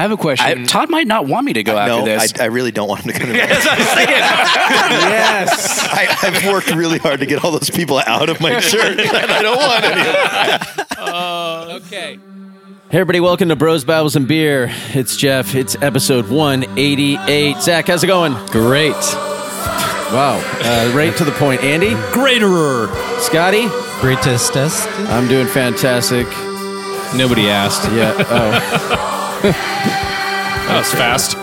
I have a question. I, Todd might not want me to go after no, this. I, I really don't want him to come to That's what I'm saying. yes. I, I've worked really hard to get all those people out of my shirt, and I don't want any. okay. Hey, everybody, welcome to Bros, Bibles, and Beer. It's Jeff. It's episode 188. Zach, how's it going? Great. Wow. Uh, right to the point. Andy? Greaterer. Scotty? Greatest. I'm doing fantastic. Nobody asked. Yeah. Oh. That was fast.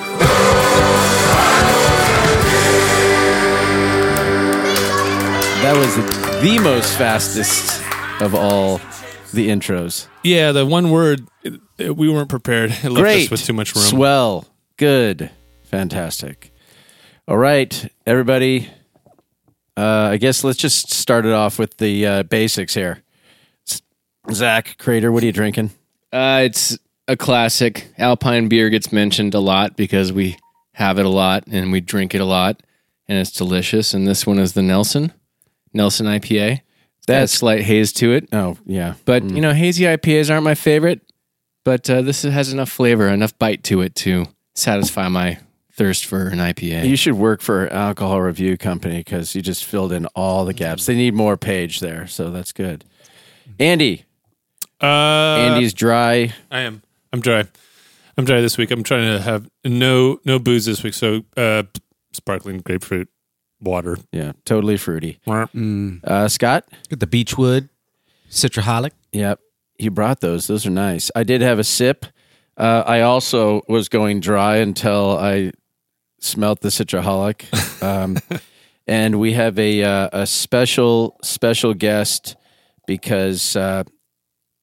That was the most fastest of all the intros. Yeah, the one word it, it- we weren't prepared. It left Great. us with too much room. Swell. Good. Fantastic. All right, everybody. Uh, I guess let's just start it off with the uh, basics here. Zach Crater, what are you drinking? Uh, it's a classic. Alpine beer gets mentioned a lot because we have it a lot and we drink it a lot, and it's delicious. And this one is the Nelson, Nelson IPA. That's That's- slight haze to it, Oh, yeah. but you know, hazy IPAs aren't my favorite. But uh, this has enough flavor, enough bite to it to satisfy my thirst for an IPA. You should work for an alcohol review company because you just filled in all the gaps. They need more page there, so that's good. Andy, Uh, Andy's dry. I am. I'm dry. I'm dry this week. I'm trying to have no no booze this week. So uh, sparkling grapefruit water. Yeah, totally fruity. Mm. Uh, Scott, Get the Beachwood Citraholic. Yep. He brought those. Those are nice. I did have a sip. Uh, I also was going dry until I smelt the citraholic. Um, and we have a uh, a special special guest because uh,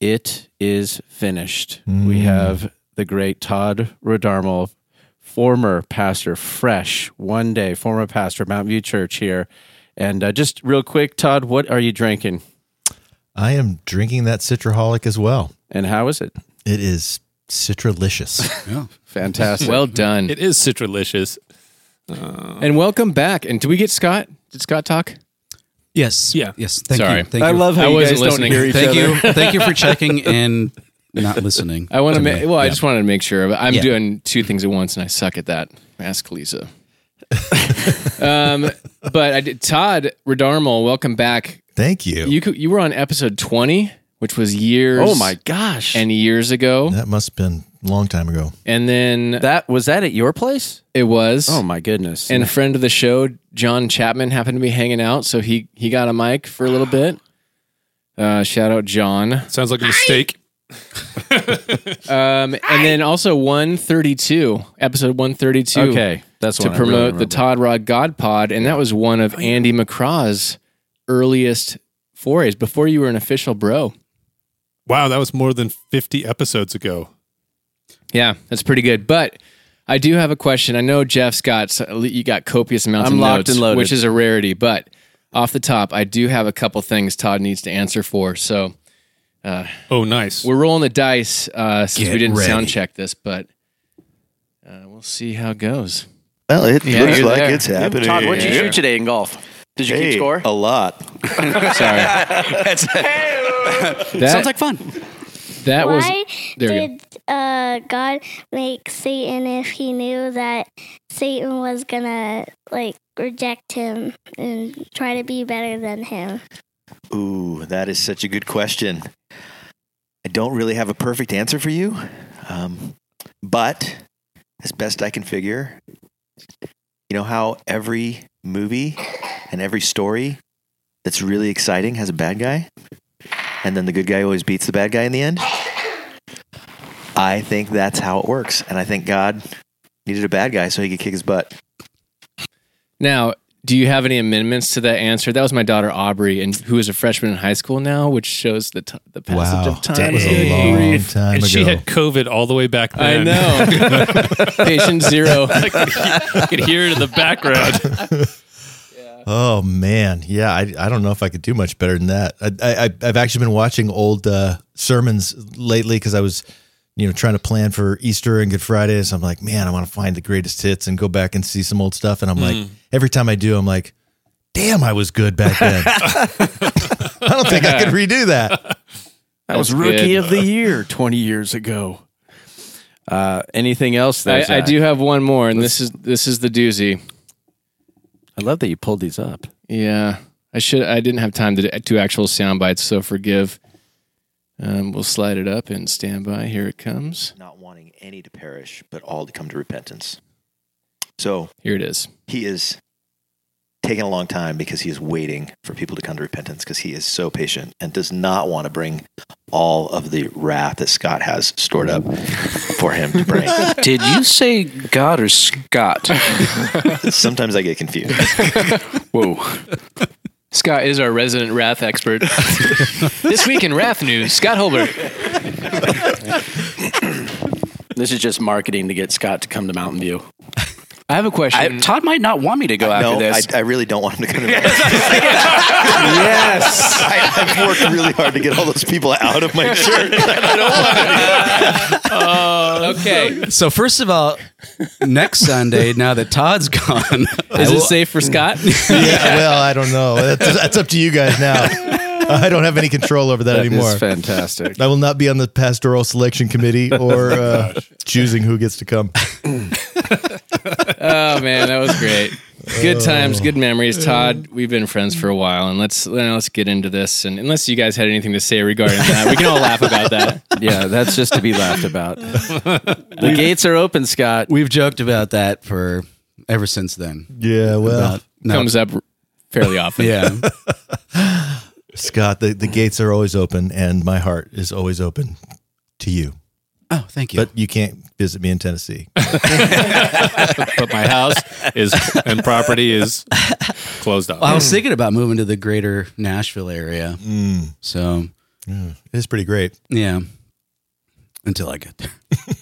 it is finished. We have the great Todd Rodarmel, former pastor, fresh one day, former pastor Mount View Church here. And uh, just real quick, Todd, what are you drinking? I am drinking that Citraholic as well. And how is it? It is citralicious. yeah. Fantastic. well done, It is citralicious. and welcome back. And did we get Scott? Did Scott talk? Yes. Yeah. Yes. Thank Sorry. you. Thank I you. love how I you wasn't guys don't hear each Thank other. you. Thank you for checking and not listening. I want to to make. me. Well, I just wanted to make sure. But I'm Yeah. doing two things at once, and I suck at that. Ask Lisa. um, but I did. Todd Rodarmel, welcome back. Thank you. You cou- you were on episode 20, which was years. Oh my gosh. And years ago, that must have been a long time ago. and then that was that at your place? it was. Oh my goodness. and a friend of the show, John Chapman, happened to be hanging out, so he he got a mic for a little bit. Uh, shout out John. Sounds like a mistake. Um, and then also 132, episode 132. okay, that's to what I promote really the remember. Todd Rod God Pod, and that was one of Andy McCraw's earliest forays before you were an official bro. Wow, that was more than 50 episodes ago. Yeah, that's pretty good. But I do have a question. I know Jeff's got you got copious amounts I'm of locked notes, and loaded. which is a rarity. But off the top, I do have a couple things Todd needs to answer for. So Oh, nice. we're rolling the dice uh, since we didn't ready. sound check this, but uh, we'll see how it goes. Well, it Yeah, looks like there. it's happening. Todd, what'd you shoot today in golf? Did you Hey, keep score? A lot. Sorry, That's, that sounds like fun. That was Why there. You go. did uh, God make Satan if he knew that Satan was gonna like reject him and try to be better than him? Ooh, that is such a good question. I don't really have a perfect answer for you, um, but as best I can figure, you know how every movie and every story that's really exciting has a bad guy, and then the good guy always beats the bad guy in the end. I think that's how it works, and I think God needed a bad guy so he could kick his butt. Now, do you have any amendments to that answer? That was my daughter Aubrey, and who is a freshman in high school now, which shows the t- the passage Wow. of time. That was a long time and ago. she had COVID all the way back then. I then. know. Patient zero. I could hear it in the background. Oh man, yeah. I, I don't know if I could do much better than that. I, I I've actually been watching old uh, sermons lately because I was, you know, trying to plan for Easter and Good Friday. So I'm like, man, I want to find the greatest hits and go back and see some old stuff. And I'm like, every time I do, I'm like, damn, I was good back then. I don't think I could redo that. That was rookie good. of the year 20 years ago. Uh, anything else? There, I, I do have one more, and this is this is the doozy. I love that you pulled these up. Yeah, I should. I didn't have time to do actual sound bites, so forgive. Um, we'll slide it up and stand by. Here it comes. Not wanting any to perish, but all to come to repentance. So Here it is. he is taking a long time because he is waiting for people to come to repentance because he is so patient and does not want to bring all of the wrath that Scott has stored up for him to bring. Did you say God or Scott? Sometimes I get confused. Whoa. Scott is our resident Wrath expert. this week in Wrath news, Scott Holbert. This is just marketing to get Scott to come to Mountain View. I have a question. Todd might not want me to go after this. no, I, this. I really don't want him to come to yes. I, I've worked really hard to get all those people out of my church. okay, So first of all, next Sunday, now that Todd's gone, is it safe for Scott? Yeah, well, I don't know. That's, that's up to you guys now. I don't have any control over that, That is anymore. fantastic. I will not be on the pastoral selection committee or uh, choosing who gets to come. Oh man, that was great. Good oh. times, good memories. Todd, we've been friends for a while, and let's let's get into this. And unless you guys had anything to say regarding that, we can all laugh about that. yeah, that's just to be laughed about. The gates are open, Scott. we've joked about that for ever since then. Yeah, well, About, no, Comes up fairly often. yeah. Scott, the, the gates are always open, and my heart is always open to you. Oh, thank you. But you can't visit me in Tennessee. But my house is and property is closed off. Well, I was thinking about moving to the greater Nashville area. Mm, So, it is pretty great. yeah. Until I get there.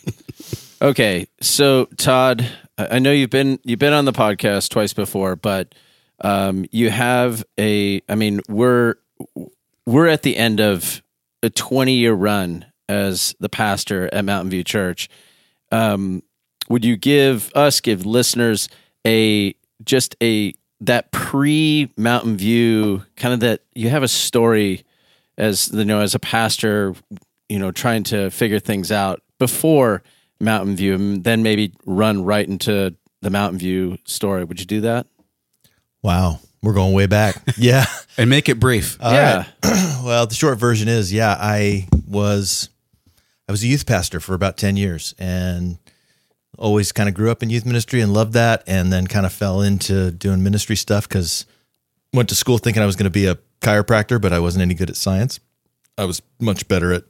Okay, so Todd, I I know you've been you've been on the podcast twice before, but um, you have a. I mean, we're we're at the end of a twenty year run as the pastor at Mountain View Church. Um, would you give us, give listeners a just a that pre Mountain View kind of that you have a story as you know as a pastor, you know, trying to figure things out before Mountain View, and then maybe run right into the Mountain View story. Would you do that? Wow, we're going way back. Yeah. And make it brief. All yeah. well, the short version is, yeah, I was I was a youth pastor for about 10 years and always kind of grew up in youth ministry and loved that and then kind of fell into doing ministry stuff cuz went to school thinking I was going to be a chiropractor, but I wasn't any good at science. I was much better at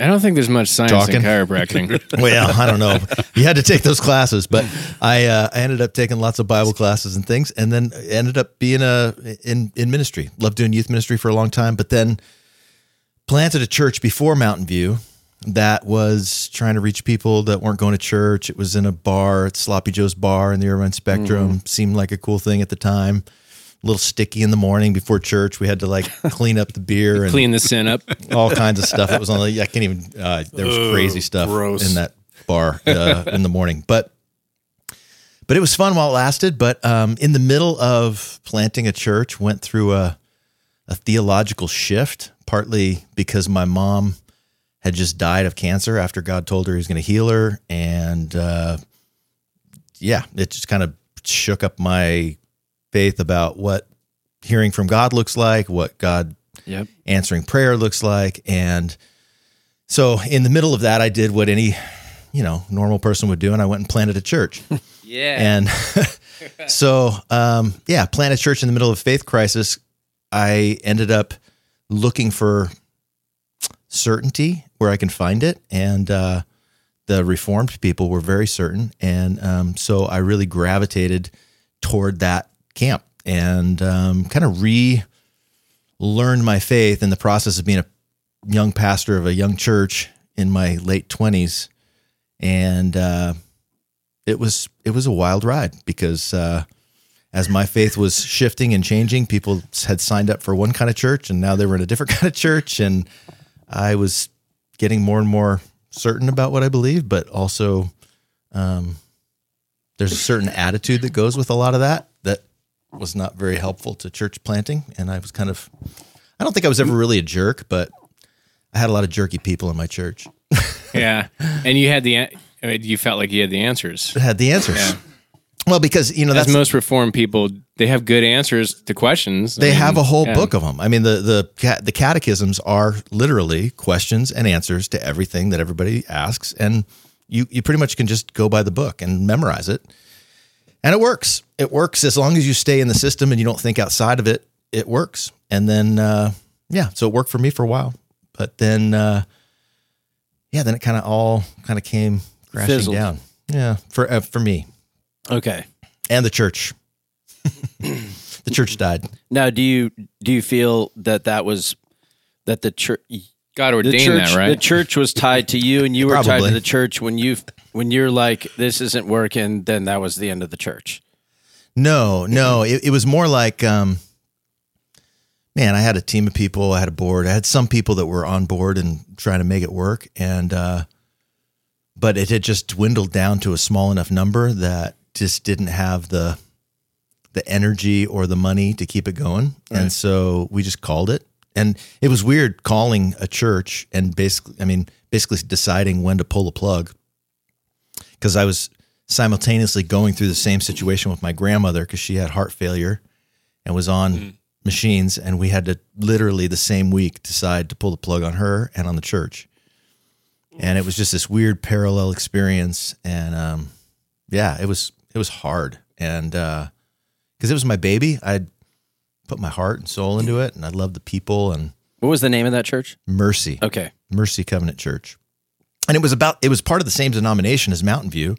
I don't think there's much science Talking. in chiropractic. well, I don't know. You had to take those classes, but I uh, I ended up taking lots of Bible classes and things, and then ended up being a in in ministry. Loved doing youth ministry for a long time, but then planted a church before Mountain View that was trying to reach people that weren't going to church. It was in a bar, at Sloppy Joe's bar in the Irvine Spectrum. Seemed like a cool thing at the time. A little sticky in the morning before church. We had to like clean up the beer and Clean the sin up. all kinds of stuff that was on the. I can't even. Uh, there was crazy stuff gross. in that bar uh, in the morning, but but it was fun while it lasted. But um, in the middle of planting a church, went through a a theological shift, partly because my mom had just died of cancer after God told her He was going to heal her, and uh, yeah, it just kind of shook up my faith about what hearing from God looks like, what God Yep. answering prayer looks like. And so in the middle of that, I did what any, you know, normal person would do. And I went and planted a church. Yeah. and so, um, yeah, planted church in the middle of a faith crisis. I ended up looking for certainty where I can find it. And, uh, the reformed people were very certain. And, um, so I really gravitated toward that camp and, um, kind of re, learned my faith in the process of being a young pastor of a young church in my late 20s and uh, it was it was a wild ride because uh, as my faith was shifting and changing people had signed up for one kind of church and now they were in a different kind of church and i was getting more and more certain about what i believed but also um, there's a certain attitude that goes with a lot of that that was not very helpful to church planting and i was kind of i don't think i was ever really a jerk but i had a lot of jerky people in my church yeah, and you had the, I mean, you felt like you had the answers. had the answers. Yeah. Well, because you know As most reformed people, they have good answers to questions. I they mean, have a whole yeah. book of them. I mean, the the the catechisms are literally questions and answers to everything that everybody asks, and you you pretty much can just go by the book and memorize it, and it works. It works as long as you stay in the system and you don't think outside of it. It works, and then uh, yeah, so it worked for me for a while, but then uh, yeah, then it kind of all kind of came crashing Fizzled. down. Yeah, for uh, for me Okay. and the church. the church died. Now, do you do you feel that that was that the church God the ordained church that, right? the church was tied to you and you were tied to the church when you when you're like this isn't working then that was the end of the church. No, no. It, it was more like, um, man, I had a team of people. I had a board. I had some people that were on board and trying to make it work, and uh, but it had just dwindled down to a small enough number that just didn't have the the energy or the money to keep it going, and so we just called it. And it was weird calling a church and basically, I mean, basically deciding when to pull the plug. Because I was simultaneously going through the same situation with my grandmother because she had heart failure and was on machines, and we had to literally the same week decide to pull the plug on her and on the church. And it was just this weird parallel experience, and um, yeah, it was it was hard, and uh, because it was my baby, I'd put my heart and soul into it, and I loved the people and What was the name of that church? mercy. Okay. Mercy Covenant Church. And it was about it was part of the same denomination as Mountain View.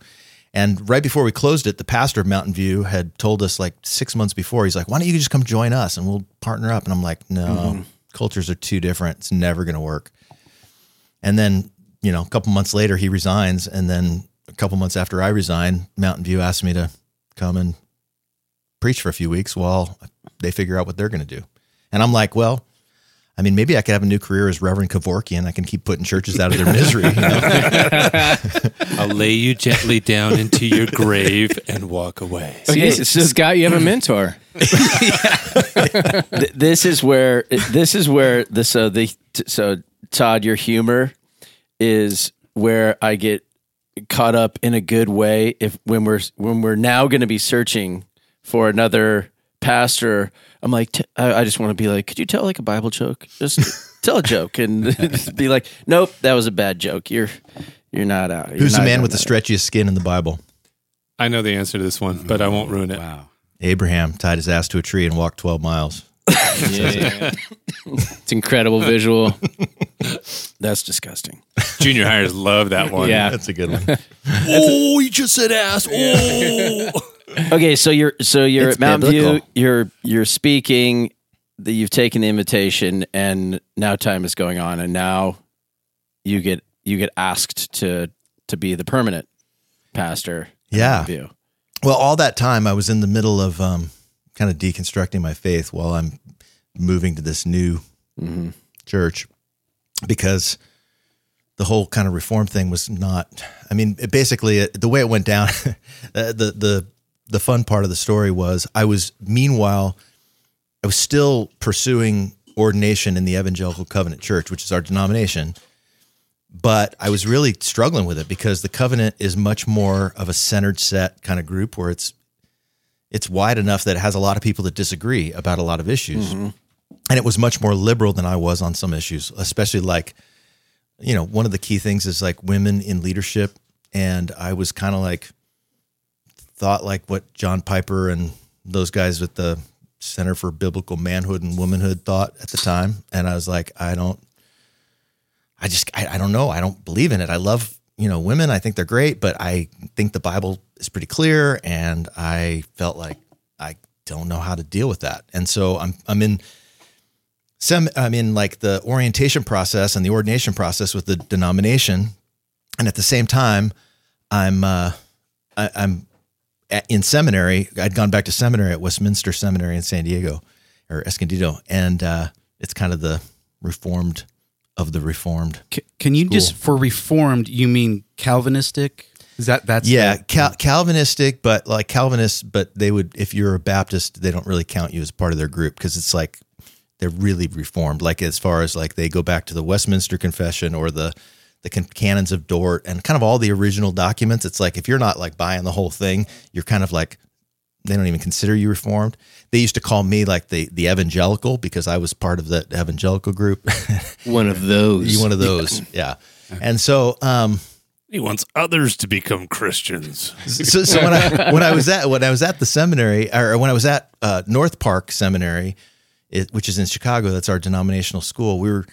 And right before we closed it, the pastor of Mountain View had told us like six months before, he's like, Why don't you just come join us and we'll partner up? And I'm like, No, mm-hmm. cultures are too different. It's never gonna work. And then, you know, a couple months later he resigns. And then couple months after I resigned, Mountain View asked me to come and preach for a few weeks while they figure out what they're gonna do. And I'm like, Well, I mean, maybe I could have a new career as Reverend Kevorkian. I can keep putting churches out of their misery. You know? I'll lay you gently down into your grave and walk away. Okay, See, so Scott, you have a mentor. This is where this is where the so the so Todd, your humor is where I get caught up in a good way. If when we're when we're now going to be searching for another pastor, I'm like, t- I, I just want to be like, could you tell like a Bible joke? Just tell a joke and be like, nope, that was a bad joke. You're you're not out. You're Who's the man with the that. stretchiest skin in the Bible? I know the answer to this one, but I won't ruin it. Wow. Abraham tied his ass to a tree and walked 12 miles. Yeah. it's incredible visual. That's disgusting. Junior hires love that one. Yeah. That's a good one. Oh, you just said ass. Oh. Okay, so you're so you're It's at Mountain View. biblical. You're you're speaking. That you've taken the invitation, and now time is going on, and now you get you get asked to to be the permanent pastor. at Yeah. Mountain View. Well, all that time I was in the middle of um, kind of deconstructing my faith while I'm moving to this new church because the whole kind of reform thing was not. I mean, it basically, it, the way it went down, uh, the the the fun part of the story was I was meanwhile I was still pursuing ordination in the Evangelical Covenant Church, which is our denomination. But I was really struggling with it because the covenant is much more of a centered set kind of group where it's it's wide enough that it has a lot of people that disagree about a lot of issues. And it was much more liberal than I was on some issues, especially like you know, one of the key things is like women in leadership and I was kind of like thought like what John Piper and those guys with the Center for Biblical Manhood and Womanhood thought at the time. And I was like, I don't, I just, I, I don't know. I don't believe in it. I love, you know, women. I think they're great, but I think the Bible is pretty clear. And I felt like I don't know how to deal with that. And so I'm, I'm in, some, i mean like the orientation process and the ordination process with the denomination. And at the same time, I'm, uh, I, I'm at, in seminary. I'd gone back to seminary at Westminster Seminary in San Diego or Escondido. And, uh, it's kind of the reformed of the reformed. C- can you just for reformed? You mean Calvinistic? Is that that's Yeah, the- Cal- Calvinistic, but like Calvinists, but they would, if you're a Baptist, they don't really count you as part of their group because it's like they're really reformed. Like as far as like they go back to the Westminster Confession or the the can- canons of Dort and kind of all the original documents. It's like if you're not like buying the whole thing, you're kind of like they don't even consider you reformed. They used to call me like the the evangelical because I was part of the evangelical group. One of those. you one of those, yeah. And so, um, He wants others to become Christians. so, so when I when I was at when I was at the seminary or when I was at uh, North Park Seminary, it, which is in Chicago, that's our denominational school. We were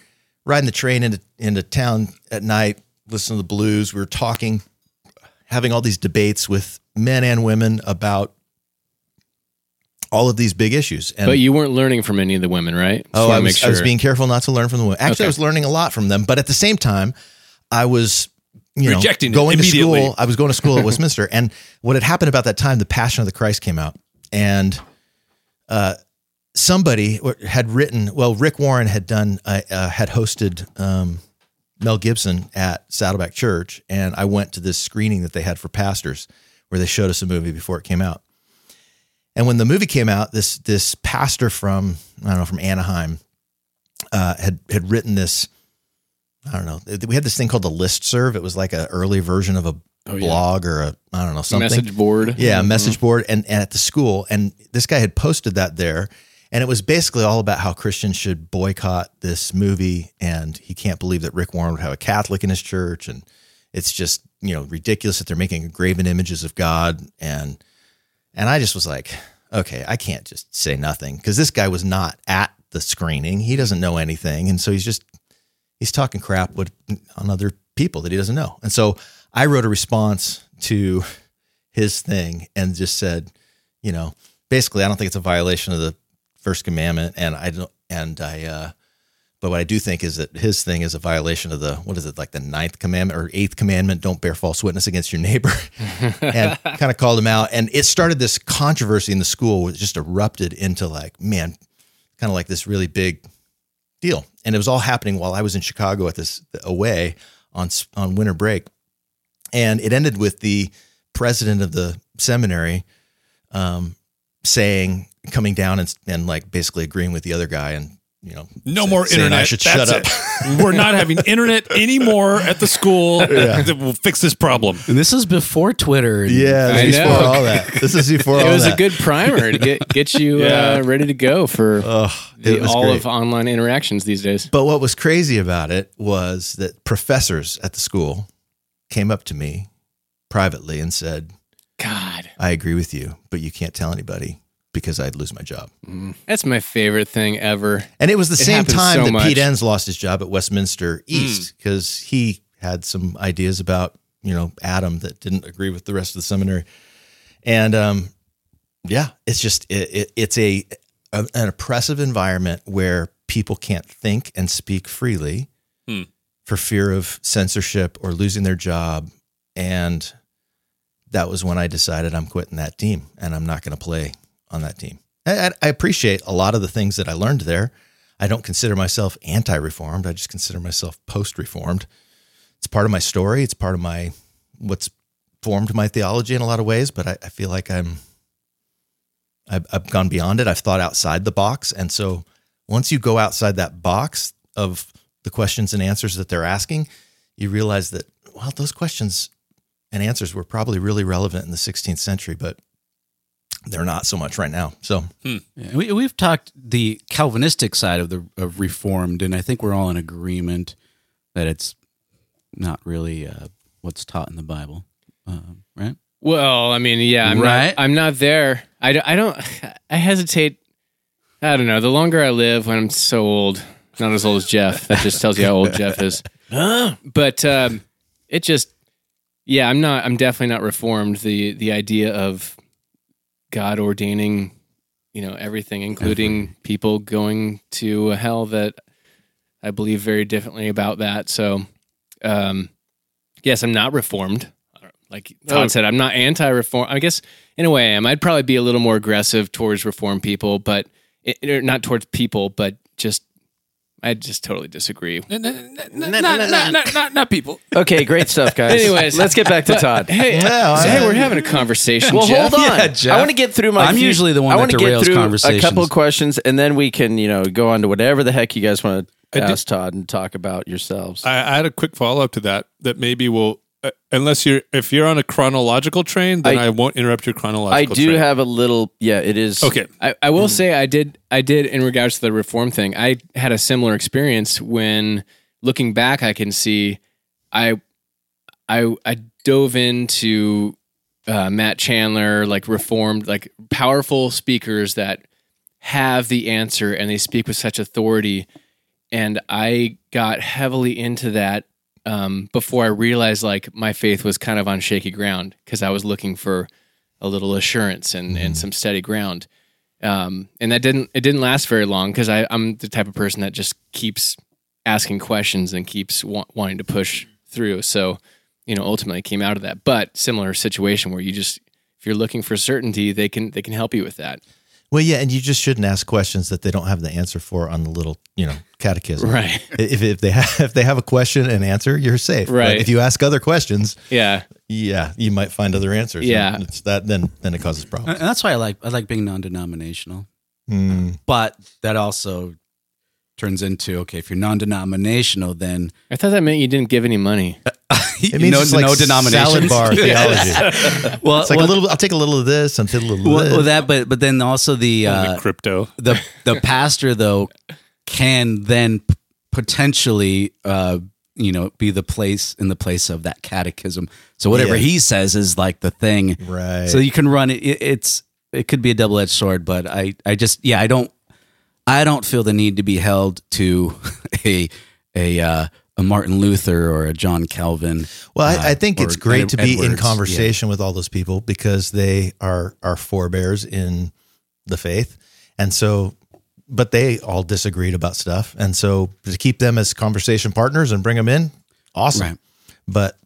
riding the train into into town at night, listening to the blues. We were talking, having all these debates with men and women about all of these big issues. And But you weren't learning from any of the women, right? Just Oh, wanna I make was, I was being careful not to learn from the women. Actually, Okay. I was learning a lot from them, but at the same time, I was you know Rejecting going to school. I was going to school at Westminster, and what had happened about that time, the Passion of the Christ came out, and uh, somebody had written. Well, Rick Warren had done uh, uh, had hosted um, Mel Gibson at Saddleback Church, and I went to this screening that they had for pastors, where they showed us a movie before it came out. And when the movie came out, this this pastor from I don't know from Anaheim uh, had had written this. I don't know. We had this thing called the list serve. It was like an early version of a blog or a I don't know something message board. yeah, a message board and, and at the school. And this guy had posted that there. And it was basically all about how Christians should boycott this movie. And he can't believe that Rick Warren would have a Catholic in his church. And it's just, you know, ridiculous that they're making graven images of God. And and I just was like, okay, I can't just say nothing. Because this guy was not at the screening. He doesn't know anything. And so he's just he's talking crap with on other people that he doesn't know. And so I wrote a response to his thing and just said, you know, basically I don't think it's a violation of the first commandment and I don't and I uh but what I do think is that his thing is a violation of the what is it like the ninth commandment or eighth commandment? Don't bear false witness against your neighbor, and kind of called him out. And it started this controversy in the school, which just erupted into like man, kind of like this really big deal. And it was all happening while I was in Chicago at this away on on winter break, and it ended with the president of the seminary um, saying, coming down and and like basically agreeing with the other guy, and you know, No say- more internet. I should That's shut up. it. We're not having internet anymore at the school. Yeah. We'll fix this problem. And this is before Twitter. And Yeah, I this is know. before all that. This is before all that. It all was that. a good primer to get get you Yeah. uh, ready to go for Ugh, it the, all great. of online interactions these days. But what was crazy about it was that professors at the school came up to me privately and said, God, I agree with you, but you can't tell anybody because I'd lose my job. that's my favorite thing ever. And it was the It same time so that much. Pete Enns lost his job at Westminster East because he had some ideas about, you know, Adam that didn't agree with the rest of the seminary. And um, yeah, it's just, it, it, it's a, a, an oppressive environment where people can't think and speak freely Hmm. for fear of censorship or losing their job. And that was when I decided I'm quitting that team and I'm not going to play on that team. I, I- appreciate a lot of the things that I learned there. I don't consider myself anti-reformed. I just consider myself post-reformed. It's part of my story. It's part of my what's formed my theology in a lot of ways. But I, I feel like I'm I've, I've gone beyond it. I've thought outside the box, and so once you go outside that box of the questions and answers that they're asking, you realize that well, those questions and answers were probably really relevant in the 16th century, but they're not so much right now. So Yeah, we, we've talked the Calvinistic side of the of Reformed, and I think we're all in agreement that it's not really uh, what's taught in the Bible, um, right? Well, I mean, yeah, I'm Right? not. I'm not there. I, don't- I don't. I hesitate. I don't know. The longer I live, when I'm so old, not as old as Jeff. That just tells you how old Jeff is. But um, it just, yeah, I'm not. I'm definitely not reformed. The the idea of God ordaining, you know, everything, including people going to hell that I believe very differently about that. So, um, yes, I'm not reformed. Like Todd said, I'm not anti-reform. I guess in a way I am. I'd probably be a little more aggressive towards reform people, but it, not towards people, but just I just totally disagree. Not, not, not, not, not people. Okay, great stuff, guys. Anyways, let's get back to Todd. Hey, Yeah, so, hey, we're having a conversation. Well, Jeff. hold on. Yeah, Jeff. I want to get through my. I'm few- usually the one I that want to get derails through a couple of questions, and then we can, you know, go on to whatever the heck you guys want to ask Todd and talk about yourselves. I, I had a quick follow up to that. That maybe will, unless you're if you're on a chronological train, then I, I- won't interrupt your chronological. I do train. have a little. Yeah, it is Okay, I, I will say I did I did in regards to the reform thing. I had a similar experience when looking back I can see I I I dove into uh, Matt Chandler like reformed like powerful speakers that have the answer and they speak with such authority and I got heavily into that um, before I realized like my faith was kind of on shaky ground because I was looking for a little assurance and, and some steady ground. Um, and that didn't it didn't last very long because I'm the type of person that just keeps asking questions and keeps wa- wanting to push through. So, you know, ultimately came out of that. But similar situation where you just if you're looking for certainty, they can they can help you with that. Well, yeah, and you just shouldn't ask questions that they don't have the answer for on the little, you know, catechism. Right. If, if they have if they have a question and answer, you're safe. But Right. if you ask other questions, Yeah. yeah, you might find other answers. Yeah. And it's that then then it causes problems. And problems. that's why I like I like being non-denominational. Mm. But that also turns into okay, if you're non-denominational, then I thought that meant you didn't give any money. It means no, it's like no salad bar theology. well, It's like well, a little. I'll take a little of this. I'll a little well, of well, that, but but then also the Only uh, crypto. the the pastor though can then p- potentially uh you know be the place in the place of that catechism so whatever Yeah. he says is like the thing right. so you can run it it- it's it could be a double-edged sword but i i just yeah i don't i don't feel the need to be held to a a uh a Martin Luther or a John Calvin. Well, uh, I, I think it's great Ed- to be in Edwards. conversation with all those people because they are our forebears in the faith, and so, but they all disagreed about stuff, and so to keep them as conversation partners and bring them in, awesome. Right. But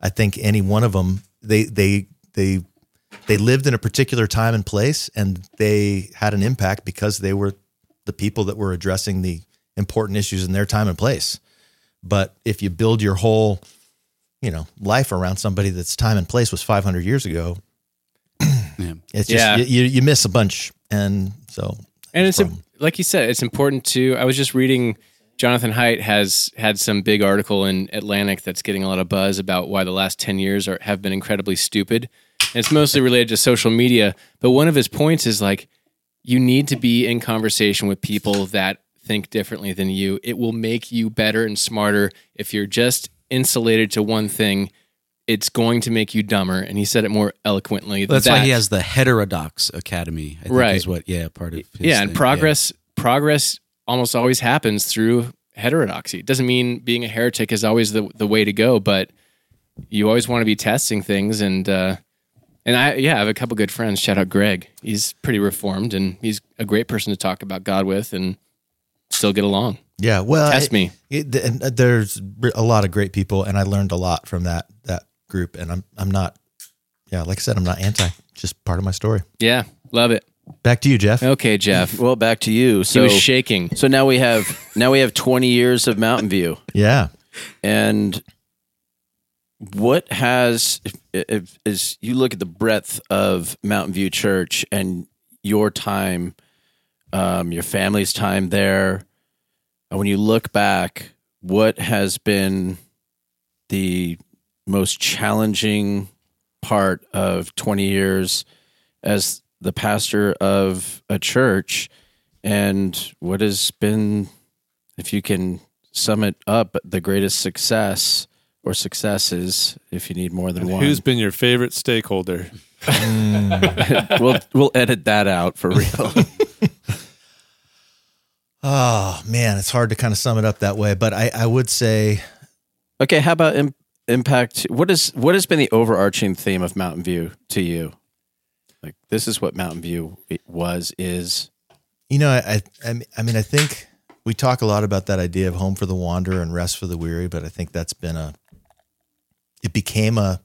I think any one of them, they they they they lived in a particular time and place, and they had an impact because they were the people that were addressing the important issues in their time and place. But if you build your whole, you know, life around somebody that's time and place was 500 years ago, Yeah. it's just Yeah. you, you, you miss a bunch, and so And it's a, like you said, it's important to. I was just reading. Jonathan Haidt has had some big article in Atlantic that's getting a lot of buzz about why the last ten years are have been incredibly stupid. And it's mostly related to social media. But one of his points is like, you need to be in conversation with people that think differently than you. It will make you better and smarter. If you're just insulated to one thing, it's going to make you dumber. And he said it more eloquently. That's that, why he has the Heterodox Academy. I think Right. is what yeah part of his yeah and thing. progress progress almost always happens through heterodoxy it doesn't mean being a heretic is always the, the way to go but you always want to be testing things and uh and i yeah i have a couple good friends shout out greg he's pretty reformed and he's a great person to talk about god with and still get along yeah. Well, test I- me It, and uh, there's a lot of great people, and I learned a lot from that that group. And I'm I'm not, yeah, like I said, I'm not anti. Just part of my story. yeah love it Back to you, Jeff. okay jeff well, back to you. he So, was shaking so now we have now we have 20 years of Mountain View. Yeah. And what has, if, as you look at the breadth of Mountain View Church and your time, um, your family's time there, and when you look back, what has been the most challenging part of 20 years as the pastor of a church? And what has been, if you can sum it up, the greatest success or successes, if you need more than one. Who's been your favorite stakeholder? Mm. we'll we'll edit that out for real. Oh man, it's hard to kind of sum it up that way, but I I would say okay, how about im- impact? What is what has been the overarching theme of Mountain View to you? Like this is what Mountain View was is. You know, I, I, I mean, I think we talk a lot about that idea of home for the wanderer and rest for the weary, but I think that's been a, it became a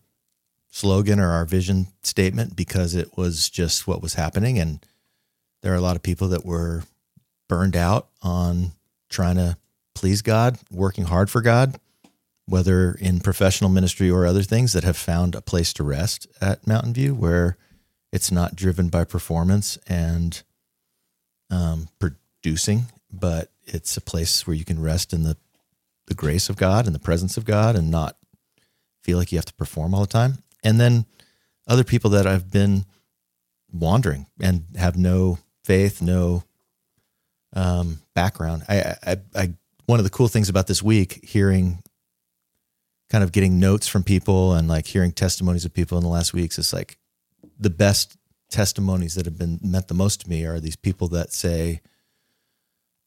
slogan or our vision statement because it was just what was happening. And there are a lot of people that were burned out on trying to please God, working hard for God, whether in professional ministry or other things that have found a place to rest at Mountain View where it's not driven by performance and um, producing, but it's a place where you can rest in the the grace of God and the presence of God and not feel like you have to perform all the time. And then other people that I've been wandering and have no faith, no um, background. I, I, I, one of the cool things about this week, hearing, kind of getting notes from people and like hearing testimonies of people in the last weeks, is like the best testimonies that have been meant the most to me are these people that say,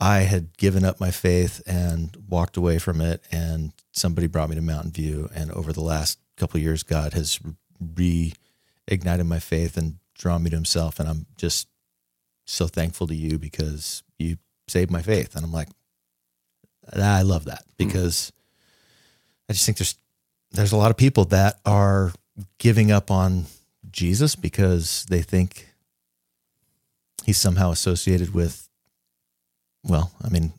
I had given up my faith and walked away from it, and somebody brought me to Mountain View. And over the last couple of years, God has reignited my faith and drawn me to Himself. And I'm just so thankful to you because you saved my faith. And I'm like, ah, I love that mm-hmm. because I just think there's there's a lot of people that are giving up on Jesus because they think he's somehow associated with well, I mean,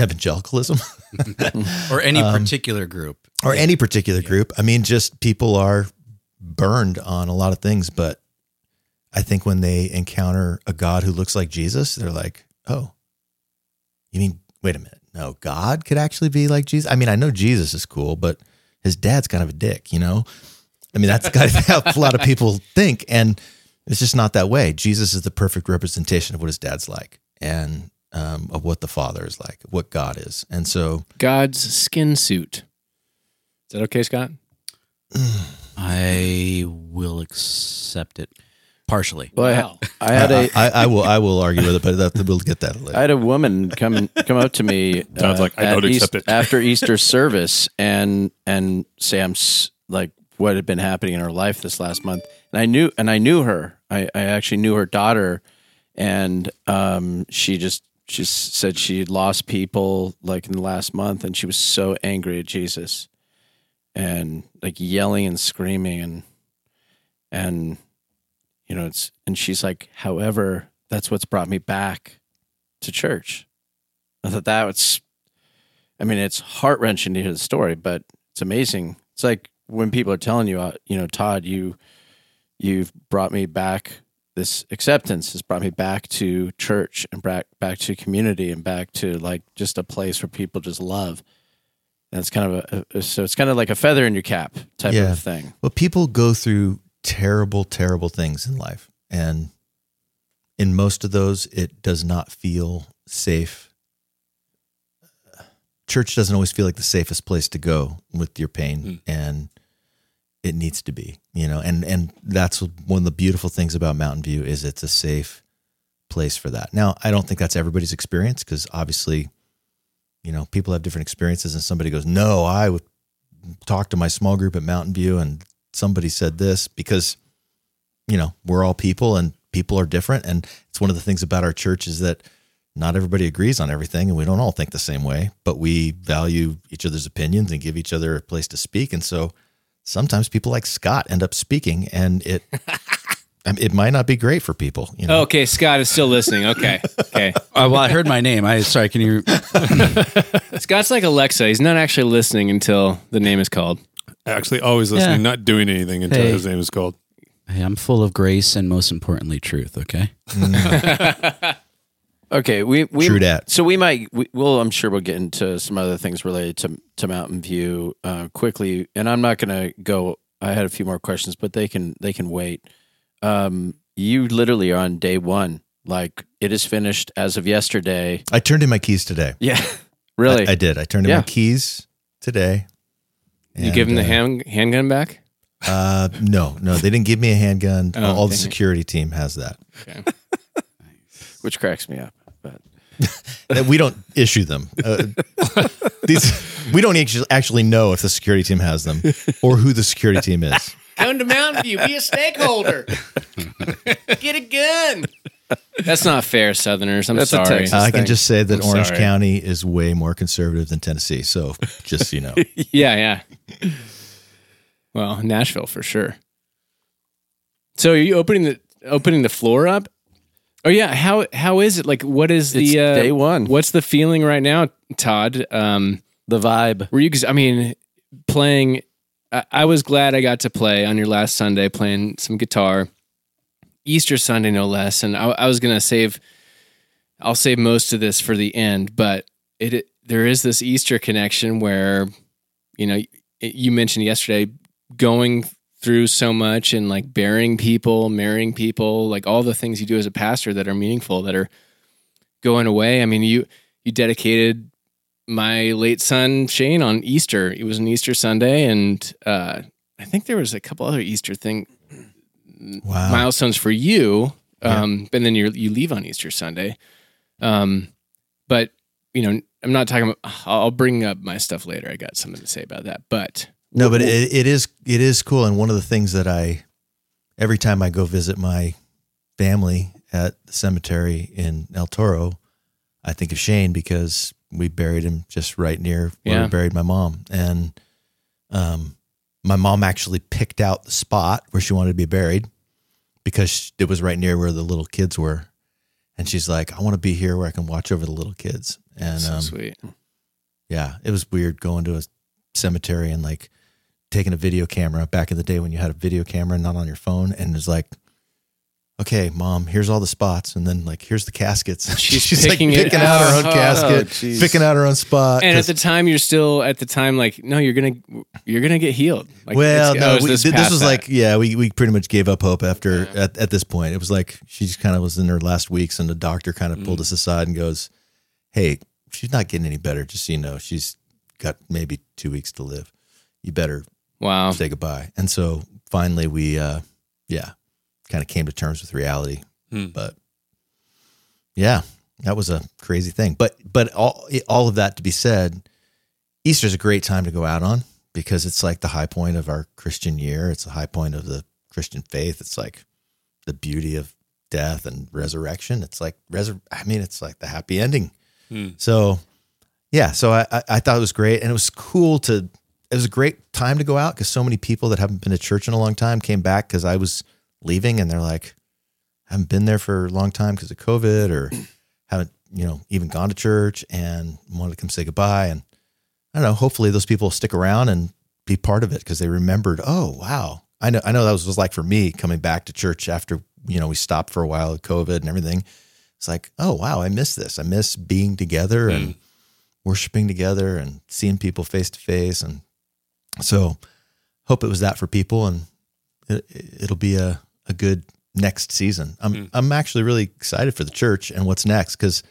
evangelicalism or any Um, particular group. or any particular group. I mean, just people are burned on a lot of things, but I think when they encounter a God who looks like Jesus, they're like, "Oh, you mean wait a minute? No, God could actually be like Jesus." I mean, I know Jesus is cool, but his dad's kind of a dick, you know. I mean, that's kind of how a lot of people think, and it's just not that way. Jesus is the perfect representation of what his dad's like, and um, of what the Father is like, what God is, and so God's skin suit. Is that okay, Scott? I will accept it partially. Well, I I had a I, I will I will argue with it, but that, we'll get that later. I had a woman come come up to me. Sounds like I don't East- accept it. after Easter service and and say I'm like what had been happening in her life this last month, and I knew and I knew her. I, I actually knew her daughter, and um, she just she said she had lost people like in the last month, and she was so angry at Jesus, and like yelling and screaming and and you know it's and she's like, however, that's what's brought me back to church. I thought that was, I mean, it's heart wrenching to hear the story, but it's amazing. It's like when people are telling you, uh, you know, Todd, you, you've brought me back. This acceptance has brought me back to church and back back to community and back to like just a place where people just love. And it's kind of a, a so it's kind of like a feather in your cap type Yeah. of thing. Well, people go through terrible, terrible things in life. And in most of those, it does not feel safe. Church doesn't always feel like the safest place to go with your pain. Hmm. And it needs to be, you know, and, and that's one of the beautiful things about Mountain View is it's a safe place for that. Now, I don't think that's everybody's experience because obviously, you know, people have different experiences and somebody goes, no, I would talk to my small group at Mountain View and somebody said this because you know we're all people and people are different and it's one of the things about our church is that not everybody agrees on everything and we don't all think the same way but we value each other's opinions and give each other a place to speak and so sometimes people like Scott end up speaking and it I mean, it might not be great for people you know Okay, Scott is still listening. Okay, okay. Uh, well, I heard my name. I sorry. Can you? Scott's like Alexa. He's not actually listening until the name is called. Actually, always listening, Yeah. not doing anything until Hey. his name is called. Hey, I'm full of grace and most importantly, truth. Okay. Okay, we we True dat. So we might we, well, I'm sure we'll get into some other things related to to Mountain View uh, quickly, and I'm not going to go. I had a few more questions, but they can they can wait. Um, you literally are on day one. Like it is finished as of yesterday. I turned in my keys today Yeah, really. I, I did I turned in Yeah. my keys today You give him And, the uh, hand, handgun back? Uh, no, no, they didn't give me a handgun. Oh, All the dang it. security team has that. Okay. which cracks me up. But we don't issue them. Uh, these we don't actually actually know if the security team has them or who the security team is. Come to Mountain View. Be a stakeholder. Get a gun. That's not fair, Southerners. I'm That's sorry. Uh, I can just say that I'm Orange sorry. County is way more conservative than Tennessee. So just so you know, Yeah, yeah. Well, Nashville for sure. So are you opening the opening the floor up? Oh yeah, how how is it? Like what is it's the uh, day one. What's the feeling right now, Todd? Um the vibe? were you I mean playing I, I was glad I got to play on your last Sunday playing some guitar. Easter Sunday no less and I, I was going to save I'll save most of this for the end, but it, it there is this Easter connection where, you know, you mentioned yesterday going through so much and like burying people, marrying people, like all the things you do as a pastor that are meaningful that are going away. I mean, you you dedicated my late son Shane on Easter. It was an Easter Sunday, and uh, I think there was a couple other Easter thing Wow. milestones for you. Yeah. Um, and then you you leave on Easter Sunday. Um, but you know, I'm not talking about. I'll bring up my stuff later. I got something to say about that. But No, but it, it is it is cool, and one of the things that I every time I go visit my family at the cemetery in El Toro, I think of Shane because we buried him just right near where Yeah. we buried my mom, and um, my mom actually picked out the spot where she wanted to be buried because it was right near where the little kids were, and she's like, "I want to be here where I can watch over the little kids," and so um, sweet. yeah, it was weird going to a cemetery and like taking a video camera back in the day when you had a video camera not on your phone and it's like okay mom here's all the spots and then like here's the caskets She's like picking it picking out her own out. casket oh, jeez. picking out her own spot And at the time, you're still at the time like, no, you're gonna you're gonna get healed. Like, well no oh, is we, this this, was that? like yeah we, we pretty much gave up hope after at, at this point it was like she just kind of was in her last weeks and the doctor kind of pulled mm. us aside and goes hey she's not getting any better just so you know she's got maybe two weeks to live you better wow. say goodbye. And so finally we uh yeah, kind of came to terms with reality. Hmm. But yeah, that was a crazy thing. But but all all of that to be said, Easter's a great time to go out on because it's like the high point of our Christian year. It's the high point of the Christian faith. It's like the beauty of death and resurrection. It's like resur- I mean, it's like the happy ending. Hmm. So yeah, so I, I I thought it was great, and it was cool to. It was a great time to go out because so many people that haven't been to church in a long time came back because I was leaving, and they're like, I haven't been there for a long time because of COVID, or haven't you know even gone to church and wanted to come say goodbye. And I don't know. Hopefully, those people stick around and be part of it because they remembered. Oh wow, I know. I know that was, was like for me coming back to church after you know we stopped for a while with COVID and everything. It's like, oh wow, I miss this. I miss being together and mm. worshiping together and seeing people face to face. And so, hope it was that for people, and it, it'll be a a good next season. I'm Mm. I'm actually really excited for the church and what's next because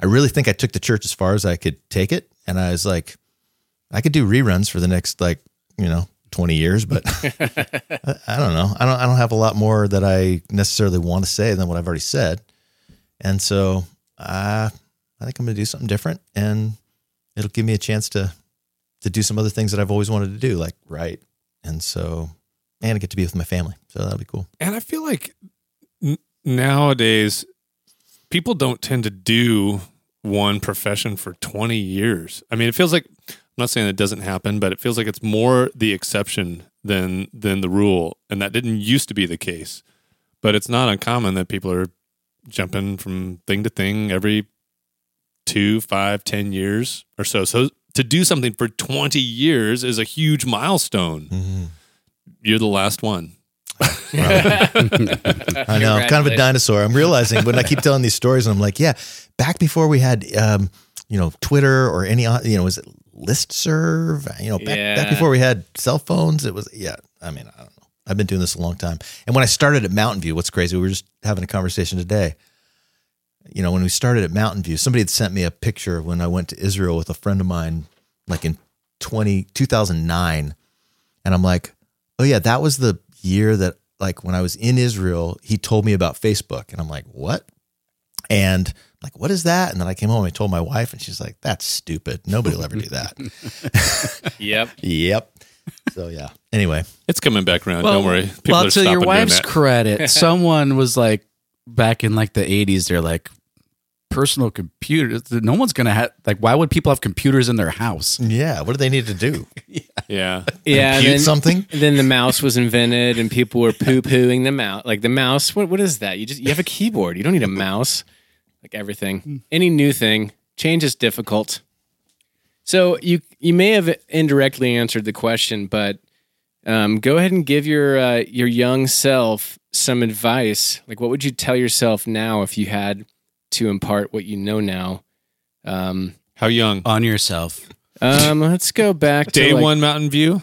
I really think I took the church as far as I could take it, and I was like, I could do reruns for the next like you know 20 years, but I, I don't know. I don't I don't have a lot more that I necessarily want to say than what I've already said, and so uh, I think I'm going to do something different, and it'll give me a chance to to do some other things that I've always wanted to do, like write, and so and I get to be with my family, so that'll be cool. And I feel like n- nowadays people don't tend to do one profession for 20 years. I mean, it feels like I'm not saying it doesn't happen, but it feels like it's more the exception than than the rule, and that didn't used to be the case. But it's not uncommon that people are jumping from thing to thing every two, five, ten years or so. So to do something for 20 years is a huge milestone. You're the last one. I know, I'm kind of a dinosaur. I'm realizing when I keep telling these stories, and I'm like, yeah, back before we had, um, you know, Twitter or any, uh, you know, was it listserv? You know, back, back before we had cell phones, it was, yeah. I mean, I don't know. I've been doing this a long time. And when I started at Mountain View, what's crazy, we were just having a conversation today. You know, when we started at Mountain View, somebody had sent me a picture of when I went to Israel with a friend of mine, like in 20, 2009. And I'm like, oh, yeah, that was the year that, like, when I was in Israel, he told me about Facebook. And I'm like, what? And like, what is that? And then I came home and I told my wife, and she's like, that's stupid. Nobody will ever do that. Yep. yep. So, yeah. Anyway, It's coming back around. Don't worry. People well, to your wife's credit, someone was like, back in like the 80s, they're like, personal computers. No one's going to have, like, why would people have computers in their house? yeah. What do they need to do? Yeah. Yeah. and Compute then, something? then the mouse was invented, and people were poo pooing the mouse. Like the mouse, what what is that? You just you have a keyboard. You don't need a mouse. Like everything, any new thing, change is difficult. So you you may have indirectly answered the question, but um, go ahead and give your uh, your young self some advice. Like, what would you tell yourself now if you had to impart what you know now? Um, How young? on yourself. Um, let's go back to Day like- one Mountain View.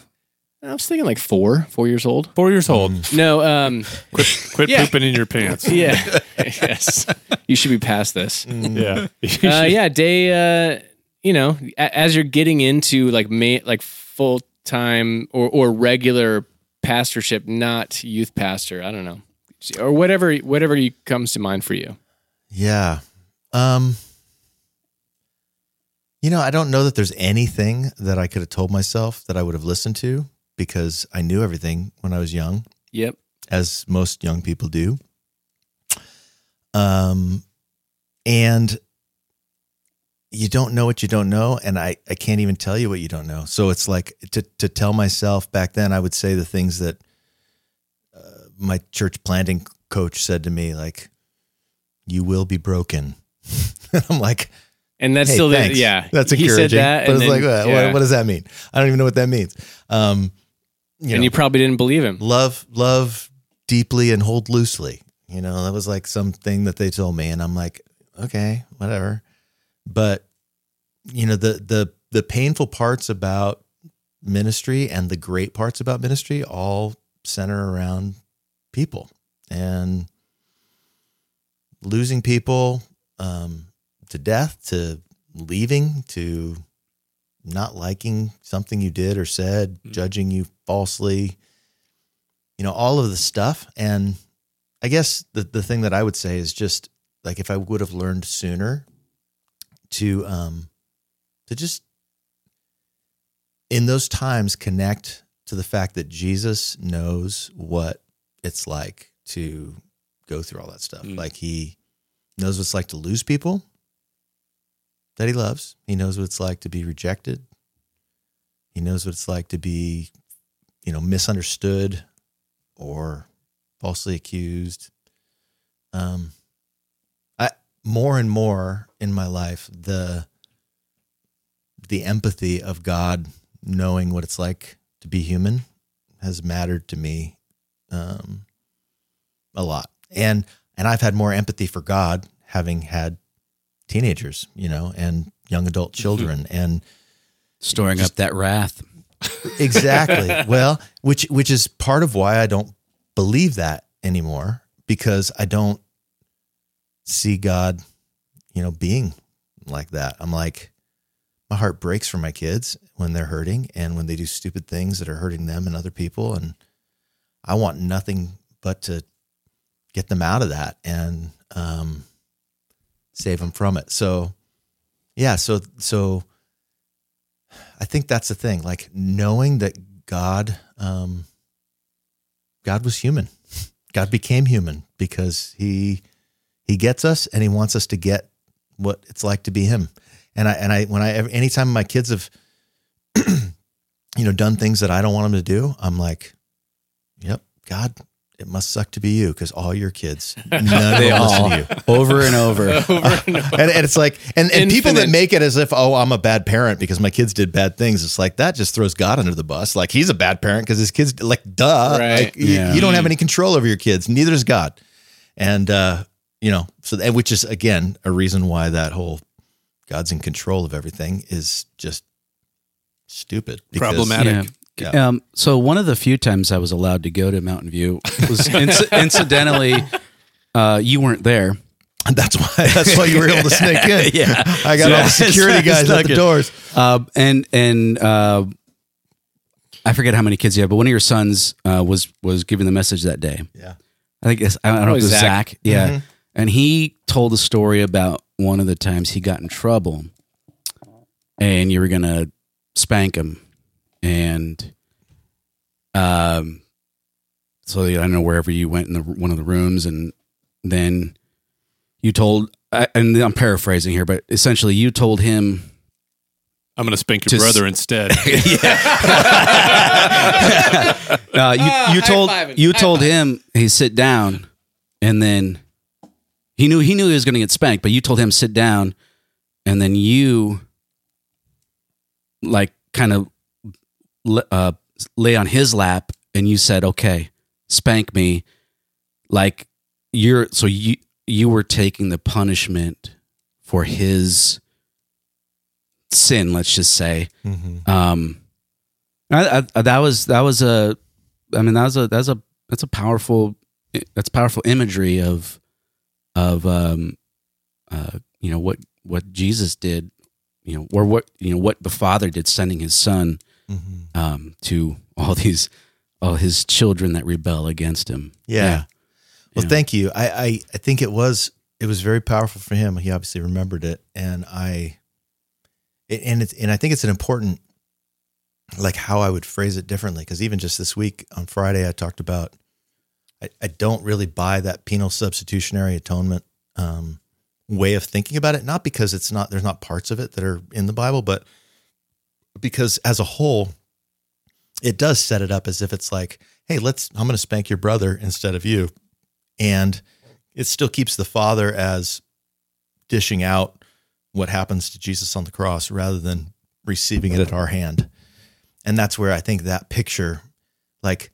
I was thinking like four, four years old. Four years old. No, um, Quit, quit Yeah. pooping in your pants. yeah, yes, you should be past this. Yeah. uh, yeah, day. Uh, you know, a- as you're getting into like ma- like full time or or regular pastorship, not youth pastor. I don't know, or whatever whatever you, comes to mind for you. Yeah. Um You know, I don't know that there's anything that I could have told myself that I would have listened to because I knew everything when I was young, Yep. as most young people do. Um and you don't know what you don't know and I I can't even tell you what you don't know. So it's like to to tell myself back then I would say the things that uh, my church planting coach said to me like you will be broken. and I'm like, And that's hey, still the, yeah. That's encouraging. he said that, but and it's then, like, what, yeah. what, what does that mean? I don't even know what that means. Um, you and know, you probably didn't believe him. love, love deeply and hold loosely. You know, that was like something that they told me, and I'm like, okay, whatever. But you know, the the the painful parts about ministry and the great parts about ministry all center around people and losing people um, to death, to leaving, to not liking something you did or said, judging you falsely, you know, all of the stuff. And I guess the, the thing that I would say is just like if I would have learned sooner to um to just in those times connect to the fact that Jesus knows what it's like to go through all that stuff. Mm. Like he knows what it's like to lose people that he loves. He knows what it's like to be rejected. He knows what it's like to be, you know, misunderstood or falsely accused. Um, I more and more in my life the the empathy of God knowing what it's like to be human has mattered to me um, a lot, and and I've had more empathy for God having had teenagers, you know, and young adult mm-hmm. children, and Storing up that wrath. exactly. well, which which is part of why I don't believe that anymore because I don't see God, you know, being like that. I'm like my heart breaks for my kids when they're hurting and when they do stupid things that are hurting them and other people and I want nothing but to get them out of that and um save them from it. So yeah, so so I think that's the thing, like knowing that God, um, God was human. God became human because he he gets us and he wants us to get what it's like to be him. And I and I when I anytime my kids have you know done things that I don't want them to do, I'm like, yep, God, it must suck to be you because all your kids, none of They them listen to you over and over. over, and, over. and it's like and, and people that make it as if oh i'm a bad parent because my kids did bad things it's like that just throws god under the bus like he's a bad parent because his kids like duh Right. like, you- Yeah. you, don't have any control over your kids neither does god and uh you know so and which is again a reason why that whole god's in control of everything is just stupid because- Problematic. Yeah. Um, so one of the few times I was allowed to go to Mountain View was inci- incidentally, uh, you weren't there. that's why that's why you were able to sneak in Yeah. i got all the security guys at the in. doors Uh, and and uh, I forget how many kids you have, but one of your sons uh, was was giving the message that day. Yeah. I think it's, I don't know Oh, if it was Zach. Zach. Yeah, Mhm. and he told a story about one of the times he got in trouble, and you were gonna spank him, and um, so I don't know wherever you went in the one of the rooms, and then you told, I- and I'm paraphrasing here, but essentially you told him I'm going to spank your Just- brother instead. uh, you Ah, you told you told him he sit down, and then he knew he knew he was going to get spanked, but you told him sit down, and then you like kind of uh, lay on his lap, and you said, "Okay, spank me," like you're so you you were taking the punishment for his sin. Let's just say. Mhm. Um, I, I, that was that was a, I mean that was a that's a that's a powerful that's powerful imagery of of um, uh, you know what what Jesus did, you know, or what you know what the Father did, sending His Son Mhm. um, to all these all His children that rebel against Him. Yeah. Well, Yeah. thank you. I, I I think it was it was very powerful for him. He obviously remembered it, and I it- and it's and I think it's an important like how I would phrase it differently because even just this week on Friday I talked about I, I don't really buy that penal substitutionary atonement um, way of thinking about it. Not because it's not there's not parts of it that are in the Bible, but because as a whole, it does set it up as if it's like, hey, let's I'm going to spank your brother instead of you and it still keeps the father as dishing out what happens to Jesus on the cross rather than receiving it at our hand. And that's where I think that picture like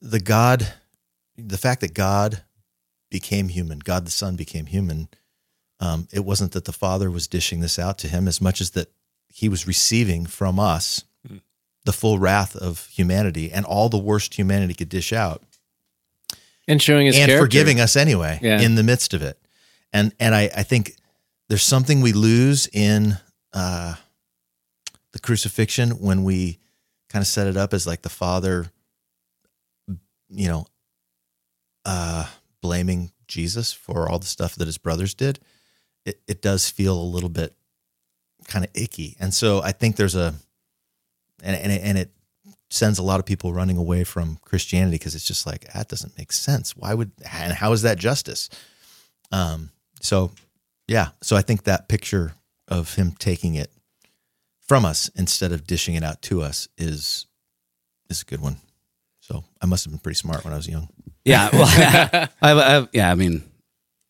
the God the fact that God became human, God the Son became human, um, it wasn't that the Father was dishing this out to him as much as that he was receiving from us Hmm. the full wrath of humanity and all the worst humanity could dish out and showing his and character. forgiving us anyway Yeah. in the midst of it. And and I, I think there's something we lose in uh, the crucifixion when we kind of set it up as like the father, you know, uh, blaming Jesus for all the stuff that his brothers did. It it does feel a little bit kind of icky, and so I think there's a and and it, and it sends a lot of people running away from Christianity because it's just like that doesn't make sense. Why would and how is that justice? Um, so yeah, so I think that picture of him taking it from us instead of dishing it out to us is is a good one. So I must have been pretty smart when I was young. Yeah. Well, I, I, yeah. I mean,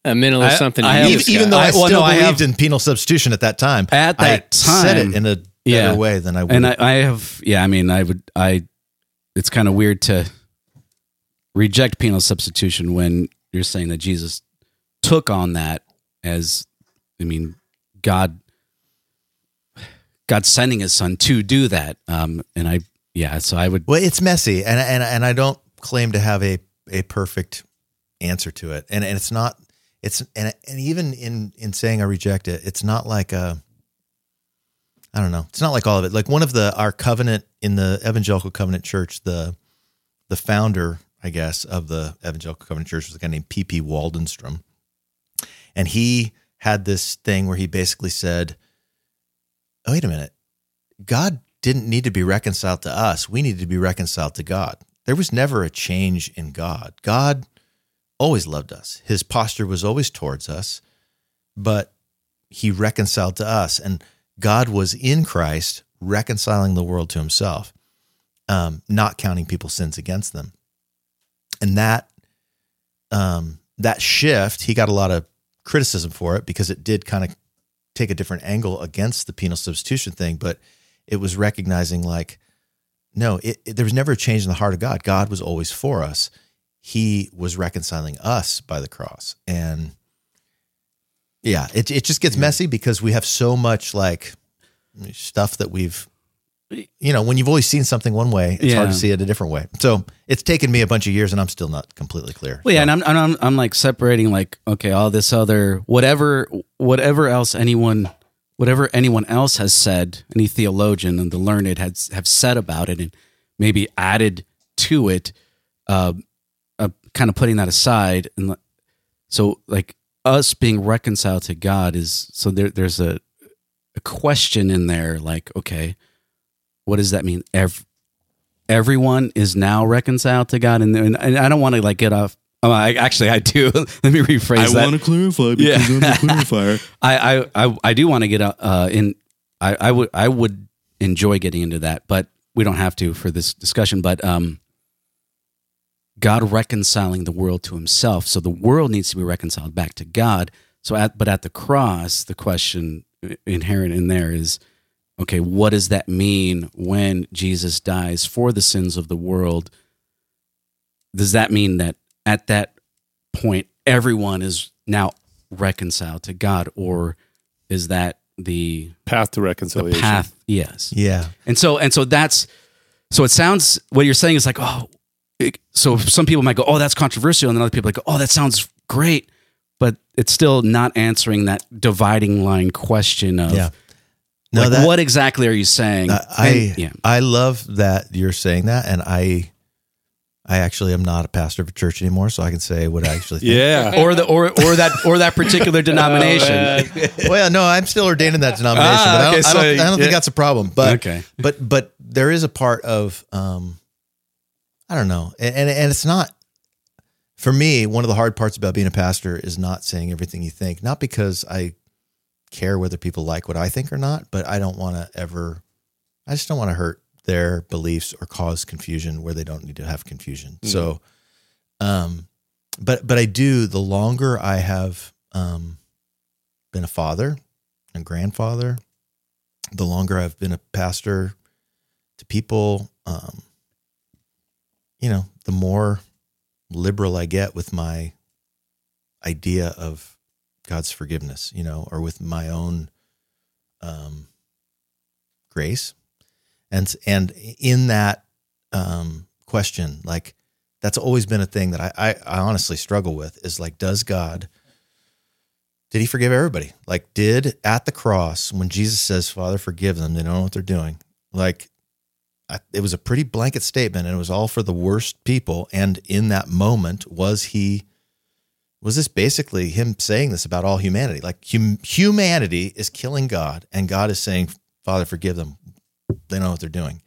a mental or something. I to have- even, even though I, I- well, still no, I believed have- in penal substitution at that time, At that I that said it in a better yeah. way than I would. and I, I have yeah i mean i would i it's kind of weird to reject penal substitution when you're saying that jesus took on that as i mean god god sending his son to do that um and i yeah so i would Well, it's messy, and and and I don't claim to have a a perfect answer to it, and and it's not. It's and and even in in saying I reject it, it's not like a. I don't know. It's not like all of it. Like one of the our covenant in the Evangelical Covenant Church, the the founder, I guess, of the Evangelical Covenant Church was a guy named P. P. Waldenstrom, and he had this thing where he basically said, oh, "Wait a minute, God didn't need to be reconciled to us. We needed to be reconciled to God. There was never a change in God. God always loved us. His posture was always towards us, but he reconciled to us. And God was in Christ reconciling the world to himself, um, not counting people's sins against them. And that um, that shift, he got a lot of criticism for it because it did kind of take a different angle against the penal substitution thing, but it was recognizing like no it, it- there was never a change in the heart of god god was always for us he was reconciling us by the cross. And yeah it, it just gets messy because we have so much like stuff that we've you know when you've always seen something one way it's hard to see it a different way. So it's taken me a bunch of years and i'm still not completely clear. Well, yeah, So- and I'm, I'm I'm like separating like okay, all this other whatever whatever else anyone whatever anyone else has said, any theologian and the learned has have said about it, and maybe added to it, uh kind of putting that aside, and so like us being reconciled to God is so there there's a a question in there like okay, what does that mean? Ev- everyone is now reconciled to God, and and, and I don't want to like get off. Oh, I, actually, I do. Let me rephrase that. I want to clarify because I'm the clarifier. I, I, I, I do want to get uh, in. I, I would I would enjoy getting into that, but we don't have to for this discussion. But um, God reconciling the world to Himself, so the world needs to be reconciled back to God. So, at but at the cross, the question inherent in there is, okay, what does that mean when Jesus dies for the sins of the world? Does that mean that at that point everyone is now reconciled to God, or is that the Path to the reconciliation. path. Yes. Yeah. And so and so that's so it sounds what you're saying is like oh it- so some people might go oh that's controversial and then other people like, oh that sounds great but it's still not answering that dividing line question of Yeah. No, like, that, what exactly are you saying? I I, And- yeah. I love that you're saying that, and I I actually am not a pastor of a church anymore, so I can say what I actually think. Yeah. or the or or that or that particular denomination. well, no, I'm still ordained in that denomination, Ah, but I don't, okay, I don't, so, I don't yeah. think that's a problem. But okay. but but there is a part of um I don't know, and and, and it's not for me. One of the hard parts about being a pastor is not saying everything you think, not because I care whether people like what I think or not, but I don't want to ever. I just don't want to hurt their beliefs or cause confusion where they don't need to have confusion. So, um, but but I do. The longer I have um, been a father and grandfather, the longer I've been a pastor to people, um, you know, the more liberal I get with my idea of God's forgiveness, you know, or with my own um, grace, and and in that um, question, like that's always been a thing that I, I I honestly struggle with is like, does God did he forgive everybody? Like, did at the cross when Jesus says, "Father, forgive them; they don't know what they're doing." Like, It was a pretty blanket statement, and it was all for the worst people. And in that moment, was he? Was this basically him saying this about all humanity? Like, hum, humanity is killing God, and God is saying, "Father, forgive them; they know what they're doing."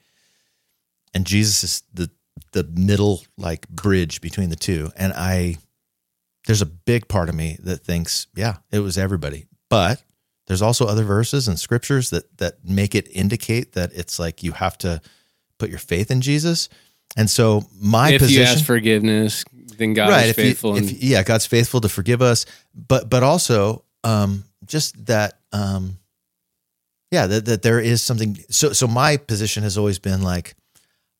And Jesus is the the middle like bridge between the two, and I there's a big part of me that thinks, yeah, it was everybody. But there's also other verses and scriptures that that make it indicate that it's like you have to put your faith in Jesus. And so my if position, you ask forgiveness, then God right? is If you, faithful. if, yeah, God's faithful to forgive us, but but also um, just that, um, yeah, that, that there is something. So so my position has always been like,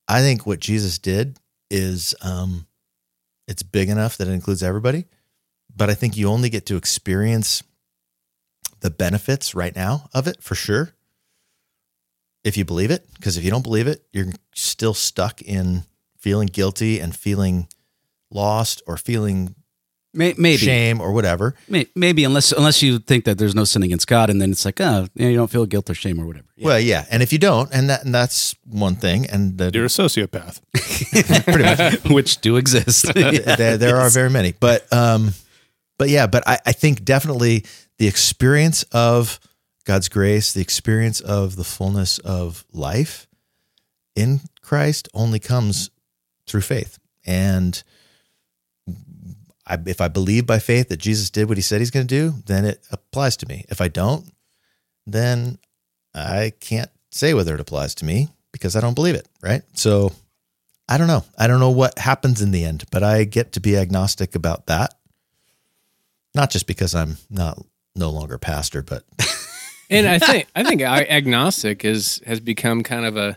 I think what Jesus did is um, it's big enough that it includes everybody, but I think you only get to experience the benefits right now of it for sure. If you believe it, because if you don't believe it, you're still stuck in feeling guilty and feeling lost or feeling maybe shame or whatever. Maybe unless unless you think that there's no sin against God, and then it's like, oh, you, you don't feel guilt or shame or whatever. Yeah. Well, yeah, and if you don't, and that and that's one thing, and the, You're a sociopath. which do exist. there, there are very many, but um, but yeah, but I, I think definitely the experience of God's grace, the experience of the fullness of life in Christ, only comes through faith, and I, if I believe by faith that Jesus did what He said He's going to do, then it applies to me. If I don't, then I can't say whether it applies to me because I don't believe it. Right, so. I don't know. I don't know what happens in the end, but I get to be agnostic about that. Not just because I'm not no longer pastor, but and I think I think agnostic is has become kind of a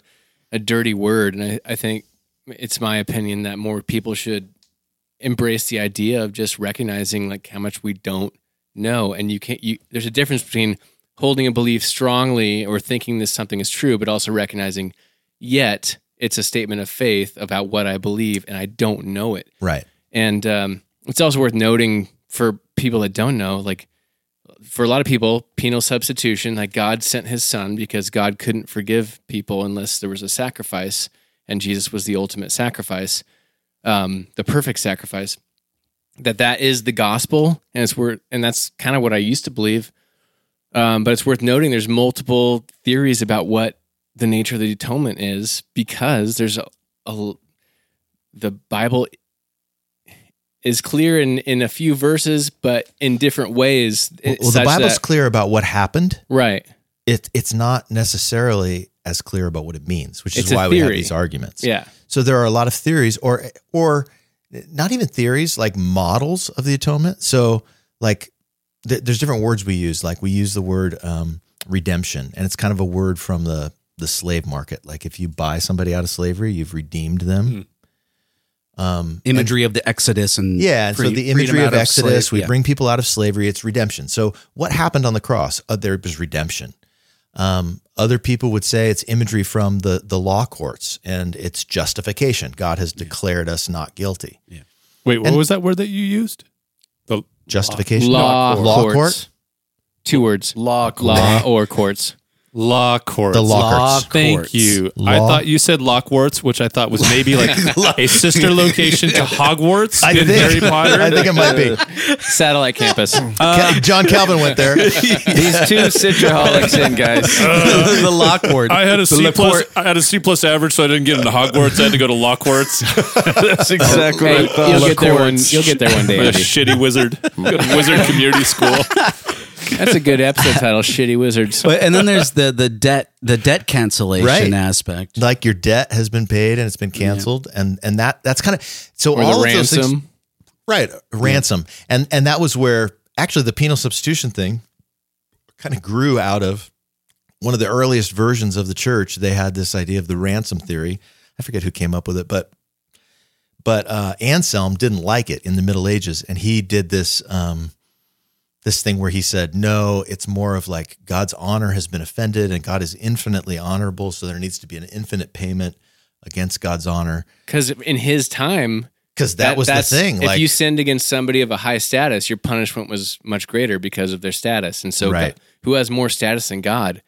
a dirty word, and I, I think it's my opinion that more people should embrace the idea of just recognizing like how much we don't know, and you can't. You there's a difference between holding a belief strongly or thinking this something is true, but also recognizing yet it's a statement of faith about what I believe, and I don't know it. right. And um, it's also worth noting for people that don't know, like for a lot of people, penal substitution, like God sent his son because God couldn't forgive people unless there was a sacrifice, and Jesus was the ultimate sacrifice, um, the perfect sacrifice. That that is the gospel, and it's worth, and that's kind of what I used to believe. Um, but it's worth noting there's multiple theories about what the nature of the atonement is because there's a, a the Bible is clear in in a few verses, but in different ways. Well, well, the such Bible's that- clear about what happened. right. It it's not necessarily as clear about what it means, which is It's a why we have these arguments. Yeah, So there are a lot of theories, or or not even theories, like models of the atonement. So like th- there's different words we use. Like we use the word um, redemption, and it's kind of a word from the the slave market. Like if you buy somebody out of slavery, you've redeemed them. Um, Imagery of the Exodus and yeah, and so the imagery out of Exodus, slave- we yeah. bring people out of slavery. It's redemption. So what happened on the cross? Uh, there was redemption. Um, other people would say it's imagery from the the law courts, and it's justification. God has declared us not guilty. Wait, what And- was that word that you used? The Justification. Law, law courts. court. Two words. Law Law or courts. Law courts. The law courts. Thank courts. you. I thought you said Lockwarts, which I thought was maybe like a sister location to Hogwarts I in think, Harry Potter. I think it might be. Satellite campus. Ca- John Calvin went there. These two citraholics in, guys. Uh, the Lockwood. I had a C plus. I had a C plus average, so I didn't get into Hogwarts. I had to go to Lockwarts. That's exactly Hey, what I thought. you'll get there one. You'll get there one day. A shitty wizard. Go to Wizard Community School. That's a good episode title. Shitty wizards. But- and then there's the the debt the debt cancellation Right. aspect. like your debt has been paid and it's been canceled, and and that that's kind of so Or all the of those things, ransom. right? Ransom, and and that was where actually the penal substitution thing kind of grew out of one of the earliest versions of the church. They had this idea of the ransom theory. I forget who came up with it, but but uh, Anselm didn't like it in the Middle Ages, and he did this um, this thing where he said, "No, it's more of like God's honor has been offended, and God is infinitely honorable, so there needs to be an infinite payment against God's honor." Because in his time, Because that, was the thing. If Like, you sinned against somebody of a high status, your punishment was much greater because of their status. And so, Right. God- who has more status than God?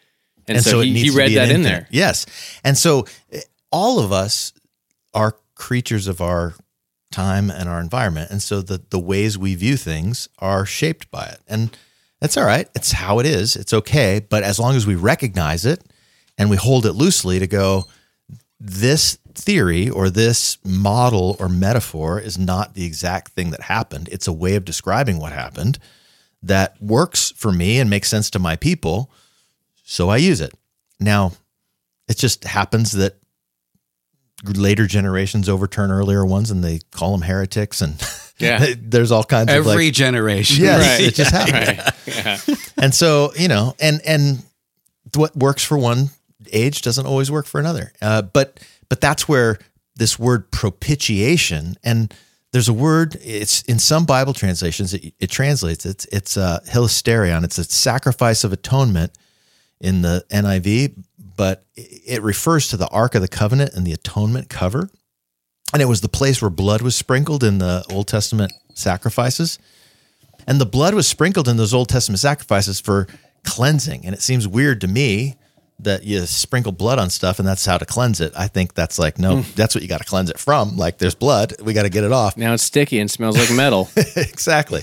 And, and so, it he, he read that in there. Yes, and so eh, all of us are creatures of our time and our environment, and so the the ways we view things are shaped by it, and that's all right. It's how it is. It's okay, but as long as we recognize it and we hold it loosely to go, this theory or this model or metaphor is not the exact thing that happened. It's a way of describing what happened that works for me and makes sense to my people. So I use it. Now, it just happens that later generations overturn earlier ones and they call them heretics and Yeah. there's all kinds of Every like generation. yes, Right. it just happens. Right. Yeah. And so, you know, and and what works for one age doesn't always work for another. Uh, but but that's where this word propitiation and there's a word it's in some Bible translations it, it translates it's it's uh, hilasterion. It's a sacrifice of atonement in the NIV, but it refers to the Ark of the Covenant and the atonement cover. And it was the place where blood was sprinkled in the Old Testament sacrifices. And the blood was sprinkled in those Old Testament sacrifices for cleansing. And it seems weird to me that you sprinkle blood on stuff and that's how to cleanse it. I think that's like, no, hmm. that's what you got to cleanse it from. Like there's blood, we got to get it off. Now it's sticky and smells like metal. exactly.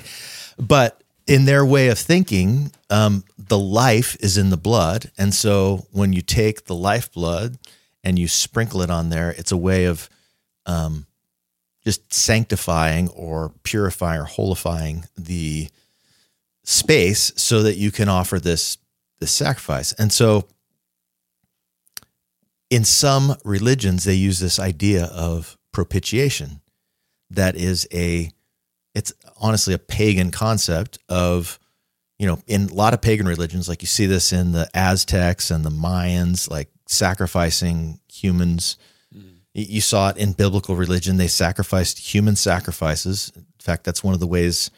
But in their way of thinking, um, the life is in the blood. And so when you take the lifeblood and you sprinkle it on there, it's a way of um, just sanctifying or purifying or holifying the space so that you can offer this this sacrifice. And so in some religions they use this idea of propitiation that is a it's honestly a pagan concept of you know in a lot of pagan religions like you see this in the aztecs and the mayans like sacrificing humans. Y- you saw it in biblical religion. They sacrificed human sacrifices. In fact that's one of the ways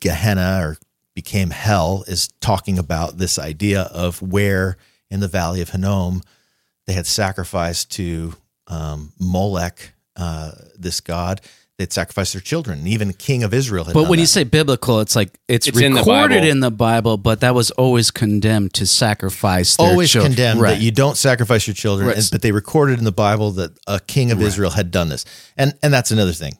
gehenna or became hell is talking about this idea of where in the valley of hinnom they had sacrificed to um, molech uh, this god they'd sacrifice their children even the king of israel had But done when you say biblical, it's like it's, It's in the recorded Bible. in the Bible, but that was always condemned to sacrifice. Their always children. condemned right. that you don't sacrifice your children, Right. and- but they recorded in the Bible that a king of Israel had done this, and and that's another thing.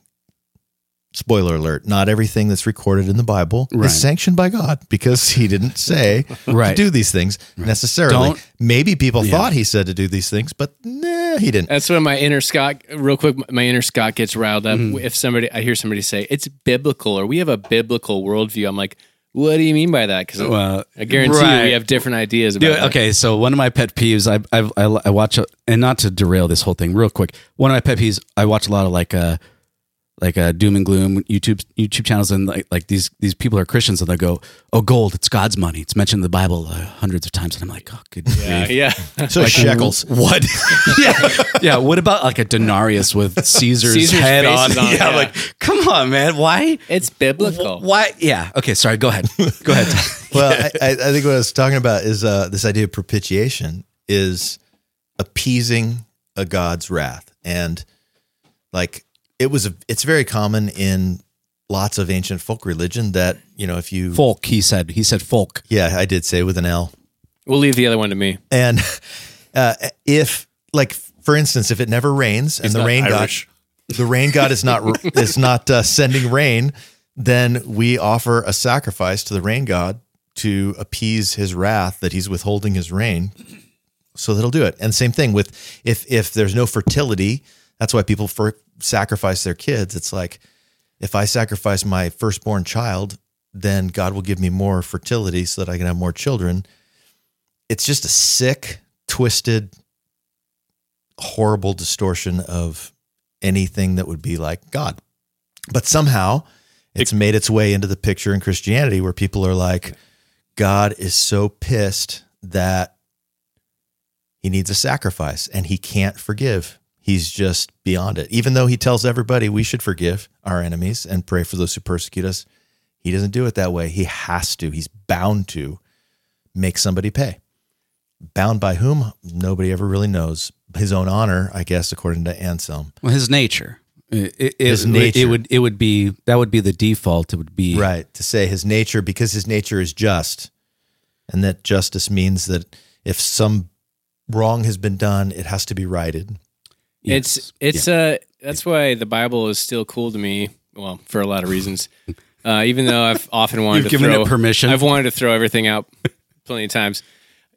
Spoiler alert: Not everything that's recorded in the Bible Right. is sanctioned by God because He didn't say right. to do these things necessarily. Don't- Maybe people Yeah. thought He said to do these things, but nah, He didn't. That's when my inner Scott, real quick, my inner Scott gets riled up. Mm-hmm. If somebody, I hear somebody say it's biblical or we have a biblical worldview. I'm like, what do you mean by that? Because Well, I guarantee you we have different ideas about Dude, okay, so one of my pet peeves, I I I, I watch, a, and not to derail this whole thing, real quick. One of my pet peeves, I watch a lot of like uh, like uh, doom and gloom YouTube YouTube channels, and like like these these people are Christians, and they go, "Oh, gold, it's God's money. It's mentioned in the Bible uh, hundreds of times." And I'm like, "Oh, good Yeah, grief. yeah. So shekels. What? yeah, yeah. What about like a denarius with Caesar's, Caesar's head on? on yeah, yeah. like come on, man. Why? It's biblical. Why? Yeah. Okay. Sorry. Go ahead. Go ahead. Well, I, I I think what I was talking about is uh, this idea of propitiation is appeasing a God's wrath, and like it was, a, it's very common in lots of ancient folk religion that you know if you, folk. He said. He said folk. yeah, I did say with an L, We'll leave the other one to me. and uh, if like for instance, if it never rains and the rain Irish. god, the rain god is not is not uh, sending rain, then we offer a sacrifice to the rain god to appease his wrath that he's withholding his rain, so that he'll do it. And same thing with if if there's no fertility, that's why people for sacrifice their kids. It's like if I sacrifice my firstborn child, then God will give me more fertility so that I can have more children. It's just a sick, twisted, horrible distortion of anything that would be like God. But somehow it's made its way into the picture in Christianity where people are like, God is so pissed that he needs a sacrifice and he can't forgive. He's just beyond it. Even though he tells everybody we should forgive our enemies and pray for those who persecute us, he doesn't do it that way. He has to, he's bound to make somebody pay. Bound by whom? Nobody ever really knows. His own honor, I guess, according to Anselm. Well, his nature. It, it, His nature. It would. It would be. That would be the default. It would be Right. To say his nature, because his nature is just, and that justice means that if some wrong has been done, it has to be righted. It's it's uh that's why the Bible is still cool to me. Well, for a lot of reasons. Uh, even though I've often wanted You've to given throw it permission. I've wanted to throw everything out plenty of times.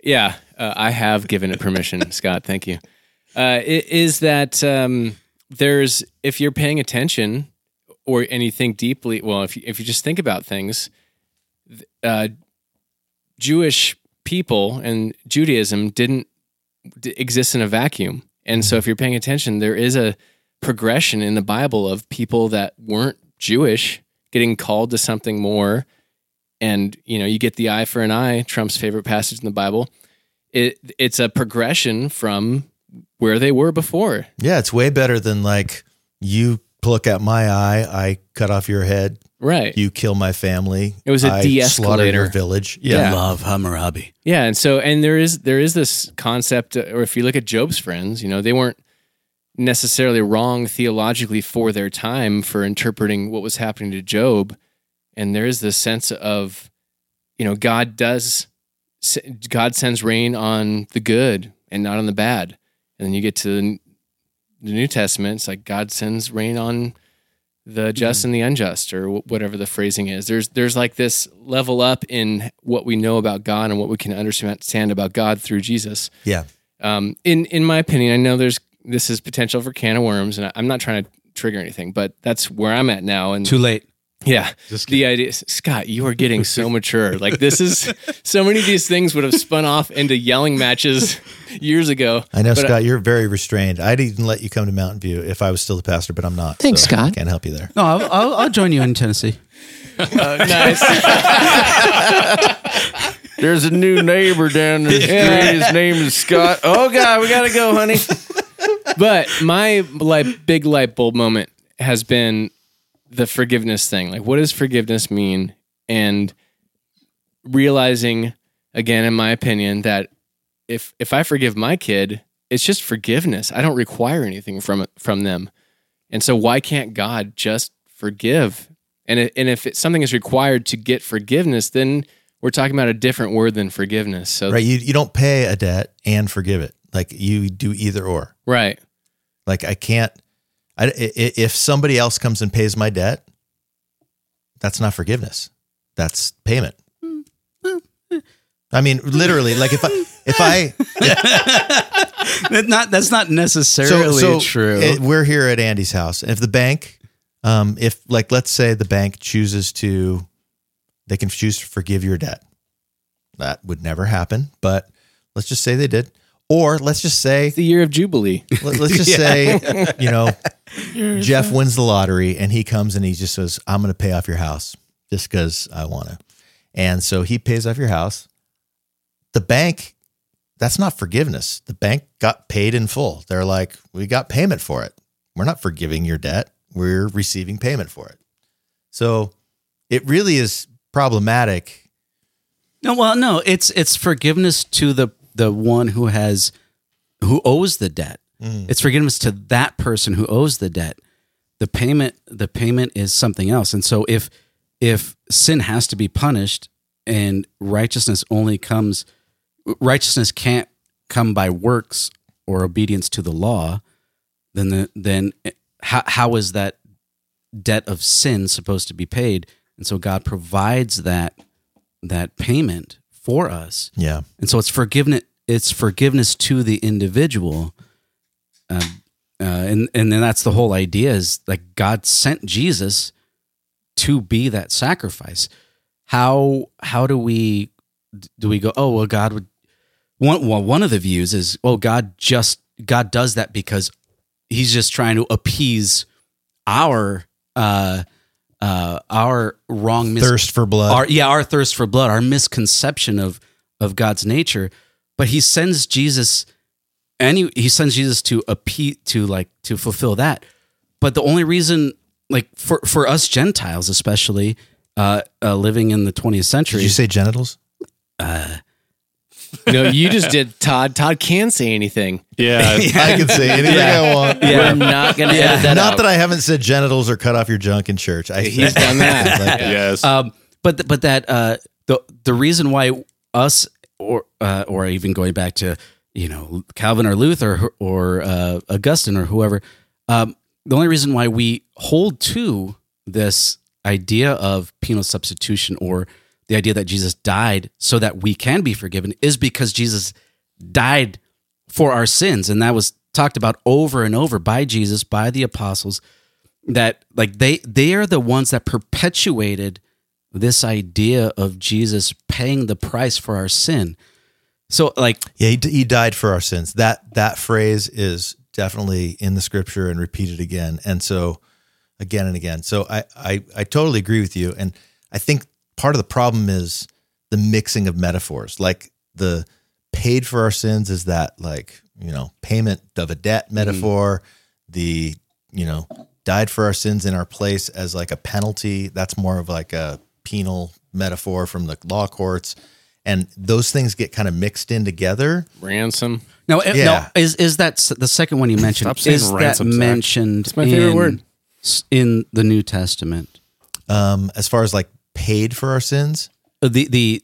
Yeah, uh, I have given it permission, Scott. Thank you. Uh, it is that um, there's if you're paying attention or and you think deeply. Well, if you, if you just think about things, uh, Jewish people and Judaism didn't d- exist in a vacuum. And so if you're paying attention, there is a progression in the Bible of people that weren't Jewish getting called to something more. And, you know, you get the eye for an eye, Trump's favorite passage in the Bible. It it's a progression from where they were before. Yeah, it's way better than like you pluck out my eye, I cut off your head, Right. you kill my family. It was a I de-escalator. slaughter your village. Yeah. love Hammurabi. Yeah, and so and there is there is this concept, uh, or if you look at Job's friends, you know, they weren't necessarily wrong theologically for their time for interpreting what was happening to Job, and there is this sense of, you know, God does, God sends rain on the good and not on the bad, and then you get to the, New Testament, it's like God sends rain on the just and the unjust or wh- whatever the phrasing is there's there's like this level up in what we know about god and what we can understand about god through jesus Yeah. um, in in my opinion i know there's this is potential for can of worms and I- i'm not trying to trigger anything but that's where i'm at now and Too late. Yeah the idea scott you are getting so mature like this is so many of these things would have spun off into yelling matches years ago I know, But, Scott, you're very restrained. I'd even let you come to Mountain View if I was still the pastor, but I'm not. Thanks, so Scott. I can't help you there. No, I'll, I'll, I'll join you in Tennessee. uh, nice There's a new neighbor down the street. His name is Scott. Oh God, we gotta go, honey. but my like big light bulb moment has been the forgiveness thing. Like, what does forgiveness mean? And realizing, again, in my opinion, that if if I forgive my kid, it's just forgiveness. I don't require anything from it from them. And so, why can't God just forgive? And it, and if it, something is required to get forgiveness, then we're talking about a different word than forgiveness. So, Right. You, you don't pay a debt and forgive it. Like you do either or. right. Like I can't, I, if somebody else comes and pays my debt, that's not forgiveness. That's payment. I mean, literally, like if I, if I, That's not that's not necessarily true. it- we're here at Andy's house. If the bank, um, if like let's say the bank chooses to, they can choose to forgive your debt. That would never happen, but let's just say they did. Or let's just say It's the year of Jubilee. Let, us just say, you know, Jeff wins the lottery and he comes and he just says, I'm going to pay off your house just because I want to. And so he pays off your house. The bank, that's not forgiveness. The bank got paid in full. They're like, we got payment for it. We're not forgiving your debt. We're receiving payment for it. So it really is problematic. No, well, no, it's it's forgiveness to the the one who has who owes the debt. Mm. It's forgiveness to that person who owes the debt. The payment the payment is something else. And so if if sin has to be punished and righteousness only comes righteousness can't come by works or obedience to the law, then the, then how how is that debt of sin supposed to be paid? And so God provides that that payment for us. Yeah. And so it's forgiveness. It's forgiveness to the individual, uh, uh, and and then that's the whole idea is like God sent Jesus to be that sacrifice. How how do we do we go? Oh well, God would. One well, one of the views is oh God just God does that because He's just trying to appease our uh uh our wrong mis- Thirst for blood. our yeah our thirst for blood our misconception of of god's nature but he sends jesus and he, he sends jesus to appeal to like to fulfill that but the only reason like for for us gentiles especially uh, uh living in the 20th Did century you say genitals? No, you just did Todd. Todd can say anything. Yeah. I can say anything I want. We're not going to edit that Not out. that I haven't said genitals or cut off your junk in church. I, He's done that. Like, yes. um but th- but that uh the the reason why us or uh, or even going back to you know Calvin or Luther or uh, Augustine or whoever um the only reason why we hold to this idea of penal substitution or the idea that Jesus died so that we can be forgiven is because Jesus died for our sins and that was talked about over and over by Jesus by the apostles that like they they are the ones that perpetuated this idea of Jesus paying the price for our sin. So like yeah, he, he died for our sins. That that phrase is definitely in the scripture and repeated again. And so again and again. So I, I I totally agree with you. And I think part of the problem is the mixing of metaphors. Like the paid for our sins is that like, you know, payment of a debt metaphor, the, you know, died for our sins in our place as like a penalty. That's more of like a penal metaphor from the law courts. And those things get kind of mixed in together. Ransom. no, eh, Yeah. no is is that the second one you mentioned? Stop saying is that ransom, Zach. mentioned? It's my favorite in, word. in the New Testament. Um, as far as like paid for our sins. Uh, The the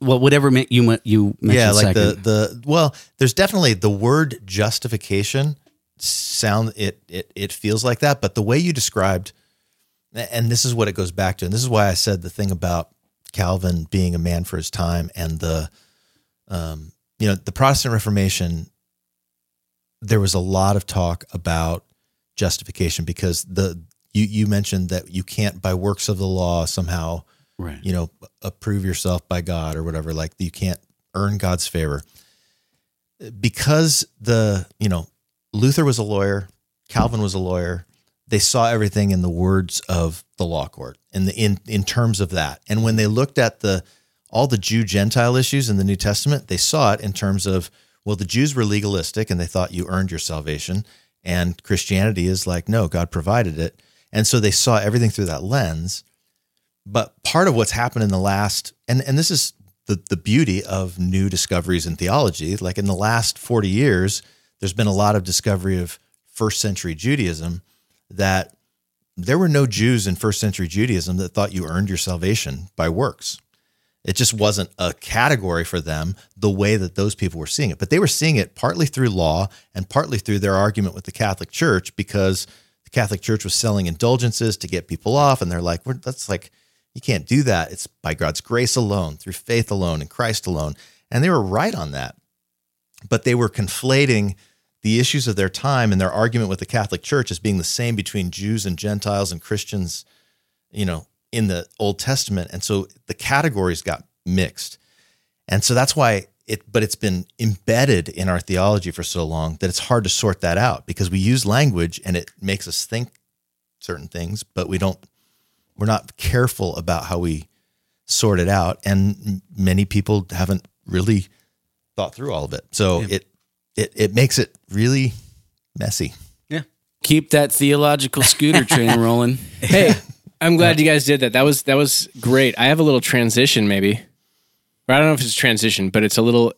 well, whatever ma- you you mentioned yeah, like second. the the well, there's definitely the word justification sound it it it feels like that, but the way you described and this is what it goes back to, and this is why I said the thing about Calvin being a man for his time and the um you know, the Protestant Reformation there was a lot of talk about justification because the you you mentioned that you can't by works of the law somehow right. you know, approve yourself by God or whatever. Like you can't earn God's favor because the you know Luther was a lawyer, Calvin was a lawyer. They saw everything in the words of the law court in the in in terms of that. And when they looked at the all the Jew Gentile issues in the New Testament, they saw it in terms of well, the Jews were legalistic and they thought you earned your salvation, and Christianity is like no, God provided it, and so they saw everything through that lens. But part of what's happened in the last, and, and this is the, the beauty of new discoveries in theology, like in the last 40 years, there's been a lot of discovery of first century Judaism that there were no Jews in first century Judaism that thought you earned your salvation by works. It just wasn't a category for them the way that those people were seeing it. But they were seeing it partly through law and partly through their argument with the Catholic Church because the Catholic Church was selling indulgences to get people off. And they're like, that's like, you can't do that. It's by God's grace alone, through faith alone, in Christ alone. And they were right on that. But they were conflating the issues of their time and their argument with the Catholic Church as being the same between Jews and Gentiles and Christians, you know, in the Old Testament. And so the categories got mixed. And so that's why it, but it's been embedded in our theology for so long that it's hard to sort that out because we use language and it makes us think certain things, but we don't, we're not careful about how we sort it out. And many people haven't really thought through all of it. So it, it, it makes it really messy. Yeah. Keep that theological scooter train rolling. Hey, I'm glad you guys did that. That was that was great. I have a little transition, maybe. Or I don't know if it's a transition, but it's a little.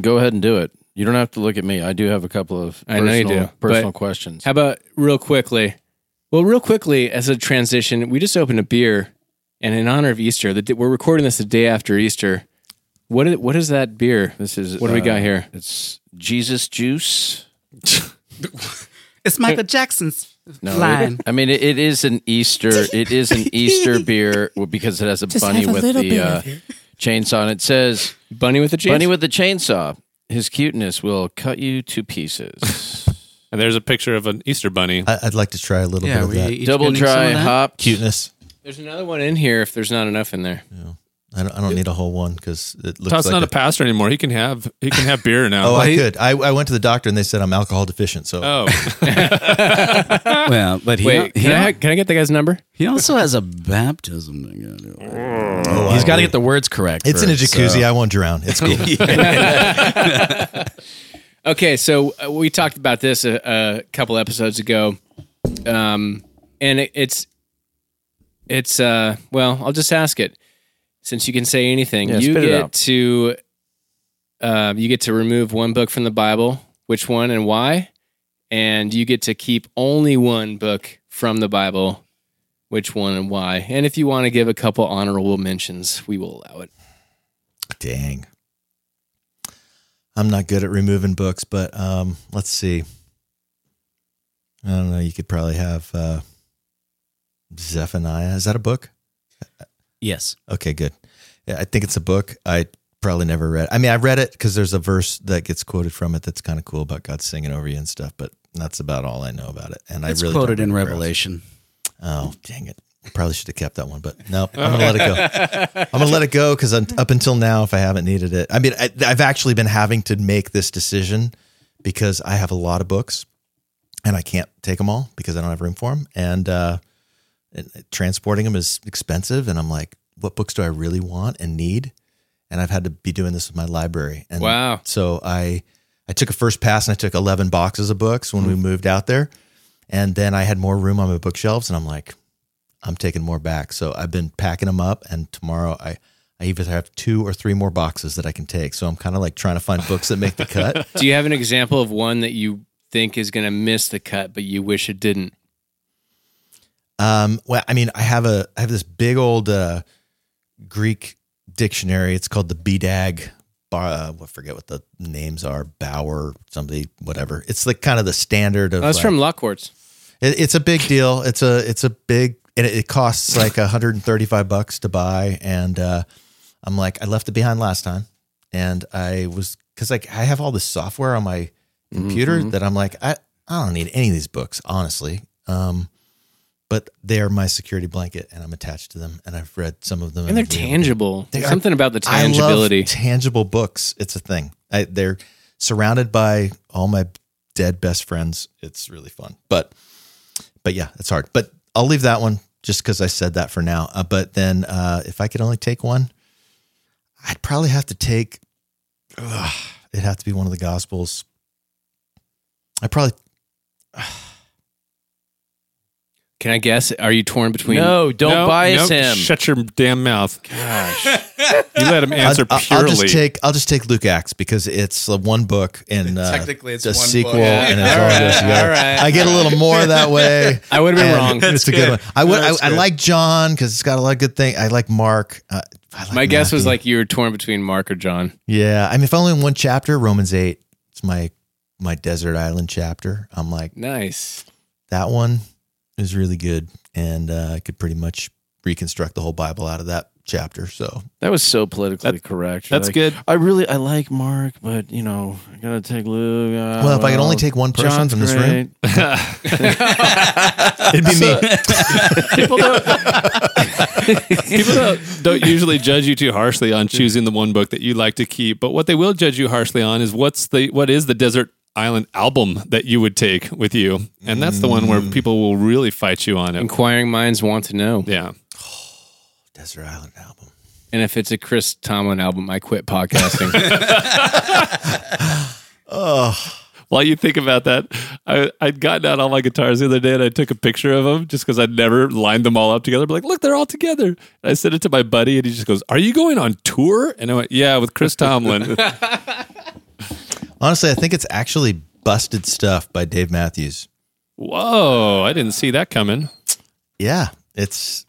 Go ahead and do it. You don't have to look at me. I do have a couple of I personal, know you do, personal questions. How about real quickly? Well, real quickly as a transition, we just opened a beer, and in honor of Easter, the, we're recording this the day after Easter. What is, what is that beer? This is What do we uh, got here? It's Jesus juice. It's Michael Jackson's No, line. it- I mean it, it is an Easter. It is an Easter beer because it has a bunny with the uh, chainsaw. And it says Bunny with a chains. bunny with the chainsaw. His cuteness will cut you to pieces. And there's a picture of an Easter bunny. I, I'd like to try a little Yeah, bit of we that each Double getting some dry that? hop. cuteness. There's another one in here if there's not enough in there. I don't, I don't need a whole one because it looks Todd's like not a- a pastor anymore. He can have he can have beer now. Oh, I could. I, I went to the doctor and they said I'm alcohol deficient. So oh, Well, but he, Wait, he, can I, can I get the guy's number? he also has a baptism. to go to. Oh, He's I got to get the words correct. It's in a first, jacuzzi. so- I won't drown. It's cool. Okay, so uh, we talked about this a, a couple episodes ago, um, and it, it's it's uh, well, I'll just ask it since you can say anything. Yeah, you get to uh, you get to remove one book from the Bible. Which one and why? And you get to keep only one book from the Bible. Which one and why? And if you want to give a couple honorable mentions, we will allow it. Dang. I'm not good at removing books, but um, let's see. I don't know. You could probably have uh, Zephaniah. Is that a book? Yes. Okay, good. Yeah, I think it's a book. I probably never read. I mean, I read it because there's a verse that gets quoted from it that's kind of cool about God singing over you and stuff. But that's about all I know about it. And It's I really quoted in. Revelation. Oh, dang it. Probably should have kept that one, but no, I'm going to let it go. I'm going to let it go because up until now, if I haven't needed it, I mean, I, I've actually been having to make this decision because I have a lot of books and I can't take them all because I don't have room for them. And, uh, and transporting them is expensive. And I'm like, what books do I really want and need? And I've had to be doing this with my library. And Wow. so I, I took a first pass and I took 11 boxes of books when we moved out there. And then I had more room on my bookshelves and I'm like, I'm taking more back. So I've been packing them up and tomorrow I, I either have two or three more boxes that I can take. So I'm kind of like trying to find books that make the cut. Do you have an example of one that you think is going to miss the cut, but you wish it didn't? Um, well, I mean, I have a, I have this big old, uh, Greek dictionary. It's called the BDAG. Uh, I forget what the names are. Bauer, somebody, whatever. It's like kind of the standard of. That's like- from Hogwarts. It, it's a big deal. It's a it's a big and it, it costs like 135 bucks to buy. And uh, I'm like, I left it behind last time, and I was because like I have all this software on my computer that I'm like, I I don't need any of these books, honestly. Um, but they are my security blanket, and I'm attached to them, and I've read some of them, And they're tangible. They There's something about the I tangibility. love tangible books. It's a thing. I, they're surrounded by all my dead best friends. It's really fun. But but yeah, it's hard. But I'll leave that one just because I said that for now. Uh, but then uh, if I could only take one, I'd probably have to take. Ugh, it'd have to be one of the Gospels. I probably Can I guess? Are you torn between? No, don't No, bias no, him. Shut your damn mouth. Gosh, you let him answer I'll, purely. I'll just take I'll just take Luke Acts because it's uh, one book and uh, Technically, it's a one sequel book. and it's All all, right, all right. I get a little more that way. I would have been And wrong. It's a good, good. one. I would. I, I like John because it's got a lot of good things. I like Mark. Uh, I like My guess was like you were torn between Mark or John. yeah. I mean, if only in one chapter, Romans eight. It's my my desert island chapter. I'm like Nice. that one is really good, and uh, I could pretty much reconstruct the whole Bible out of that chapter. So That was so politically correct. That's Like, good. I really I like Mark, but you know I gotta take Luke. Uh, Well, if I could only take one person John's from this room, it'd be me. people don't, people don't, don't usually judge you too harshly on choosing the one book that you like to keep, but what they will judge you harshly on is what's the what is the desert island album that you would take with you, and that's the one where mm. people will really fight you on it. Inquiring minds want to know. Yeah, Desert Island album. And if it's a Chris Tomlin album, I quit podcasting. Oh, while you think about that, I, I'd gotten out all my guitars the other day and I took a picture of them just because I'd never lined them all up together. But like, look, they're all together. And I sent it to my buddy and he just goes, Are you going on tour? And I went, Yeah, with Chris Tomlin. honestly, I think it's actually busted stuff by Dave Matthews. Whoa, I didn't see that coming. Yeah, it's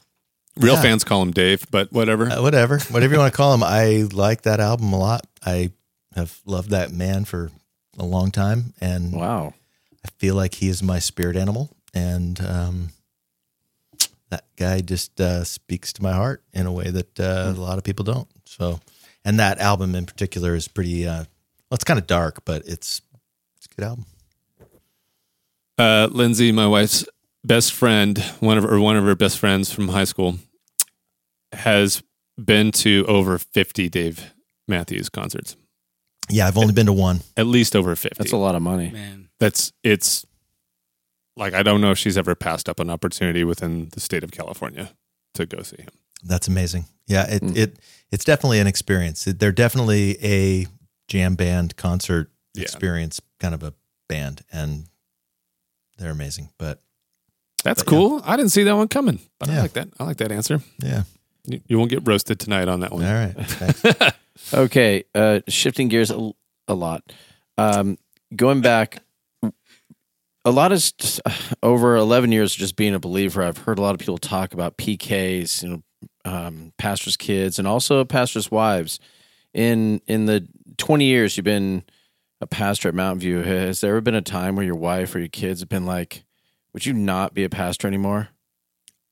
Real Yeah. fans call him Dave, but whatever. uh, whatever, whatever you want to call him. I like that album a lot. I have loved that man for a long time, and Wow. I feel like he is my spirit animal, and um, that guy just uh, speaks to my heart in a way that uh, a lot of people don't. So, and that album in particular is pretty. Well, it's kind of dark, but it's it's a good album. uh, Lindsay, my wife's best friend, one of or one of her best friends from high school, has been to over fifty Dave Matthews concerts. Yeah, I've only been to one. At least over fifty. That's a lot of money. Man. That's it's like I don't know if she's ever passed up an opportunity within the state of California to go see him. That's amazing. Yeah, it Hmm. it it's definitely an experience. It- They're definitely a jam band concert Yeah. experience, kind of a band, and they're amazing. But That's But, yeah. cool. I didn't see that one coming, but I like that. I like that answer. yeah, You, you won't get roasted tonight on that one. All right. Okay, uh, shifting gears a, a lot. Um, going back, a lot is just, over eleven years of just being a believer. I've heard a lot of people talk about PKs, you know, um, pastors' kids, and also pastors' wives. In in the twenty years you've been a pastor at Mountain View, has there ever been a time where your wife or your kids have been like, "Would you not be a pastor anymore?"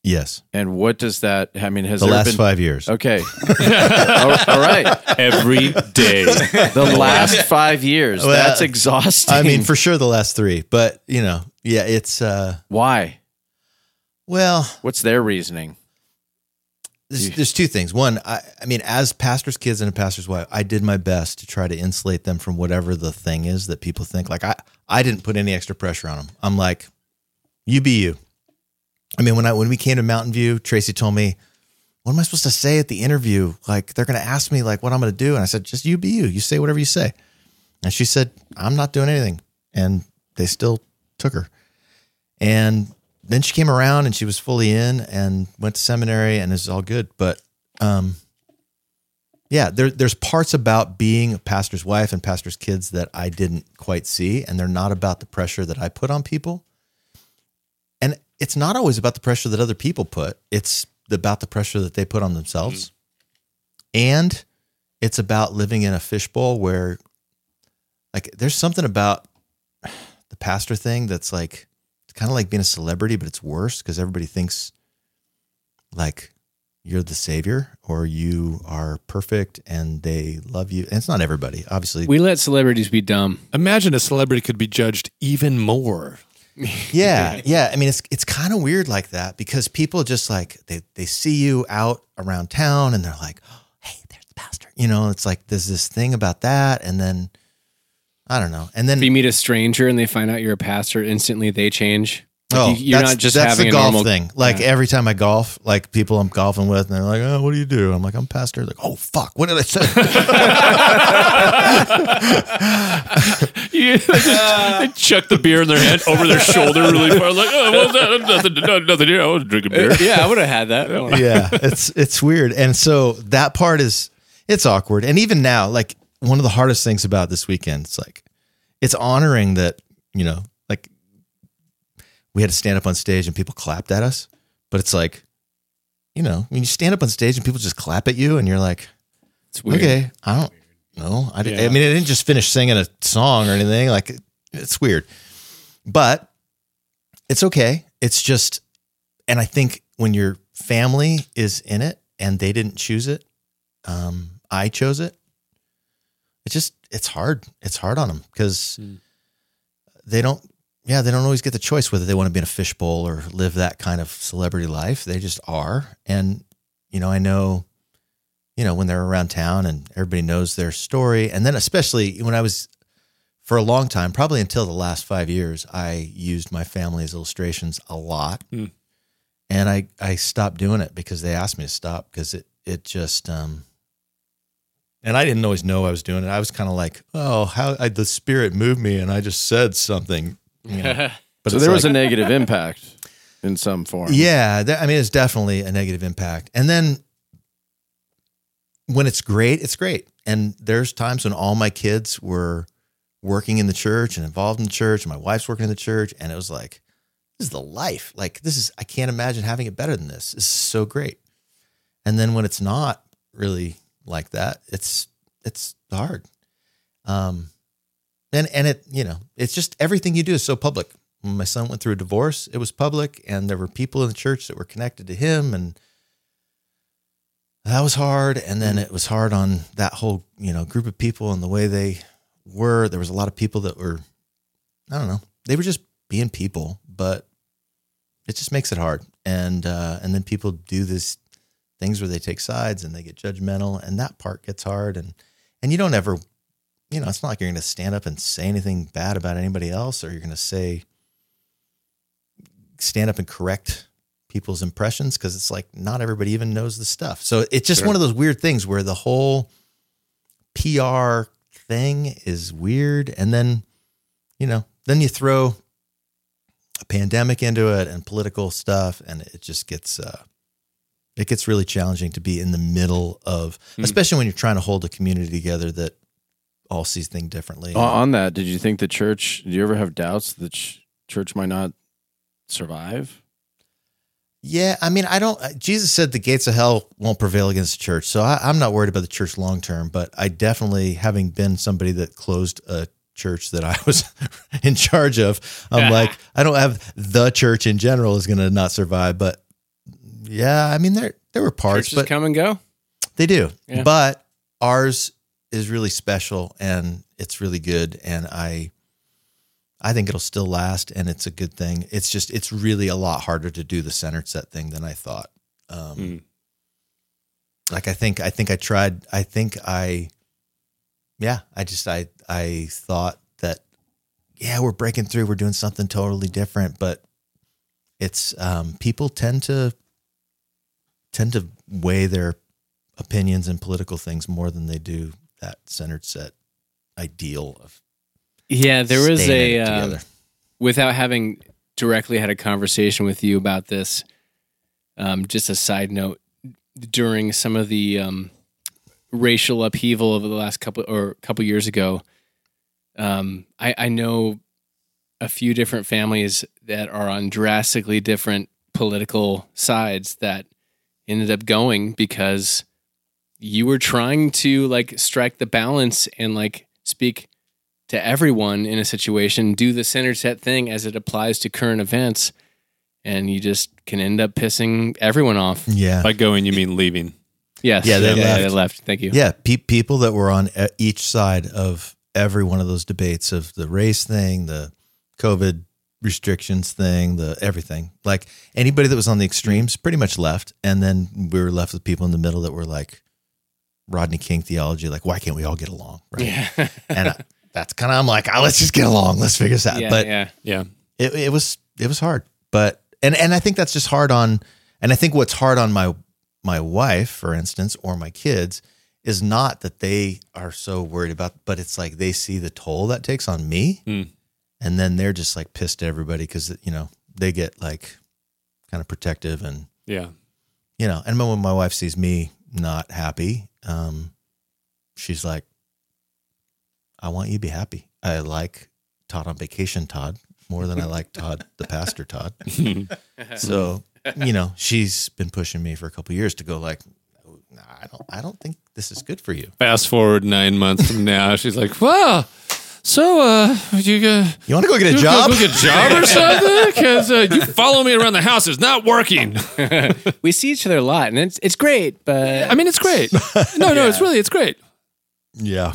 yes, And what does that? I mean, has the there last been? five years. Okay, all, all right. Every day. The last five years. Well, That's exhausting. I mean, for sure, the last three. But you know, yeah, it's uh, why? well, What's their reasoning? There's, there's two things. One, I, I mean, as pastor's kids and a pastor's wife, I did my best to try to insulate them from whatever the thing is that people think. Like I, I didn't put any extra pressure on them. I'm like, you be you. I mean, when I when we came to Mountain View, Tracy told me, "What am I supposed to say at the interview? Like they're going to ask me like what I'm going to do," and I said, "Just you be you. You say whatever you say." And she said, "I'm not doing anything," and they still took her. And then she came around and she was fully in and went to seminary and is all good. But um, yeah, there, there's parts about being a pastor's wife and pastor's kids that I didn't quite see, and they're not about the pressure that I put on people. And it's not always about the pressure that other people put. It's about the pressure that they put on themselves. And it's about living in a fishbowl where like there's something about the pastor thing that's like it's kind of like being a celebrity, but it's worse because everybody thinks like you're the savior or you are perfect and they love you. And it's not everybody, obviously. we let celebrities be dumb. Imagine a celebrity could be judged even more. yeah, yeah. I mean, it's it's kind of weird like that because people just like they they see you out around town and they're like, oh, "Hey, there's the pastor." You know, it's like there's this thing about that, and then I don't know, and then If you meet a stranger and they find out you're a pastor, instantly they change. Like, Oh, you- you're that's, not just that's having the a golf normal thing. Like Yeah. every time I golf, like people I'm golfing with, and they're like, "Oh, what do you do?" I'm like, "I'm pastor." Like, "Oh, fuck, what did I say?" Yeah, they, just, they chuck the beer in their hand over their shoulder really far, like, oh, what's that? Nothing, no, nothing here. I was drinking beer. Uh, yeah, I would have had that. yeah, it's it's weird, and so that part is it's awkward. And even now, like one of the hardest things about this weekend, it's like it's honoring that you know, like we had to stand up on stage and people clapped at us, but it's like, you know, when you stand up on stage and people just clap at you, and you're like, It's weird. okay, I don't know. I, didn't- I mean, I didn't just finish singing a song or anything. Like, it- it's weird, but it's okay. It's just, and I think when you're family is in it and they didn't choose it. Um, I chose it. It's just it's hard. It's hard on them because Hmm. they don't. Yeah, they don't always get the choice whether they want to be in a fishbowl or live that kind of celebrity life. They just are, and you know, I know, you know, when they're around town and everybody knows their story, and then especially when I was for a long time, probably until the last five years, I used my family's illustrations a lot, Hmm. and I I stopped doing it because they asked me to stop because it it just um. And I didn't always know I was doing it. I was kind of like, "Oh, how I, the spirit moved me, and I just said something." You know? But so it's there was like- a negative impact in some form. yeah, that, I mean, it's definitely a negative impact. And then when it's great, it's great. And there's times when all my kids were working in the church and involved in the church, and my wife's working in the church, and it was like, this is the life. Like, this is, I can't imagine having it better than this. This is so great. And then when it's not really like that, it's, it's hard. Um, and, and it, you know, it's just everything you do is so public when my son went through a divorce, it was public, and there were people in the church that were connected to him, and that was hard. And then it was hard on that whole you know group of people and the way they were. There was a lot of people that were, I don't know, they were just being people, but it just makes it hard. And uh, and then people do this things where they take sides and they get judgmental, and that part gets hard. And and you don't ever you know, it's not like you're going to stand up and say anything bad about anybody else or you're going to say, stand up and correct people's impressions because it's like not everybody even knows the stuff. So it's just Sure. one of those weird things where the whole PR thing is weird. And then, you know, then you throw a pandemic into it and political stuff and it just gets, uh, it gets really challenging to be in the middle of, Hmm. especially when you're trying to hold a community together that all sees things differently. O- On that, did you think the church? Do you ever have doubts that ch- church might not survive? Yeah, I mean, I don't. uh, Jesus said the gates of hell won't prevail against the church, so I, I'm not worried about the church long term. But I definitely, having been somebody that closed a church that I was in charge of, I'm like, I don't have the church in general is going to not survive. But yeah, I mean, there there were parts, Churches but come and go. they do. Yeah. But ours is really special and it's really good, and I. I think it'll still last, and it's a good thing. It's just it's really a lot harder to do the centered set thing than I thought. Um, Mm. Like I think I think I tried. I think I, yeah. I just I I thought that yeah we're breaking through. We're doing something totally different, but it's um, people tend to tend to weigh their opinions and political things more than they do that centered set ideal of Yeah, there was a um, without having directly had a conversation with you about this. Um, just a side note: during some of the um, racial upheaval over the last couple or couple years ago, um, I, I know a few different families that are on drastically different political sides that ended up going because you were trying to like strike the balance and like speak to everyone in a situation, do the center set thing as it applies to current events, and you just can end up pissing everyone off. yeah By going, you mean leaving. Yes. Yeah, they left. they left. Thank you. Yeah, pe- people that were on each side of every one of those debates of the race thing, the COVID restrictions thing, the everything. Like anybody that was on the extremes pretty much left. And then we were left with people in the middle that were like Rodney King theology, like, why can't we all get along? Right. Yeah. And I, that's kind of, I'm like, oh, let's just get along. Let's figure this out. yeah, but yeah. Yeah. it, it was it was hard but and and i think that's just hard on and i think what's hard on my my wife for instance or my kids is not that they are so worried about but it's like they see the toll that takes on me Hmm. And then they're just like pissed at everybody because you know they get like kind of protective and Yeah. you know and when my wife sees me not happy um she's like i want you to be happy. I like todd on vacation todd more than i like todd the pastor todd. So you know she's been pushing me for a couple years to go like "Nah, i don't i don't think this is good for you. Fast forward nine months from now, she's like, "Wow, So, uh, you uh, You want to go get a you job? Go get a job or something? Because uh, you follow me around the house is not working. we see each other a lot, and it's it's great. But I mean, it's great. No, no, it's really it's great. yeah.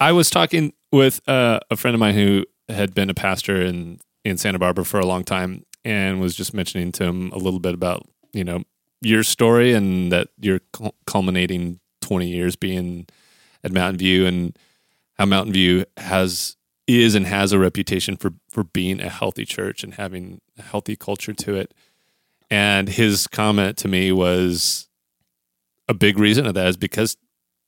I was talking with uh, a friend of mine who had been a pastor in in Santa Barbara for a long time, and was just mentioning to him a little bit about you know your story and that you're culminating twenty years being at Mountain View and how Mountain View has is and has a reputation for for being a healthy church and having a healthy culture to it. And his comment to me was a big reason of that is because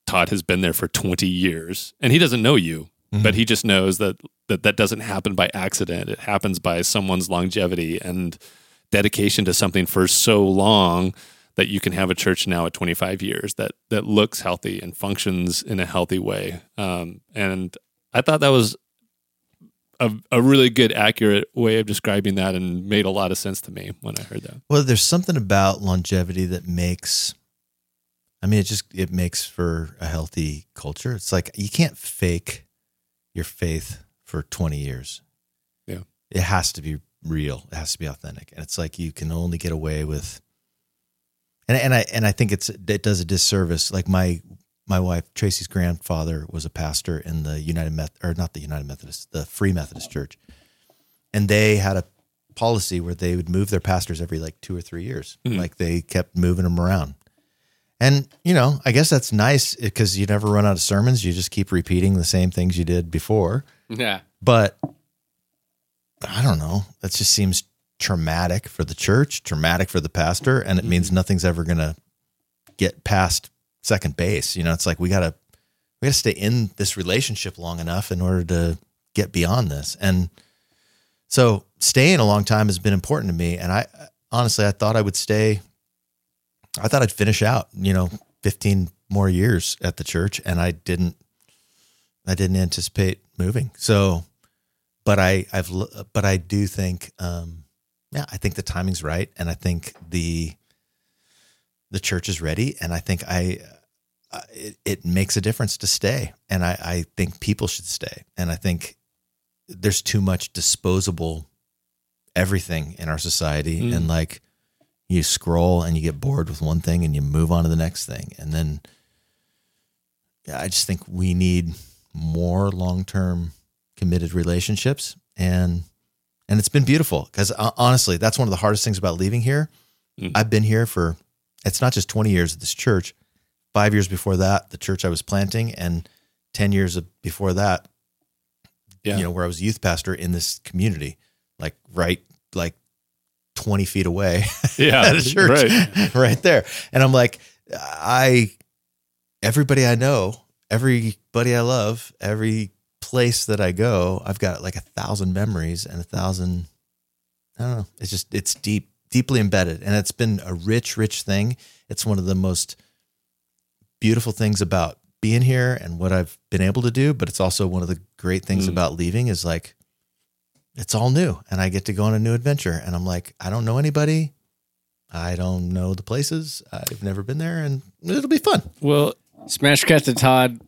Todd has been there for 20 years and he doesn't know you, mm-hmm. but he just knows that, that that doesn't happen by accident. It happens by someone's longevity and dedication to something for so long that you can have a church now at 25 years that that looks healthy and functions in a healthy way. Um, and I thought that was a, a really good, accurate way of describing that and made a lot of sense to me when I heard that. Well, there's something about longevity that makes I mean it just it makes for a healthy culture. It's like you can't fake your faith for 20 years. Yeah. It has to be real. It has to be authentic. And it's like you can only get away with and and I and I think it's it does a disservice. Like my my wife Tracy's grandfather was a pastor in the United Meth or not the United Methodist, the Free Methodist Church. And they had a policy where they would move their pastors every like 2 or 3 years. Hmm. Like they kept moving them around. And, you know, I guess that's nice because you never run out of sermons. You just keep repeating the same things you did before. yeah, But I don't know. That just seems traumatic for the church, traumatic for the pastor, and it means nothing's ever going to get past second base. You know, it's like we got to we got to stay in this relationship long enough in order to get beyond this. And so staying a long time has been important to me and I honestly I thought I would stay I thought I'd finish out, you know, 15 more years at the church and I didn't I didn't anticipate moving. So but I I've but I do think um yeah, I think the timing's right and I think the the church is ready and I think I uh, it, it makes a difference to stay and I I think people should stay and I think there's too much disposable everything in our society Mm. and like you scroll and you get bored with one thing and you move on to the next thing and then yeah, I just think we need more long-term committed relationships and and it's been beautiful because honestly that's one of the hardest things about leaving here Mm. i've been here for it's not just 20 years at this church five years before that the church i was planting and 10 years before that Yeah. you know where i was youth pastor in this community like right like 20 feet away Yeah, at a church right. right there. And I'm like, I, everybody I know, everybody I love, every place that I go, I've got like a thousand memories and a thousand, I don't know. It's just, it's deep, deeply embedded. And it's been a rich, rich thing. It's one of the most beautiful things about being here and what I've been able to do. But it's also one of the great things Mm. about leaving is like, it's all new and I get to go on a new adventure. And I'm like, I don't know anybody. I don't know the places. I've never been there, and it'll be fun. Well, smash cut to Todd.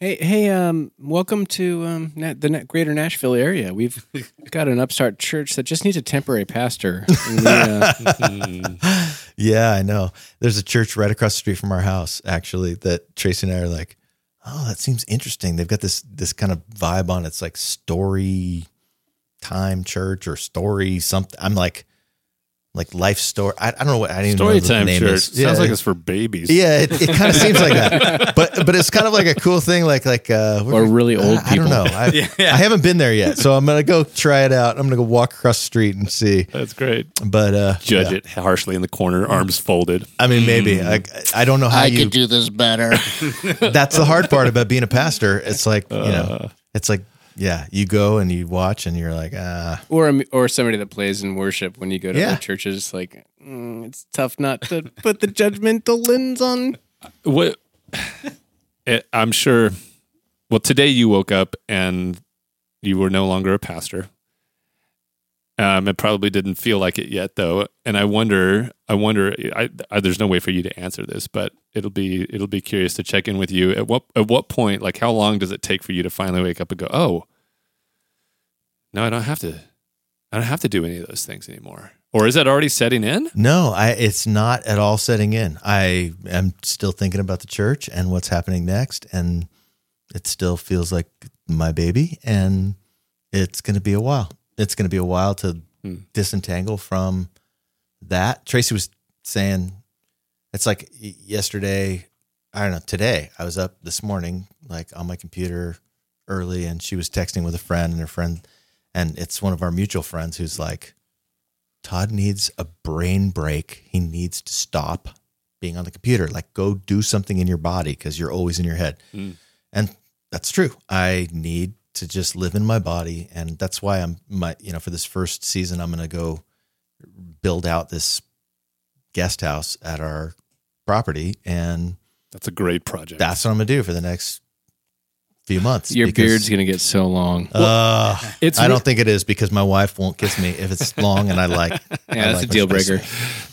Hey, hey, um, welcome to um the Greater Nashville area. We've got an upstart church that just needs a temporary pastor. We, uh, Yeah, I know. There's a church right across the street from our house, actually, that Tracy and I are like, oh, that seems interesting. They've got this this kind of vibe on. it. It's like story time church or story something. I'm like, like life story. I, I don't know what I didn't even know what the Storytime name church is. sounds Yeah, like it's for babies. Yeah, it, it kind of seems like that, but but it's kind of like a cool thing, like like uh, Or really old I, I don't people. know. I, I haven't been there yet, so I'm gonna go try it out. I'm gonna go walk across the street and see. That's great. But uh, Judge yeah. it harshly in the corner, arms folded. I mean, maybe I, I don't know how I you. could do this better. that's the hard part about being a pastor. It's like you Uh. know, it's like yeah, you go and you watch and you're like ah, or a- or somebody that plays in worship when you go to Yeah. other churches. Like mm, it's tough not to put the judgmental lens on. What? It, I'm sure. Well, today you woke up and you were no longer a pastor. Um, it probably didn't feel like it yet, though, and I wonder. I wonder. I, I, there's no way for you to answer this, but it'll be it'll be curious to check in with you. At what at what point, like, how long does it take for you to finally wake up and go, "Oh, no, I don't have to. I don't have to do any of those things anymore. Or is that already setting in? No, I it's not at all setting in. I am still thinking about the church and what's happening next and it still feels like my baby and it's going to be a while. It's going to be a while to Hmm. disentangle from that. Tracy was saying it's like yesterday, I don't know, today. I was up this morning like on my computer early and she was texting with a friend and her friend and it's one of our mutual friends who's like Todd needs a brain break. He needs to stop being on the computer. Like, go do something in your body because you're always in your head. Mm. And that's true. I need to just live in my body. And that's why I'm, my, you know, for this first season, I'm going to go build out this guest house at our property. And That's a great project. that's what I'm going to do for the next few months. Your because- beard's gonna get so long. Uh, It's I don't think it is because my wife won't kiss me if it's long and I like. Yeah, I that's like a deal space. breaker.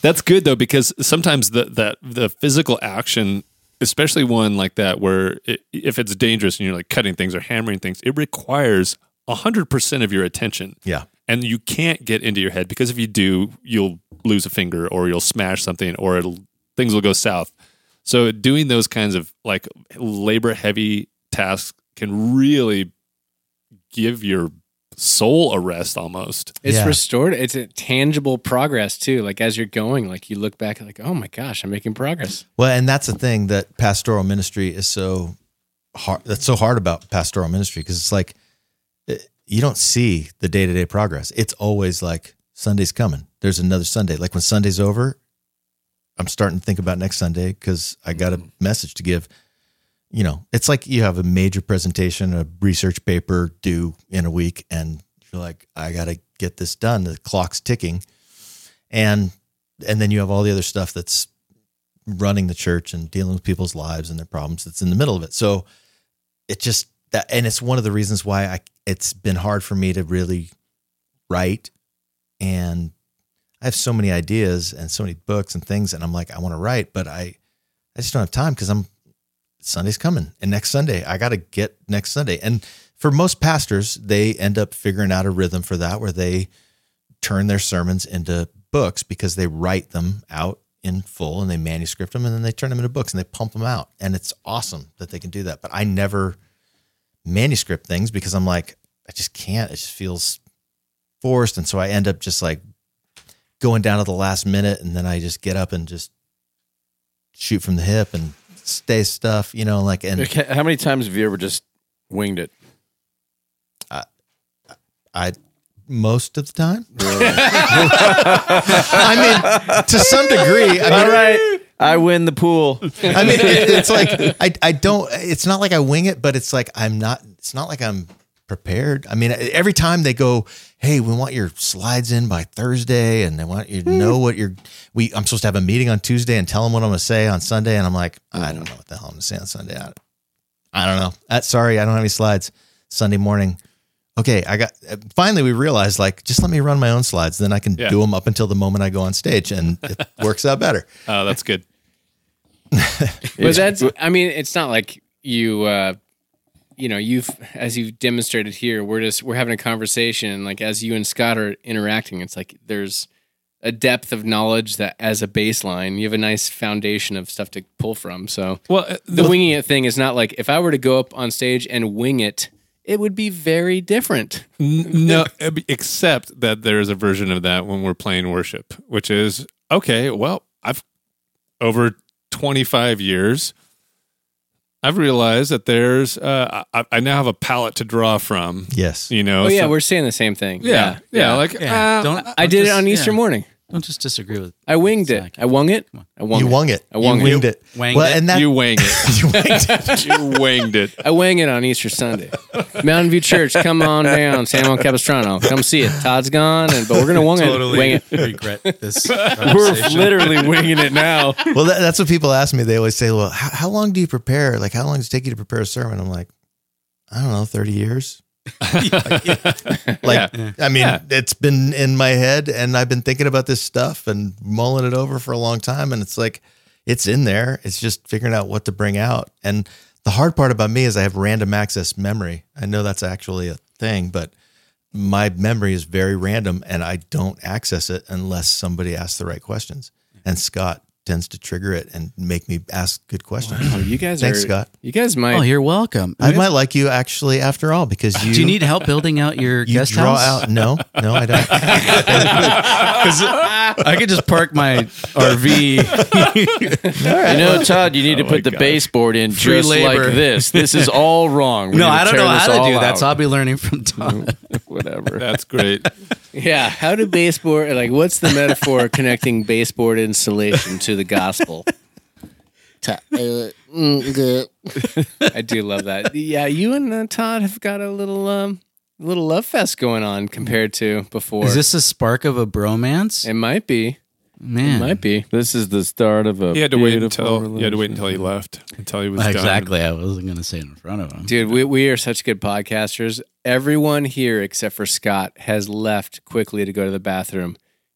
That's good though because sometimes the that the physical action, especially one like that, where it, if it's dangerous and you're like cutting things or hammering things, it requires hundred percent of your attention. Yeah. and you can't get into your head because if you do, you'll lose a finger or you'll smash something or it'll things will go south. So doing those kinds of like labor heavy tasks can really give your soul arrest almost. It's Yeah. restored. It's a tangible progress too. Like as you're going, like you look back, like, oh my gosh, I'm making progress. Well, and that's the thing that pastoral ministry is so hard. That's so hard about pastoral ministry because it's like eh, you don't see the day to day progress. It's always like Sunday's coming. There's another Sunday. Like when Sunday's over, I'm starting to think about next Sunday because I got a message to give. You know, it's like you have a major presentation, a research paper due in a week, and you're like, I got to get this done. The clock's ticking, and and then you have all the other stuff that's running the church and dealing with people's lives and their problems that's in the middle of it. So it just that and it's one of the reasons why I it's been hard for me to really write and I have so many ideas and so many books and things and I'm like I want to write but I I just don't have time cuz I'm Sunday's coming and next Sunday I got to get next Sunday and for most pastors they end up figuring out a rhythm for that where they turn their sermons into books because they write them out in full and they manuscript them and then they turn them into books and they pump them out. And it's awesome that they can do that. But I never manuscript things because I'm like, I just can't. It just feels forced. And so I end up just like going down to the last minute and then I just get up and just shoot from the hip and stay stuff, you know, like, and Okay, How many times have you ever just winged it? I, most of the time. I mean, to some degree. I mean, All right, I win the pool. I mean, it, it's like I I don't. It's not like I wing it, but it's like I'm not. It's not like I'm prepared. I mean, every time they go, "Hey, we want your slides in by Thursday," and they want you to know what you're. We I'm supposed to have a meeting on Tuesday and tell them what I'm going to say on Sunday, and I'm like, I don't know what the hell I'm going to say on Sunday. I, I don't know. Uh, sorry, I don't have any slides. Sunday morning. Okay, I got. uh, Finally, we realized like just let me run my own slides, then I can Yeah. do them up until the moment I go on stage, and it works out better. Oh, that's good. But that's, I mean, it's not like you, uh, you know, you've, as you've demonstrated here, we're just, we're having a conversation. Like as you and Scott are interacting, it's like there's a depth of knowledge that as a baseline, you have a nice foundation of stuff to pull from. So Well, uh, the winging it thing is not like if I were to go up on stage and wing it, it would be very different. No, except that there is a version of that when we're playing worship, which is okay. Well, I've over 25 years, I've realized that there's, uh, I, I now have a palette to draw from. Yes. You know, Oh yeah, so- we're saying the same thing. yeah, yeah, like Yeah, uh, don't, I don't did it on Easter yeah, morning. Don't just disagree with. I winged it. Zach. I wung it. I wung you it. wung it. I wung you it. winged it. Wanged well, it? and that you wang it. you winged it. you winged it. I wang it on Easter Sunday. Mountain View Church, come on down. San Capistrano, come see it. Todd's gone, and but we're gonna wing it. Wing it. regret this. We're literally winging it now. Well, that, that's what people ask me. They always say, "Well, how, how long do you prepare? Like, how long does it take you to prepare a sermon?" I'm like, I don't know, thirty years. Like, I mean, Yeah. it's been in my head, and I've been thinking about this stuff and mulling it over for a long time, and it's like, it's in there. It's just figuring out what to bring out. And the hard part about me is I have random access memory. I know that's actually a thing, but my memory is very random and I don't access it unless somebody asks the right questions. And Scott tends to trigger it and make me ask good questions. Oh, you guys Thanks, are. Scott. You guys might. Oh, you're welcome. I might like you actually after all because you Do you need help building out your you guest draw house? out. No, no, I don't. I could just park my RV. You know, Todd, you need to oh put the baseboard in Free just labor. like this. This is all wrong. We no, I don't know how to all do that. So. I'll be learning from Todd. Whatever. That's great. Yeah. How do baseboard like what's the metaphor connecting baseboard installation to the gospel? Ta- uh, mm, good. I do love that. Yeah, you and uh, Todd have got a little um little love fest going on compared to before. Is this a spark of a bromance? it might be. Man, it might be. This is the start of a. He had to wait beautiful until he had to wait until he left until he was done. exactly. I wasn't going to say it in front of him. Dude, we, we are such good podcasters. Everyone here except for Scott has left quickly to go to the bathroom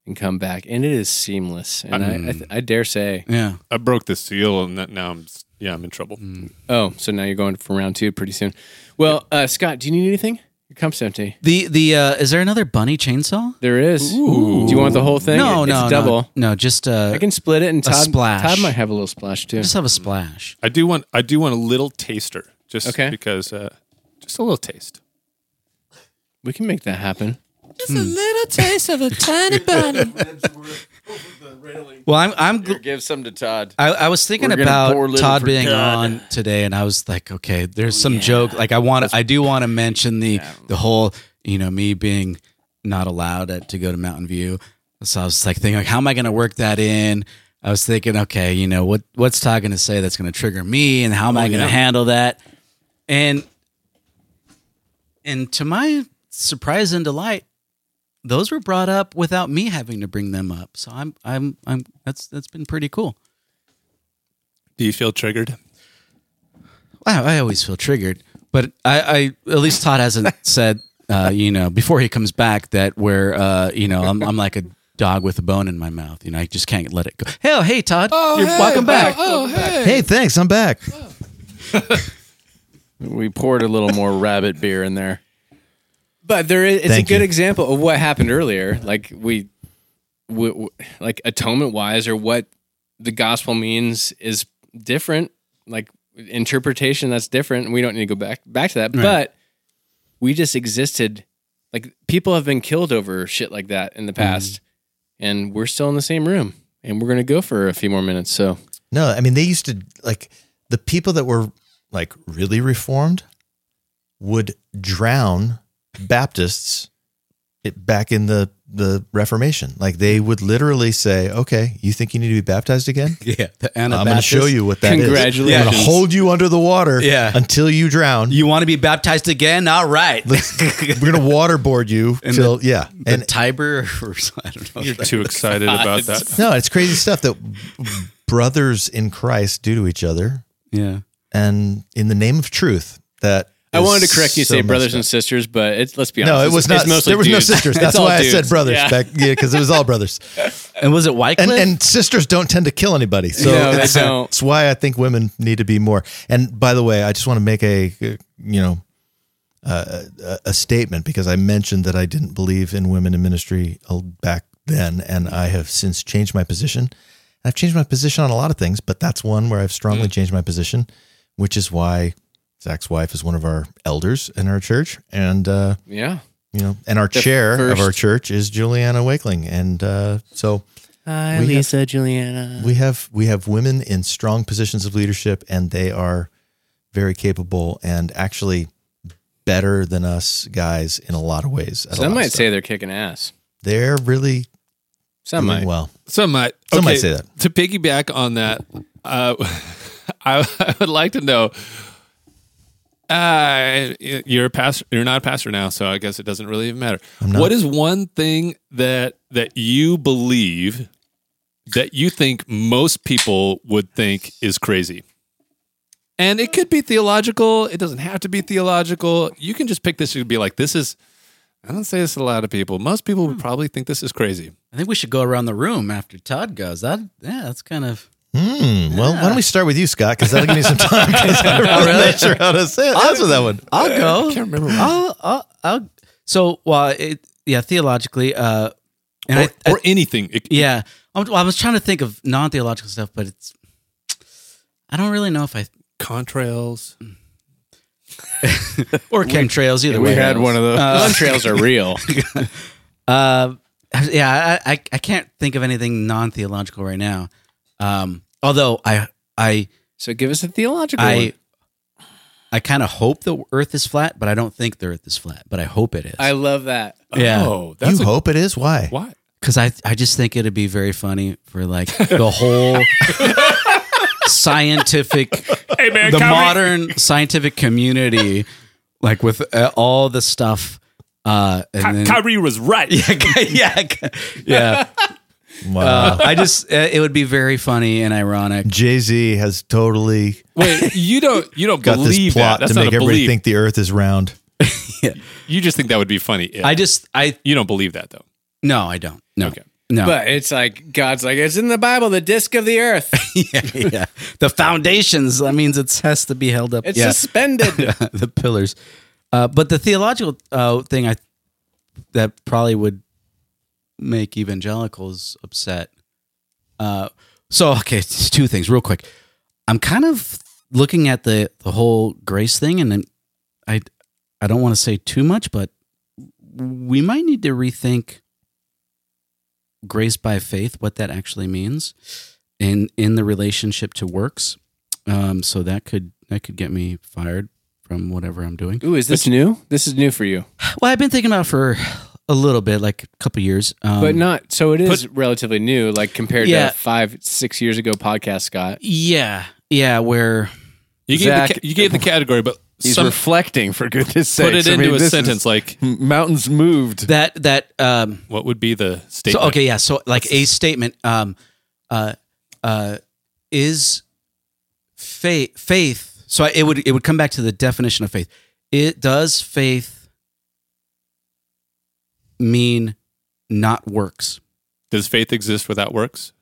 and come back, and it is seamless. And I, I, th- I dare say, Yeah. I broke the seal, and that, now I'm yeah I'm in trouble. oh, so now you're going for round two pretty soon. Well, uh, Scott, do you need anything? Your cup's empty. The the uh, is there another bunny chainsaw? There is. Do you want the whole thing? No, It- no, it's double. no, no. Just uh, I can split it, and a Todd, splash. Todd might have a little splash too. just have a splash. I do want I do want a little taster, just Okay. because uh, just a little taste. We can make that happen. Well, I'm I'm gl- Give some to Todd. I, I was thinking We're gonna pour a about little Todd for being God. on today, and I was like, okay, there's some joke. Like, I want, I do want to mention the the whole, you know, me being not allowed at, to go to Mountain View. So I was like thinking, like, how am I going to work that in? I was thinking, okay, you know, what what's Todd going to say that's going to trigger me, and how am I going to handle that? And and to my surprise and delight, those were brought up without me having to bring them up. So I'm I'm I'm that's that's been pretty cool. Do you feel triggered? Wow, I always feel triggered, but I, I at least Todd hasn't said, uh, you know, before he comes back that where, uh, you know, I'm, I'm like a dog with a bone in my mouth. You know, I just can't let it go. Hey, oh, hey, Todd, oh, you're welcome back. hey, thanks. I'm back. We poured a little more rabbit beer in there. But there is it's Thank a good you. example of what happened earlier. Like we, we, we- like atonement wise, or what the gospel means is different. Like interpretation, that's different. We don't need to go back back to that. But we just existed. Like people have been killed over shit like that in the mm-hmm. past, and we're still in the same room, and we're gonna go for a few more minutes. So No, I mean they used to like the people that were like really reformed would drown Baptists it, back in the the Reformation. Like they would literally say, "Okay, you think you need to be baptized again? Yeah, the I'm going to show you what that is. Congratulations. I'm going to hold you under the water Yeah. until you drown. You want to be baptized again? All right. Let's- we're going to waterboard you And till yeah." the And Tiber, or I don't know. You're too excited about that. no, it's crazy stuff that brothers in Christ do to each other, Yeah. and in the name of truth. That I wanted to correct you, so say brothers and sisters, but it's let's be honest. No, it was it's not. mostly There was no sisters. That's all why I said brothers Yeah. back. Yeah, because it was all brothers. And was it Wycliffe? And and sisters don't tend to kill anybody. So No, they it's, don't. it's why I think women need to be more. And by the way, I just want to make a uh, you know uh, a, a statement because I mentioned that I didn't believe in women in ministry uh, back then, and I have since changed my position. I've changed my position on a lot of things, but that's one where I've strongly Mm. changed my position, which is why Zach's wife is one of our elders in our church, and uh, Yeah. you know, and our The chair of our church is Juliana Wakeling, and uh, so Hi, We have- Lisa, Juliana. we have we have women in strong positions of leadership, and they are very capable and actually better than us guys in a lot of ways. at Some might say they're kicking ass. they're really Some doing might. well. Some might. Some okay, might say that. To piggyback on that, uh, I, I would like to know. Uh, you're a pastor. You're not a pastor now, so I guess it doesn't really even matter. What is one thing that that you believe that you think most people would think is crazy? And it could be theological. It doesn't have to be theological. You can just pick this and be like, "This is." I don't say this to a lot of people. Most people would probably think this is crazy. I think we should go around the room after Todd goes. That yeah, that's kind of. Hmm. Well, why don't we start with you, Scott? Because that'll give me some time. 'cause I'm really sure how to say it. I'll answer that one. I'll go. I can't remember. I'll, I'll, I'll, So, well, it, yeah, theologically, uh, and or, I, I- or anything. It- yeah, I was, well, I was trying to think of non-theological stuff, but it's I don't really know if I contrails. or chemtrails either we way. had one of those. Uh, Contrails are real. Uh, yeah, I, I I can't think of anything non-theological right now. Um, although I I So give us a theological I one. I kind of hope the Earth is flat, but I don't think the Earth is flat. But I hope it is. I love that. Yeah. Oh, that's you a, hope it is? Why? why? because I I just think it'd be very funny for like the whole scientific Hey man, the modern scientific community, like with uh, all the stuff. Uh, and then, Kyrie was right. yeah, yeah, yeah. Wow. Uh, I just uh, it would be very funny and ironic. Jay Z has totally Wait, you don't you don't got this believe plot that. That's to not make a everybody belief. think the Earth is round. you just think that would be funny. if- I just I you don't believe that though. no, I don't. No, Okay. no. But it's like God's like it's in the Bible, the disc of the earth. yeah, yeah. The foundations. That means it has to be held up. It's yeah. suspended. the pillars. Uh, but the theological uh, thing, I that probably would make evangelicals upset. Uh, so okay, it's two things real quick. I'm kind of looking at the the whole grace thing, and then I I don't want to say too much, but we might need to rethink grace by faith, what that actually means, in in the relationship to works. Um, so that could that could get me fired from whatever I'm doing. Ooh, is this new? This is new for you, Well, I've been thinking about it for a little bit, like a couple years. Um, but not. So it is relatively new, like compared Yeah. to five, six years ago podcast. Scott, Yeah, yeah. Where You gave Zach- the, ca- you gave the category, but he's some, reflecting for goodness sake. put it into a sentence like mountains moved. that that um. what would be the So statement? okay, yeah. So like a statement. Um. Uh. Uh. Is faith faith. So it would it would come back to the definition of faith. It does faith mean not works. Does faith exist without works?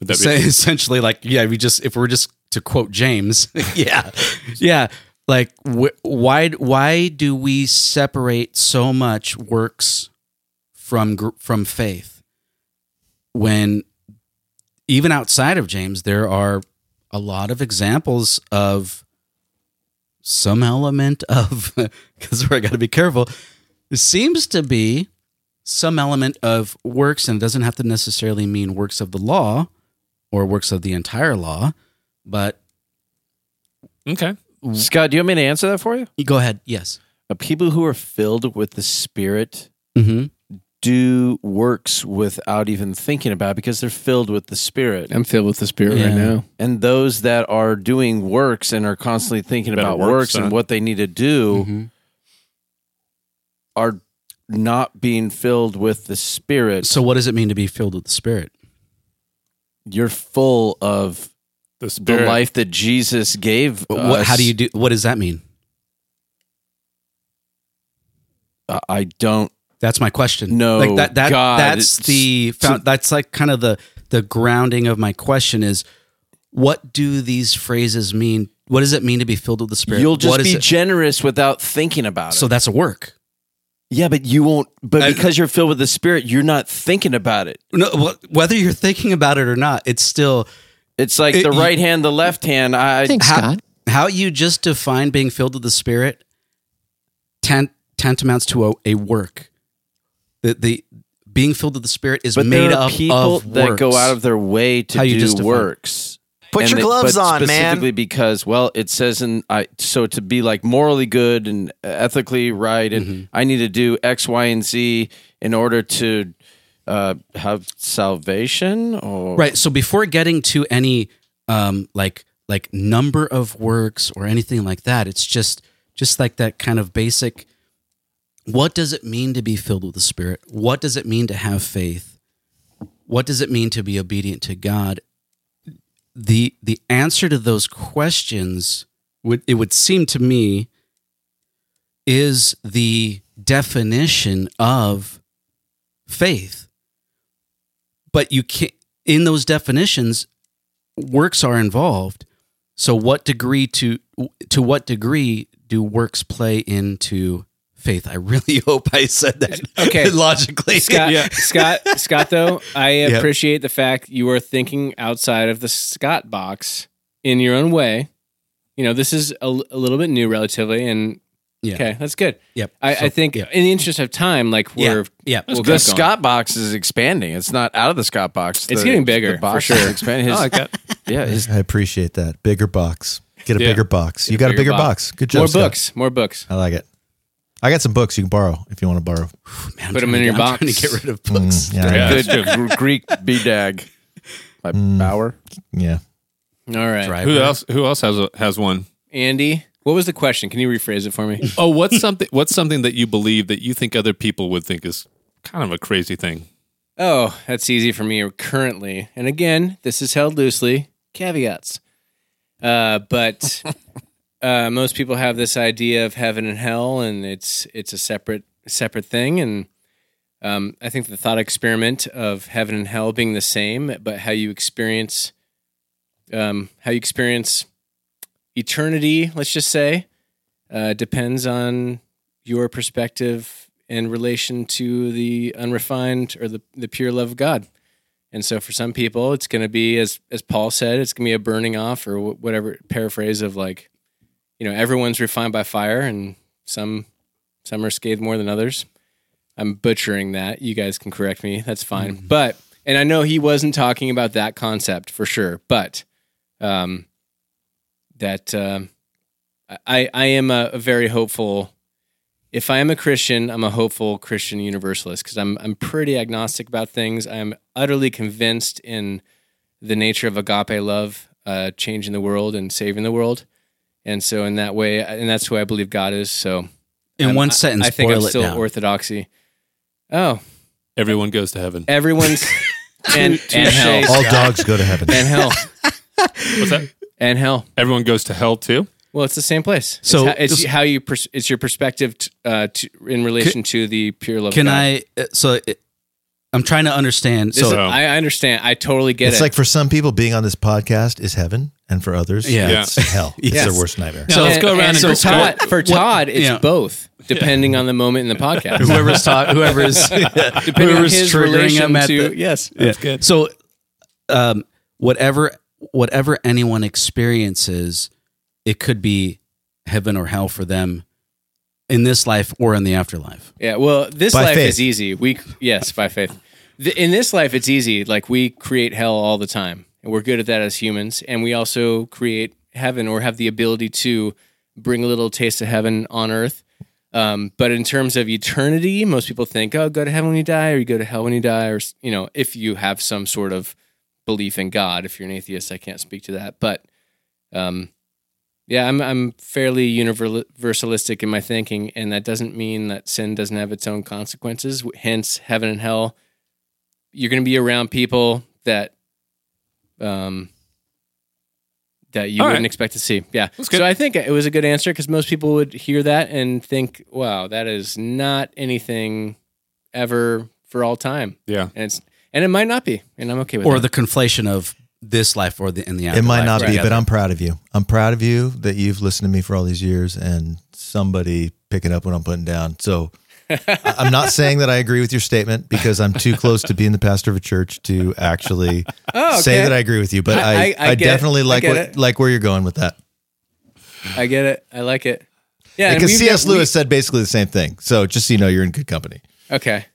Would that So be essentially, like, yeah, we just if we're just to quote James, yeah, yeah, like, wh- why why do we separate so much works from gr- from faith when even outside of James there are a lot of examples of some element of because I got to be careful. There seems to be some element of works, and it doesn't have to necessarily mean works of the law or works of the entire law, but okay? Scott, do you want me to answer that for you? you go ahead. Yes. Uh, people who are filled with the Spirit Mm-hmm. do works without even thinking about it because they're filled with the Spirit. I'm filled with the Spirit Yeah. right now. And those that are doing works and are constantly thinking Better about works, works and what they need to do Mhm. Are not being filled with the Spirit. So, what does it mean to be filled with the Spirit? you're full of The the life that Jesus gave. What, how do you do? What does that mean? I- I don't. That's my question. No, like that. That God, that's the found, that's like kind of the the grounding of my question is, what do these phrases mean? What does it mean to be filled with the Spirit? You'll just What is be generous without thinking about it. so that's a work. Yeah, but you won't. But I- because you're filled with the Spirit, you're not thinking about it. No, whether you're thinking about it or not, it's still It's like It- the you- right hand, the left hand. I Thanks, how, Scott. how you just define being filled with the Spirit tant- tantamounts to a, a work. The the being filled with the Spirit is But made there are up people of that go out of their way to How you do define- works. Put And your they- gloves on, man. Specifically because, well, it says in I so to be like morally good and ethically right, and Mm-hmm. I need to do X, Y, and Z in order to uh, have salvation. Or Right. So before getting to any um like like number of works or anything like that, it's just just like that kind of basic what does it mean to be filled with the Spirit? What does it mean to have faith? What does it mean to be obedient to God? The the answer to those questions would it would seem to me is the definition of faith. But you can't in those definitions works are involved. So what degree to to what degree do works play into Faith, I really hope I said that Okay. logically. Scott, Yeah. Scott, Scott. Though I Yep. appreciate the fact you are thinking outside of the Scott box in your own way. You know, this is a, a little bit new, relatively, and Yeah. okay, that's good. Yep. I, So, I think, yeah. in the interest of time, like we're Yeah. we'll the. Scott box is expanding. It's not out of the Scott box. It's The- getting bigger, the box for is sure. expanding. His, oh, I like that. yeah, his, I appreciate that. Bigger box. Get a Yeah. bigger box. You got a bigger box. Good job. more Scott. books, more books. I like it. I got some books you can borrow if you want to borrow. Man, I'm Put 'em trying in to your get- I'm box. trying to get rid of books. Mm, yeah, Yeah. good Gr- Greek BDAG by Bauer. yeah. All right, Driver. Who else? Who else has a, has one? Andy. What was the question? Can you rephrase it for me? Oh, what's something? What's something that you believe that you think other people would think is kind of a crazy thing? Oh, that's easy for me currently. And again, this is held loosely. Caveats. Uh, but uh, most people have this idea of heaven and hell, and it's it's a separate separate thing. And um, I think the thought experiment of heaven and hell being the same, but how you experience um, how you experience eternity, let's just say, uh, depends on your perspective in relation to the unrefined or the, the pure love of God. And so for some people, it's going to be, as, as Paul said, it's going to be a burning off or whatever paraphrase of like, you know, everyone's refined by fire and some, some are scathed more than others. I'm butchering that. You guys can correct me. That's fine. But, and I know he wasn't talking about that concept for sure, but, um, that, um, I, I am a, a very hopeful if I am a Christian, I'm a hopeful Christian universalist because I'm I'm pretty agnostic about things. I'm utterly convinced in the nature of agape love, uh, changing the world and saving the world, and so in that way, and that's who I believe God is. So, In I'm- one sentence, I think boil I'm still down. orthodoxy. Oh, Everyone goes to heaven. everyone's and and hell All dogs go to heaven. and hell What's that? and hell. Everyone goes to hell too. Well, it's the same place. So, it's how, it's how you pers- it's your perspective t- uh, to, in relation to the pure love. of Can God. I? uh, So it, I'm trying to understand. This So is- I I understand. I totally get it's it. It's like for some people, being on this podcast is heaven, and for others, Yeah. it's hell. It's Yes. their worst nightmare. So let's go around and for discuss- Todd, for Todd, it's yeah. both, depending on the moment in the podcast. whoever's talking, whoever's depending on whoever's his triggering relation him at to the- yes, That's good. So, um, whatever whatever anyone experiences, it could be heaven or hell for them in this life or in the afterlife. yeah. Well, this By life faith. is easy. We yes, by faith. In this life, it's easy. Like we create hell all the time, and we're good at that as humans. And we also create heaven, or have the ability to bring a little taste of heaven on earth. Um, but in terms of eternity, most people think, "Oh, go to heaven when you die, or you go to hell when you die," or you know, if you have some sort of belief in God. If you're an atheist, I can't speak to that, but um, yeah, I'm I'm fairly universalistic in my thinking, and that doesn't mean that sin doesn't have its own consequences. Hence, heaven and hell. You're going to be around people that, um, that you All wouldn't right. expect to see. Yeah. So I think it was a good answer because most people would hear that and think, "Wow, that is not anything ever for all time," Yeah. and it's and it might not be, and I'm okay with Or that. the conflation of this life or the in the It afterlife. might not be, but I'm proud of you. I'm proud of you that you've listened to me for all these years and somebody picking up what I'm putting down. So I- I'm not saying that I agree with your statement because I'm too close to being the pastor of a church to actually Oh, say that I agree with you. But I- I, I- I, I get it. definitely I like what, like where you're going with that. I get it. I like it. Yeah, Because C.S. got- we- Lewis said basically the same thing. So just so you know, you're in good company. Okay.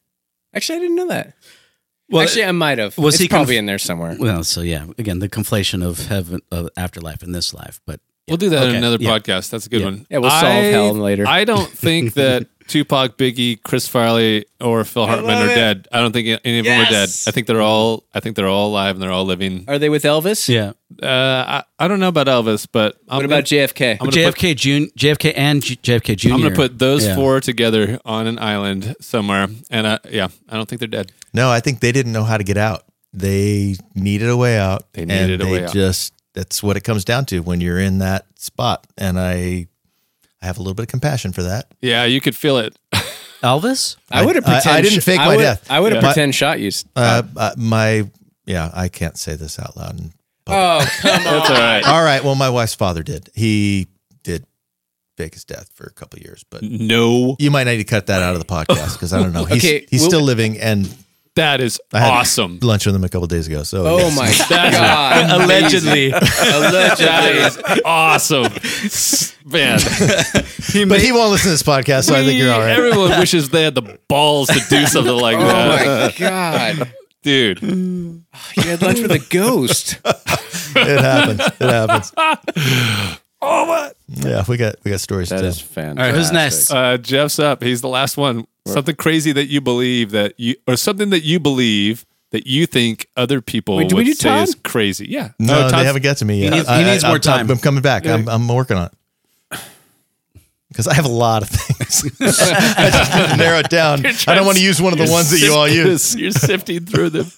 Actually, I didn't know that. Well, Actually, I might have. was it's he probably conf- in there somewhere. Well, so yeah, again, the conflation of heaven, of afterlife and this life. But We'll do that in another Yeah. podcast. That's a good Yeah. one. Yeah, we'll solve I- hell later. I don't think that Tupac, Biggie, Chris Farley, or Phil Hartman are it. dead. I don't think any of them are dead. I think they're all. I think they're all alive and they're all living. Are they with Elvis? yeah, Uh, I, I don't know about Elvis, but I'm What about JFK? I'm gonna JFK Jun, JFK and G- JFK Jr. I'm going to put those Yeah. four together on an island somewhere, and uh, yeah, I don't think they're dead. No, I think they didn't know how to get out. They needed a way out. They needed and a they way out. Just that's what it comes down to when you're in that spot. And I, I have a little bit of compassion for that. Yeah, you could feel it. Elvis. I would have I- I pretend. didn't fake I my would- death. I would have Yeah. pretend shot you. Uh, uh, my yeah, I can't say this out loud. And Oh, come on. That's all right. all right, well, my wife's father did. He did fake his death for a couple of years, but No, you might need to cut that out of the podcast because I don't know. He's, Okay, he's well- still living, and that is I had awesome. lunch with him a couple of days ago. So Oh yes. my god! Allegedly. That is awesome, man. but he won't listen to this podcast, so I think you're all right. Everyone wishes they had the balls to do something like Oh that, Oh my god! dude. You had lunch with a ghost. it happens. It happens. Oh what? Yeah, we got we got stories. That to tell. is fantastic. All right, who's next? Uh, Jeff's up. He's the last one. Something crazy that you believe that you, or something that you believe that you think other people Wait, do would we do say Todd? is crazy. Yeah. No, Oh, they haven't got to me yet. needs- he needs more I'm- time. I'm, coming back. I'm, I'm working on it. Because I have a lot of things. I just need to narrow it down. I don't want to use one of the ones that you all use. You're sifting through them.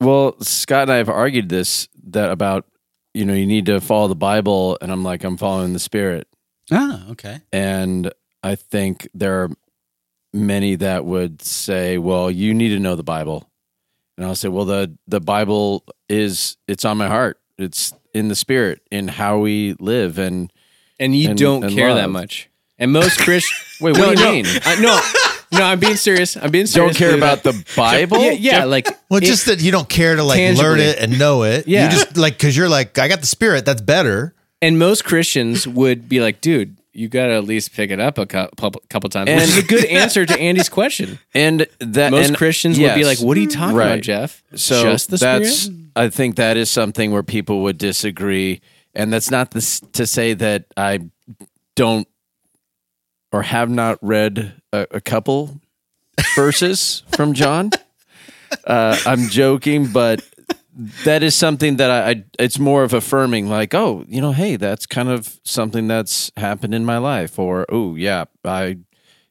Well, Scott and I have argued this that about you know you need to follow the Bible, and I'm like I'm following the Spirit, Ah, okay. and I think there are many that would say, well, you need to know the Bible, and I'll say, well, the the Bible is it's on my heart, it's in the Spirit, in how we live, and And you And- don't and care that much. And most Christians. Wait, No, what do you no. mean? I, no, no, I'm being serious. I'm being serious. don't care Believe about that. the Bible. Yeah, yeah, like Well, it- just that you don't care to like Tangibly. learn it and know it. Yeah. You just like, because you're like, I got the spirit. That's better. and most Christians would be like, dude, you got to at least pick it up a couple, couple times. And- which is a good answer to Andy's question. and that Most and- Christians would be like, "What are you talking Right. about, Jeff? So Just the that's spirit?" I think that is something where people would disagree, and that's not this to say that I don't or have not read a, a couple verses from John. Uh, I'm joking, but that is something that I, I. It's more of affirming, like, oh, you know, hey, that's kind of something that's happened in my life, or oh, yeah, I,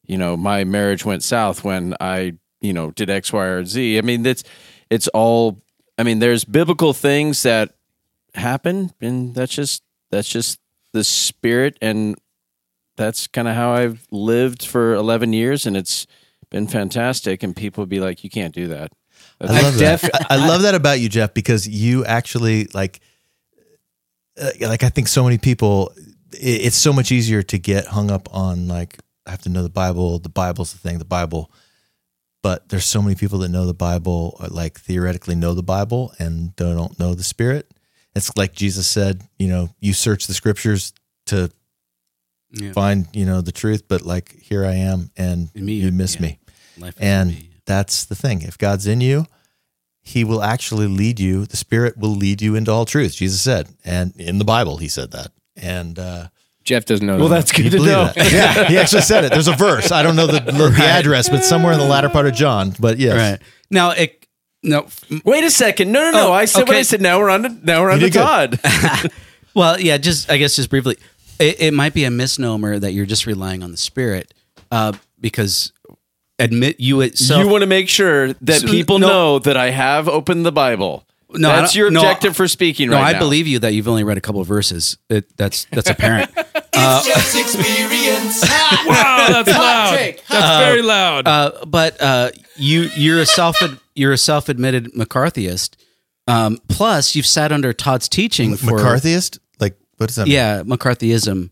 you know, my marriage went south when I, you know, did X, Y, or Z. I mean, that's it's all. I mean, there's biblical things that happen, and that's just that's just the spirit, and that's kind of how I've lived for 11 years, and it's been fantastic. And people be like, "You can't do that." I love that. I love that about you, Jeff, because you actually like, uh, like I think so many people. It, it's so much easier to get hung up on like I have to know the Bible. The Bible's the thing. The Bible. But there's so many people that know the Bible, or like theoretically know the Bible, and they don't know the Spirit. It's like Jesus said, you know, you search the Scriptures to Yeah. find, you know, the truth, but like here I am, and In me, you miss yeah. me. Life And me. That's the thing. If God's in you, he will actually lead you. The Spirit will lead you into all truth. Jesus said, and in the Bible, he said that. And uh, Jeff doesn't know. Well, that. that's you good to know. that. Yeah, he actually said it. There's a verse. I don't know the, the, the address, but somewhere in the latter part of John. But yes, right now it no Wait a second. No, no, no. Oh, I said what. I said. Now we're on to now we're on You to did. Todd. Well, yeah, just I guess just briefly, it, it might be a misnomer that you're just relying on the spirit, uh, because admit you itself. you want to make sure that So- people no. know that I have opened the Bible. No, that's don't- your no, objective for speaking no, right I now. believe you that you've only read a couple of verses. It, that's that's apparent. Wow, that's loud. That's very loud. uh, but uh, you you're a self you're a self admitted McCarthyist. Um, plus, you've sat under Todd's teaching for McCarthyist. Like what does that? mean? Yeah, McCarthyism.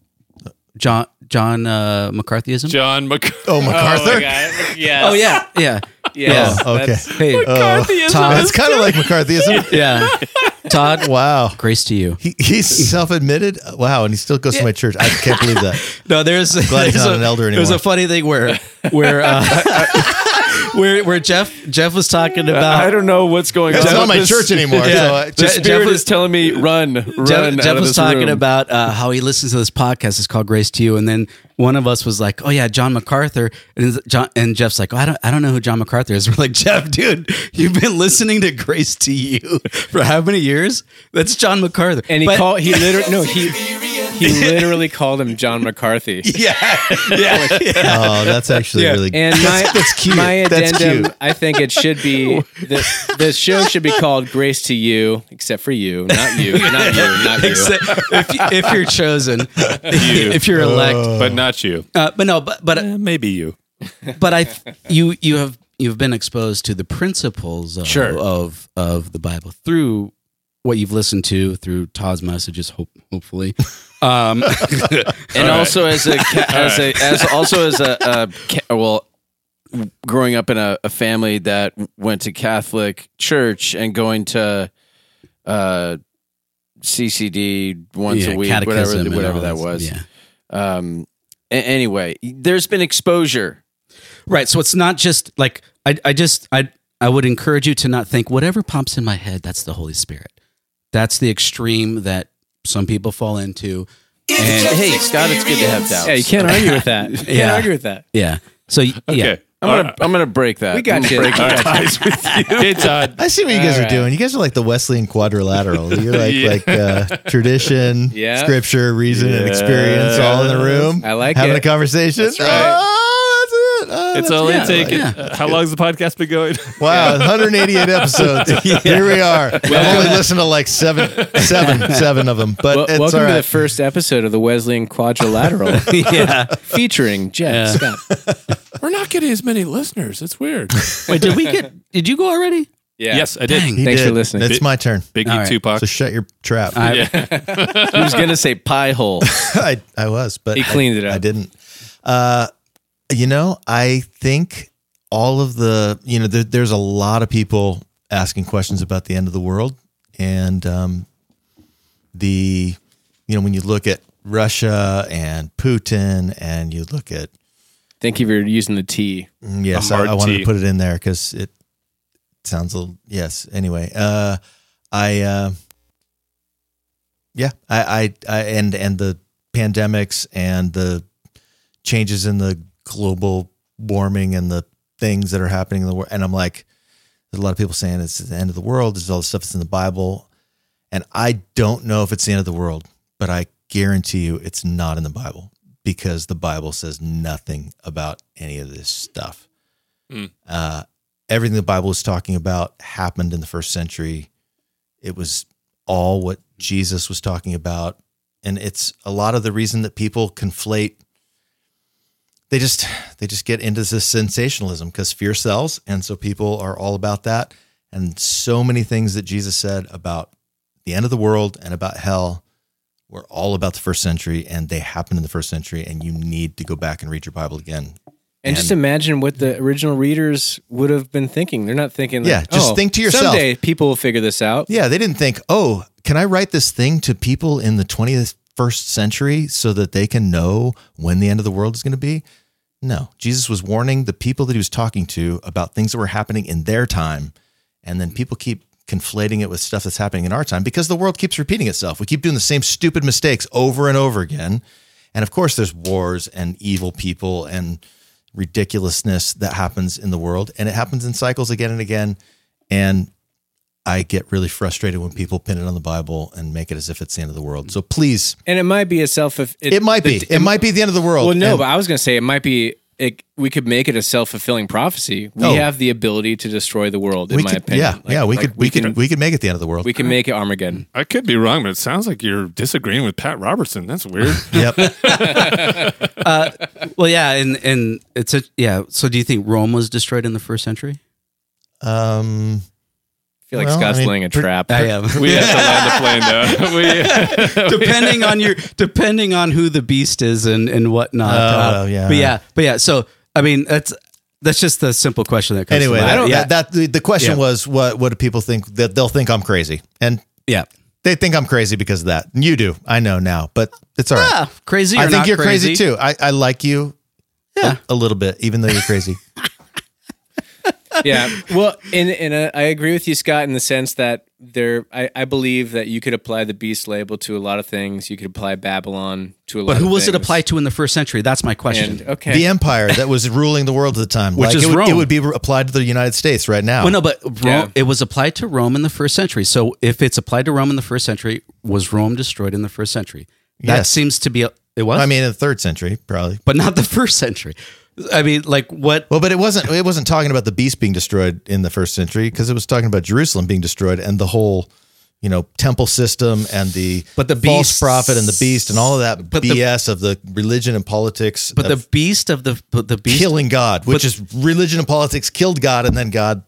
John John uh, McCarthyism. John Mc- Oh, MacArthur. yes. Oh yeah, yeah, Yes. Oh, okay. That's- Hey, McCarthyism. Todd. That's kind of like McCarthyism. yeah. Todd, Wow. grace to you. He, he's self-admitted. Wow, and he still goes to my church. I can't believe that. No, there's, Glad he's there's not a, an elder anymore. There's anymore. a funny thing where where uh, where where Jeff Jeff was talking about. I don't know what's going on. It's not my this- church anymore. Yeah. So I, The Jeff- spirit Jeff was- is telling me run, run. Jeff, out Jeff of was this talking room. about uh, how he listens to this podcast. It's called Grace to You, and then one of us was like, "Oh yeah, John MacArthur," and John and Jeff's like, oh, "I don't, I don't know who John MacArthur is." We're like, "Jeff, dude, you've been listening to Grace to You for how many years? That's John MacArthur." And he But- called. He literally no. He he literally called him John McCarthy. yeah, yeah, yeah. oh, that's actually Yeah. really. And my that's cute. my That's addendum, cute. I think it should be the the show should be called Grace to You, except for you, not you, not you, not you. Except if, you- if you're chosen, if you're elect, but not you. uh, but no, but but Eh, maybe you. but I you you have you've been exposed to the principles of Sure. of, of the Bible through what you've listened to through Todd's messages, hope, hopefully. Um, and also as a ca- as a as also as a, a ca- well growing up in a, a family that went to Catholic church and going to uh CCD once yeah, a week catechism whatever and whatever all that was Yeah. um a- anyway there's been exposure Right. So it's not just like I I just I I would encourage you to not think whatever pops in my head, that's the Holy Spirit. That's the extreme that some people fall into. And hey Scott it's good to have doubts Yeah, you can't argue with that. You can't Yeah. argue with that. yeah. So y- Okay. I'm gonna I'm gonna break that We got gonna you. break All ties with you It's uh, I see what you guys All are right. doing. You guys are like the Wesleyan quadrilateral. You're like Yeah. like uh, tradition, Yeah. scripture, reason, and experience all in the room. I like having it. a conversation. That's right. That's it. Oh, it's only it. taken. yeah. uh, how long's the podcast been going? Wow, 188 episodes. Here we are. I've only listened to like seven, seven, seven of them, but Wel- it's welcome all to the first episode of the Wesleyan Quadrilateral, yeah. featuring Jeff Yeah. Scott. We're not getting as many listeners. It's weird. Wait, did we get did you go already? Yeah. Yes, I did. Dang. Thanks did. for listening. It's my turn. Biggie All right. Tupac. So shut your trap. I, was gonna say pie hole I, I was, but He I- cleaned it up. I didn't. Uh, you know, I think all of the, you know, there, there's a lot of people asking questions about the end of the world, and um, the, you know, when you look at Russia and Putin, and you look at, Thank you for using the T. mm, yes, I, I wanted T. to put it in there because it sounds a little, yes. Anyway, uh, I, uh, yeah, I, I, I, and and the pandemics and the changes in the global warming and the things that are happening in the world, and I'm like, there's a lot of people saying it's the end of the world. There's all the stuff that's in the Bible, and I don't know if it's the end of the world, but I guarantee you it's not in the Bible because the Bible says nothing about any of this stuff. Mm. Uh, everything the Bible is talking about happened in the first century. It was all what Jesus was talking about. And it's a lot of the reason that people conflate they just they just get into this sensationalism because fear sells and so people are all about that and so many things that jesus said about the end of the world and about hell were all about the first century and they happened in the first century and you need to go back and read your bible again And, just imagine what the original readers would have been thinking. They're not thinking, like, Yeah, just "Oh, think to yourself." Someday people will figure this out. yeah they didn't think oh can i write this thing to people in the 21st century so that they can know when the end of the world is going to be? No. Jesus was warning the people that he was talking to about things that were happening in their time and then people keep conflating it with stuff that's happening in our time because the world keeps repeating itself. We keep doing the same stupid mistakes over and over again. And of course there's wars and evil people and ridiculousness that happens in the world and it happens in cycles again and again. And I get really frustrated when people pin it on the Bible and make it as if it's the end of the world. So please, And it might be a self. It, it, might be. It, might be the end of the world. Well, no, And- but I was going to say it might be. It, we could make it a self fulfilling prophecy. We Oh. have the ability to destroy the world. In my could, opinion, yeah, Like- yeah, we like could, we, can, could, we could make it the end of the world. we can make it Armageddon. I could be wrong, but it sounds like you're disagreeing with Pat Robertson. That's weird. yep. uh, well, yeah, and and it's a yeah. So, do you think Rome was destroyed in the first century? Um, I feel like Well, Scott's I mean, laying a per- trap. I am. we have to land the plane down. We, depending on your depending on who the beast is and and whatnot. Oh, Uh, yeah. but yeah, but yeah. So I mean, that's that's just the simple question that comes. anyway, to mind. that, yeah, that, that the, the question Yeah. was what what do people think that they'll think I'm crazy, and yeah. they think I'm crazy because of that. You do, I know now, but it's all right. Ah, crazy. Or I think not you're crazy. too. I, I like you, Yeah. a, a little bit, even though you're crazy. Yeah. Well, in in a, I agree with you, Scott, in the sense that there, I, I believe that you could apply the beast label to a lot of things. You could apply Babylon to a lot. But who of was it applied to in the first century? That's my question. And okay, the empire that was ruling the world at the time, Which like is it would, it would be applied to the United States right now. well, no, but Rome, Yeah. it was applied to Rome in the first century. So if it's applied to Rome in the first century, was Rome destroyed in the first century? That Yes. seems to be a, it was. I mean, in the third century, probably. but not the first century. I mean, like what? Well, but it wasn't. It wasn't talking about the beast being destroyed in the first century because it was talking about Jerusalem being destroyed and the whole, you know, temple system and the But the false prophet and the beast and all of that But the- BS of the religion and politics. But the beast of the but the beast killing God, which is religion and politics killed God, and then God but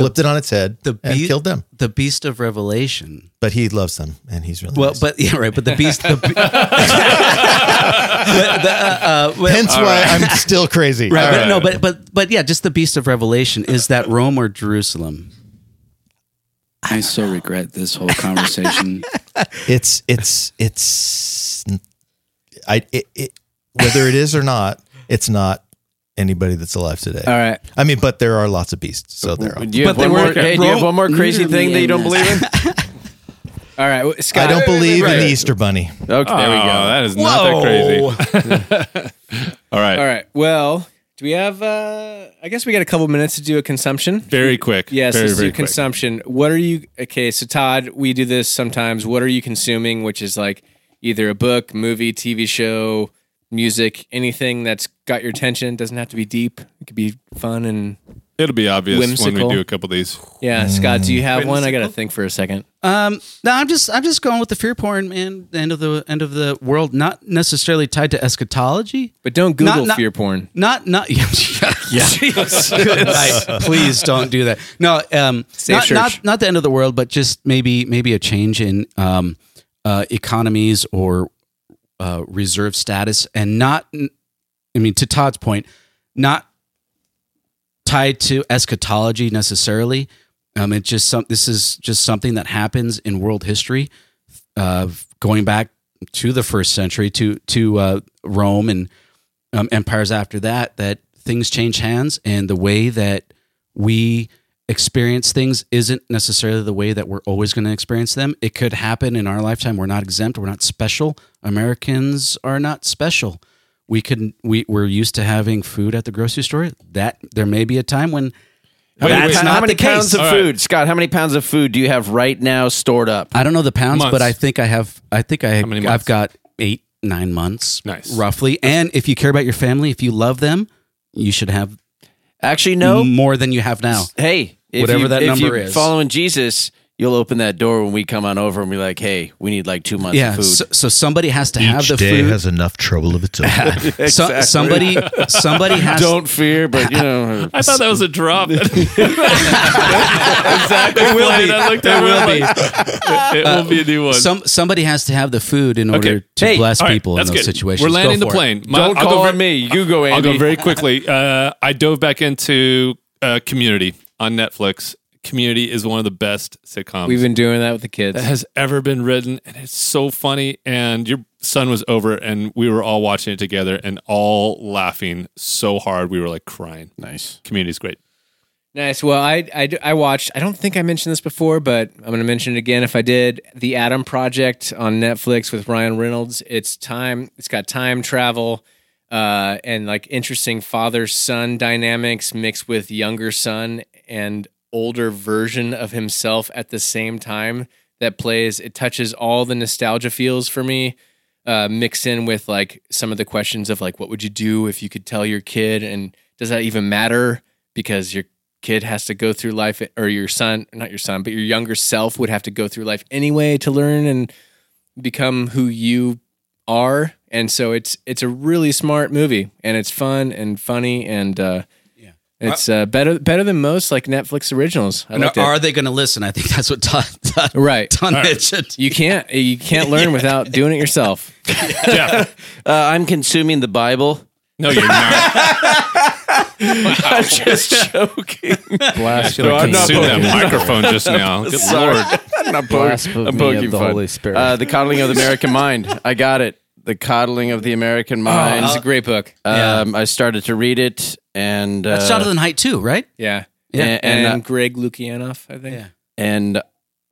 flipped it on its head, the and killed them. the beast of Revelation. But he loves them, and he's really Well, nice. but yeah, right. But the beast. The, be- But the, uh, uh, well- hence why I'm still crazy. right, All but right. no, but but but yeah, just the beast of Revelation. Is that Rome or Jerusalem? I so regret this whole conversation. it's it's it's I it, it, whether it is or not, it's not anybody that's alive today. All right. I mean, but there are lots of beasts, so there are. Do you have But they one more? Hey, do you have one more crazy thing that you don't and believe in? All right. well, Scott. I don't believe in the Easter Bunny. Okay, there we Oh, go. That is not that crazy. All right. All right. Well, do we have? uh I guess we got a couple minutes to do a consumption. Very quick. Yes, Very, let's very do quick. consumption. What are you? Okay, so Todd, we do this sometimes. What are you consuming? Which is like either a book, movie, TV show, music, anything that's got your attention. Doesn't have to be deep. It could be fun and It'll be obvious when we do a couple of these. yeah. Scott, do you have one? I got to think for a second. Um, no, I'm just I'm just going with the fear porn, man. The end of the end of the world, not necessarily tied to eschatology. But don't Google Not- not- fear porn. Not not yeah. Good night. Please don't do that. No, um, Safe not, church. not not the end of the world, but just maybe maybe a change in um, uh, economies or uh, reserve status, and not. I mean, to Todd's point, not tied to eschatology necessarily. Um, it's just some. This is just something that happens in world history, uh, going back to the first century to to uh, Rome and um, empires after that. That things change hands, and the way that we experience things isn't necessarily the way that we're always going to experience them. It could happen in our lifetime. We're not exempt. We're not special. Americans are not special. We could we we're used to having food at the grocery store. That there may be a time when Wait, That's wait, not how many the case. pounds of All right. food, Scott? How many pounds of food do you have right now stored up? I don't know the pounds, Months. but I think I have. I think I many I've got eight nine months, Nice. roughly. And if you care about your family, if you love them, you should have Actually, no. more than you have now. Hey, if Whatever you, that if number you're is. following Jesus, you'll open that door when we come on over and be like, "Hey, we need like two months Yeah. of food." So, so somebody has to have the day food. has enough trouble of its own. So- somebody somebody has Don't fear, but you know, I thought that was a drop. exactly. It will be. I looked It will it, like, it will be a new one. some somebody has to have the food in order Okay. to Hey, bless All right, people in those good. situations. We're landing Go the plane. My- don't I'll go go on me. You go, Andy. I'll go very quickly. Uh, I dove back into uh, Community on Netflix. Community is one of the best sitcoms We've been doing that with the kids. that has ever been written, and it's so funny. And your son was over, and we were all watching it together, and all laughing so hard we were like crying. nice. Community's great. Nice. Well, I, I, I watched, I don't think I mentioned this before, but I'm going to mention it again if I did. The Adam Project on Netflix with Ryan Reynolds. It's time, it's got time travel uh, and like interesting father son dynamics mixed with younger son and older version of himself at the same time that plays. It touches all the nostalgia feels for me. Uh, mixed in with like some of the questions of like, what would you do if you could tell your kid, and does that even matter? Because your kid has to go through life or your son not your son but your younger self would have to go through life anyway to learn and become who you are and so it's it's a really smart movie and it's fun and funny and uh. It's uh, better better than most like Netflix originals. I And liked it. are they going to listen? I think that's what Todd, Todd, right. Todd mentioned. You can't you can't learn without doing it yourself. Yeah. Uh, I'm consuming the Bible. No, you're not. I'm just joking. Blasphemy. No, I'm not Consume that microphone just now. Good Sorry. lord. I'm not poking, Blasphemy I'm poking of the fun. Holy Spirit. Uh, the coddling of the American mind. I got it. The coddling of the American mind. It's a great book. um, I started to read it, and uh, That's Jonathan Haidt too, right? Yeah. Yeah, And, and, uh, Greg Lukianoff, I think. Yeah. and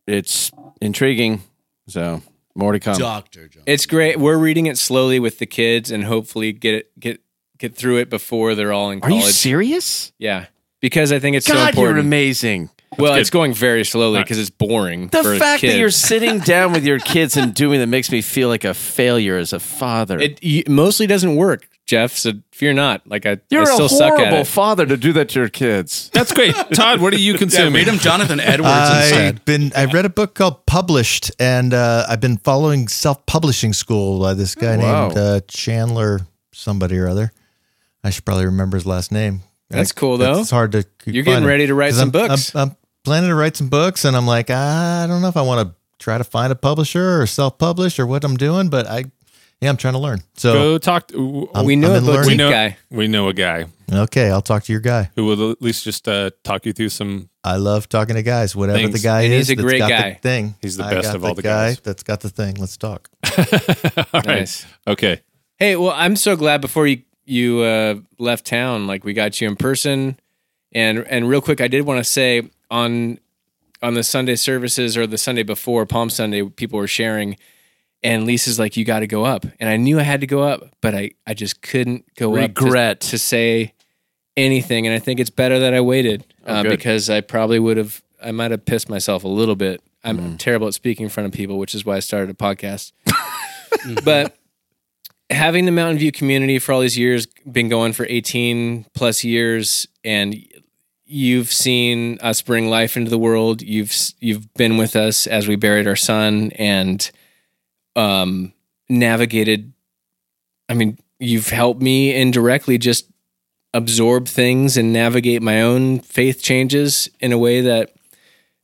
it's intriguing. So more to come. Doctor John. It's great. We're reading it slowly with the kids and hopefully get it get get through it before they're all in Are you college. serious? yeah. Because I think it's so God, you're important. amazing. Well, good. it's going very slowly All right. because it's boring. The for fact kids. that you're sitting down with your kids and doing that makes me feel like a failure as a father. it y- mostly doesn't work, Jeff. So fear not. Like I, you're I still a suck at horrible it. father to do that to your kids. That's great. Todd, what are you consuming? Read him Jonathan Edwards. I've been I read a book called Published, and uh, I've been following self publishing school by this guy Wow. named uh, Chandler somebody or other. I should probably remember his last name. That's Like, cool, though. It's hard to. You're getting ready to write some books. I'm, I'm planning to write some books, and I'm like, I don't know if I want to try to find a publisher or self-publish or what I'm doing, but I, yeah, I'm trying to learn. So Go talk. To, we know a boutique we know guy. we know a guy okay, I'll talk to your guy. who will at least just uh, talk you through some. I love talking to guys. Whatever Thanks. the guy And is, he's a that's great got guy. The thing. He's the I best got of all the guy guys. That's got the thing. Let's talk. All right. Nice. Okay. Hey, well, I'm so glad before you you uh, left town, like we got you in person, and and real quick, I did want to say on on the Sunday services or the Sunday before Palm Sunday, people were sharing, and Lisa's like, "You got to go up," and I knew I had to go up, but I I just couldn't go up to- Regret. to, say anything, and I think it's better that I waited uh, because I probably would have I might have pissed myself a little bit. I'm terrible at speaking in front of people, which is why I started a podcast. but having the Mountain View community for all these years, been going for 18 plus years, and you've seen us bring life into the world. You've you've been with us as we buried our son and um, navigated. I mean, you've helped me indirectly just absorb things and navigate my own faith changes in a way that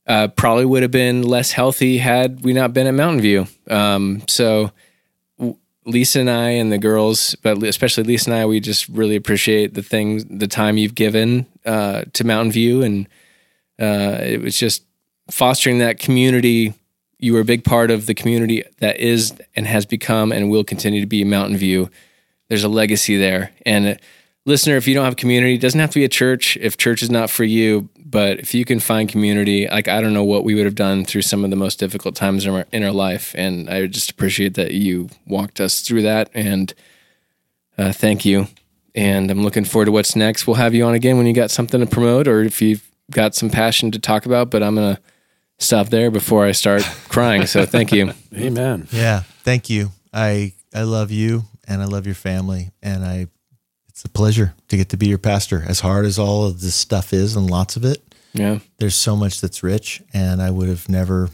uh, probably would have been less healthy had we not been at Mountain View. Um, so Lisa and I and the girls, but especially Lisa and I, we just really appreciate the things, the time you've given uh, to Mountain View, and uh, it was just fostering that community. You were a big part of the community that is and has become and will continue to be Mountain View. There's a legacy there, and listener, if you don't have community, it doesn't have to be a church. If church is not for you, but if you can find community, like I don't know what we would have done through some of the most difficult times in our, in our life, and I just appreciate that you walked us through that, and uh, thank you. And I'm looking forward to what's next. We'll have you on again when you got something to promote, or if you've got some passion to talk about. But I'm gonna stop there before I start crying. So thank you. Amen. Yeah, thank you. I I love you and I love your family and I it's a pleasure to get to be your pastor. As hard as all of this stuff is and lots of it, Yeah. there's so much that's rich and I would have never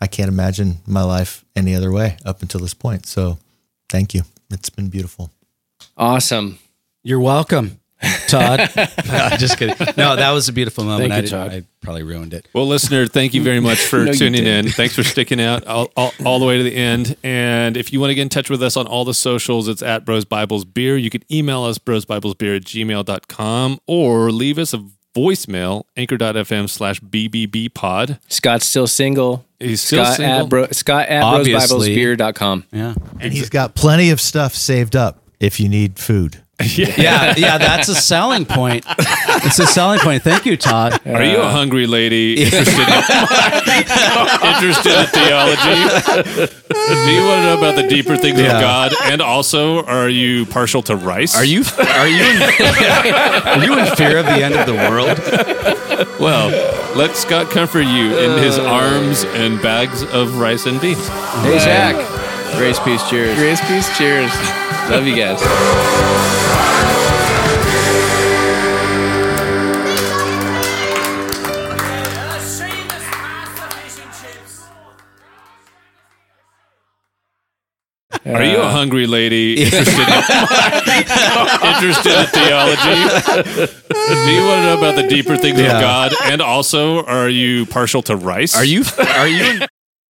I can't imagine my life any other way up until this point. So, thank you. It's been beautiful. Awesome. You're welcome, Todd. no, just kidding. No, that was a beautiful moment. Thank I, you, didn't- Todd. I probably ruined it. Well, listener, thank you very much for No, you tuning didn't. in. Thanks for sticking out all, all, all the way to the end. And if you want to get in touch with us on all the socials, it's at Bros Bibles Beer. You can email us, brosbiblesbeer at gmail.com, or leave us a voicemail, anchor.fm slash BBB pod. Scott's still single. He's still Scott single. at bro, Scott at Obviously. brosbiblesbeer.com. Yeah. And he's got plenty of stuff saved up if you need food. Yeah, yeah, that's a selling point. It's a selling point. Thank you, Todd. Are you a uh, hungry lady interested in, interested in theology? Do you want to know about the deeper things of God? And also, are you partial to rice? Are you are you in, are you in fear of the end of the world? Well, let Scott comfort you in his arms and bags of rice and beans. Hey, Zack. Grace, peace, cheers. Grace, peace, cheers. Love you guys. Are you a hungry lady interested in, interested in theology? Do you want to know about the deeper things of God? And also, are you partial to rice? Are you are you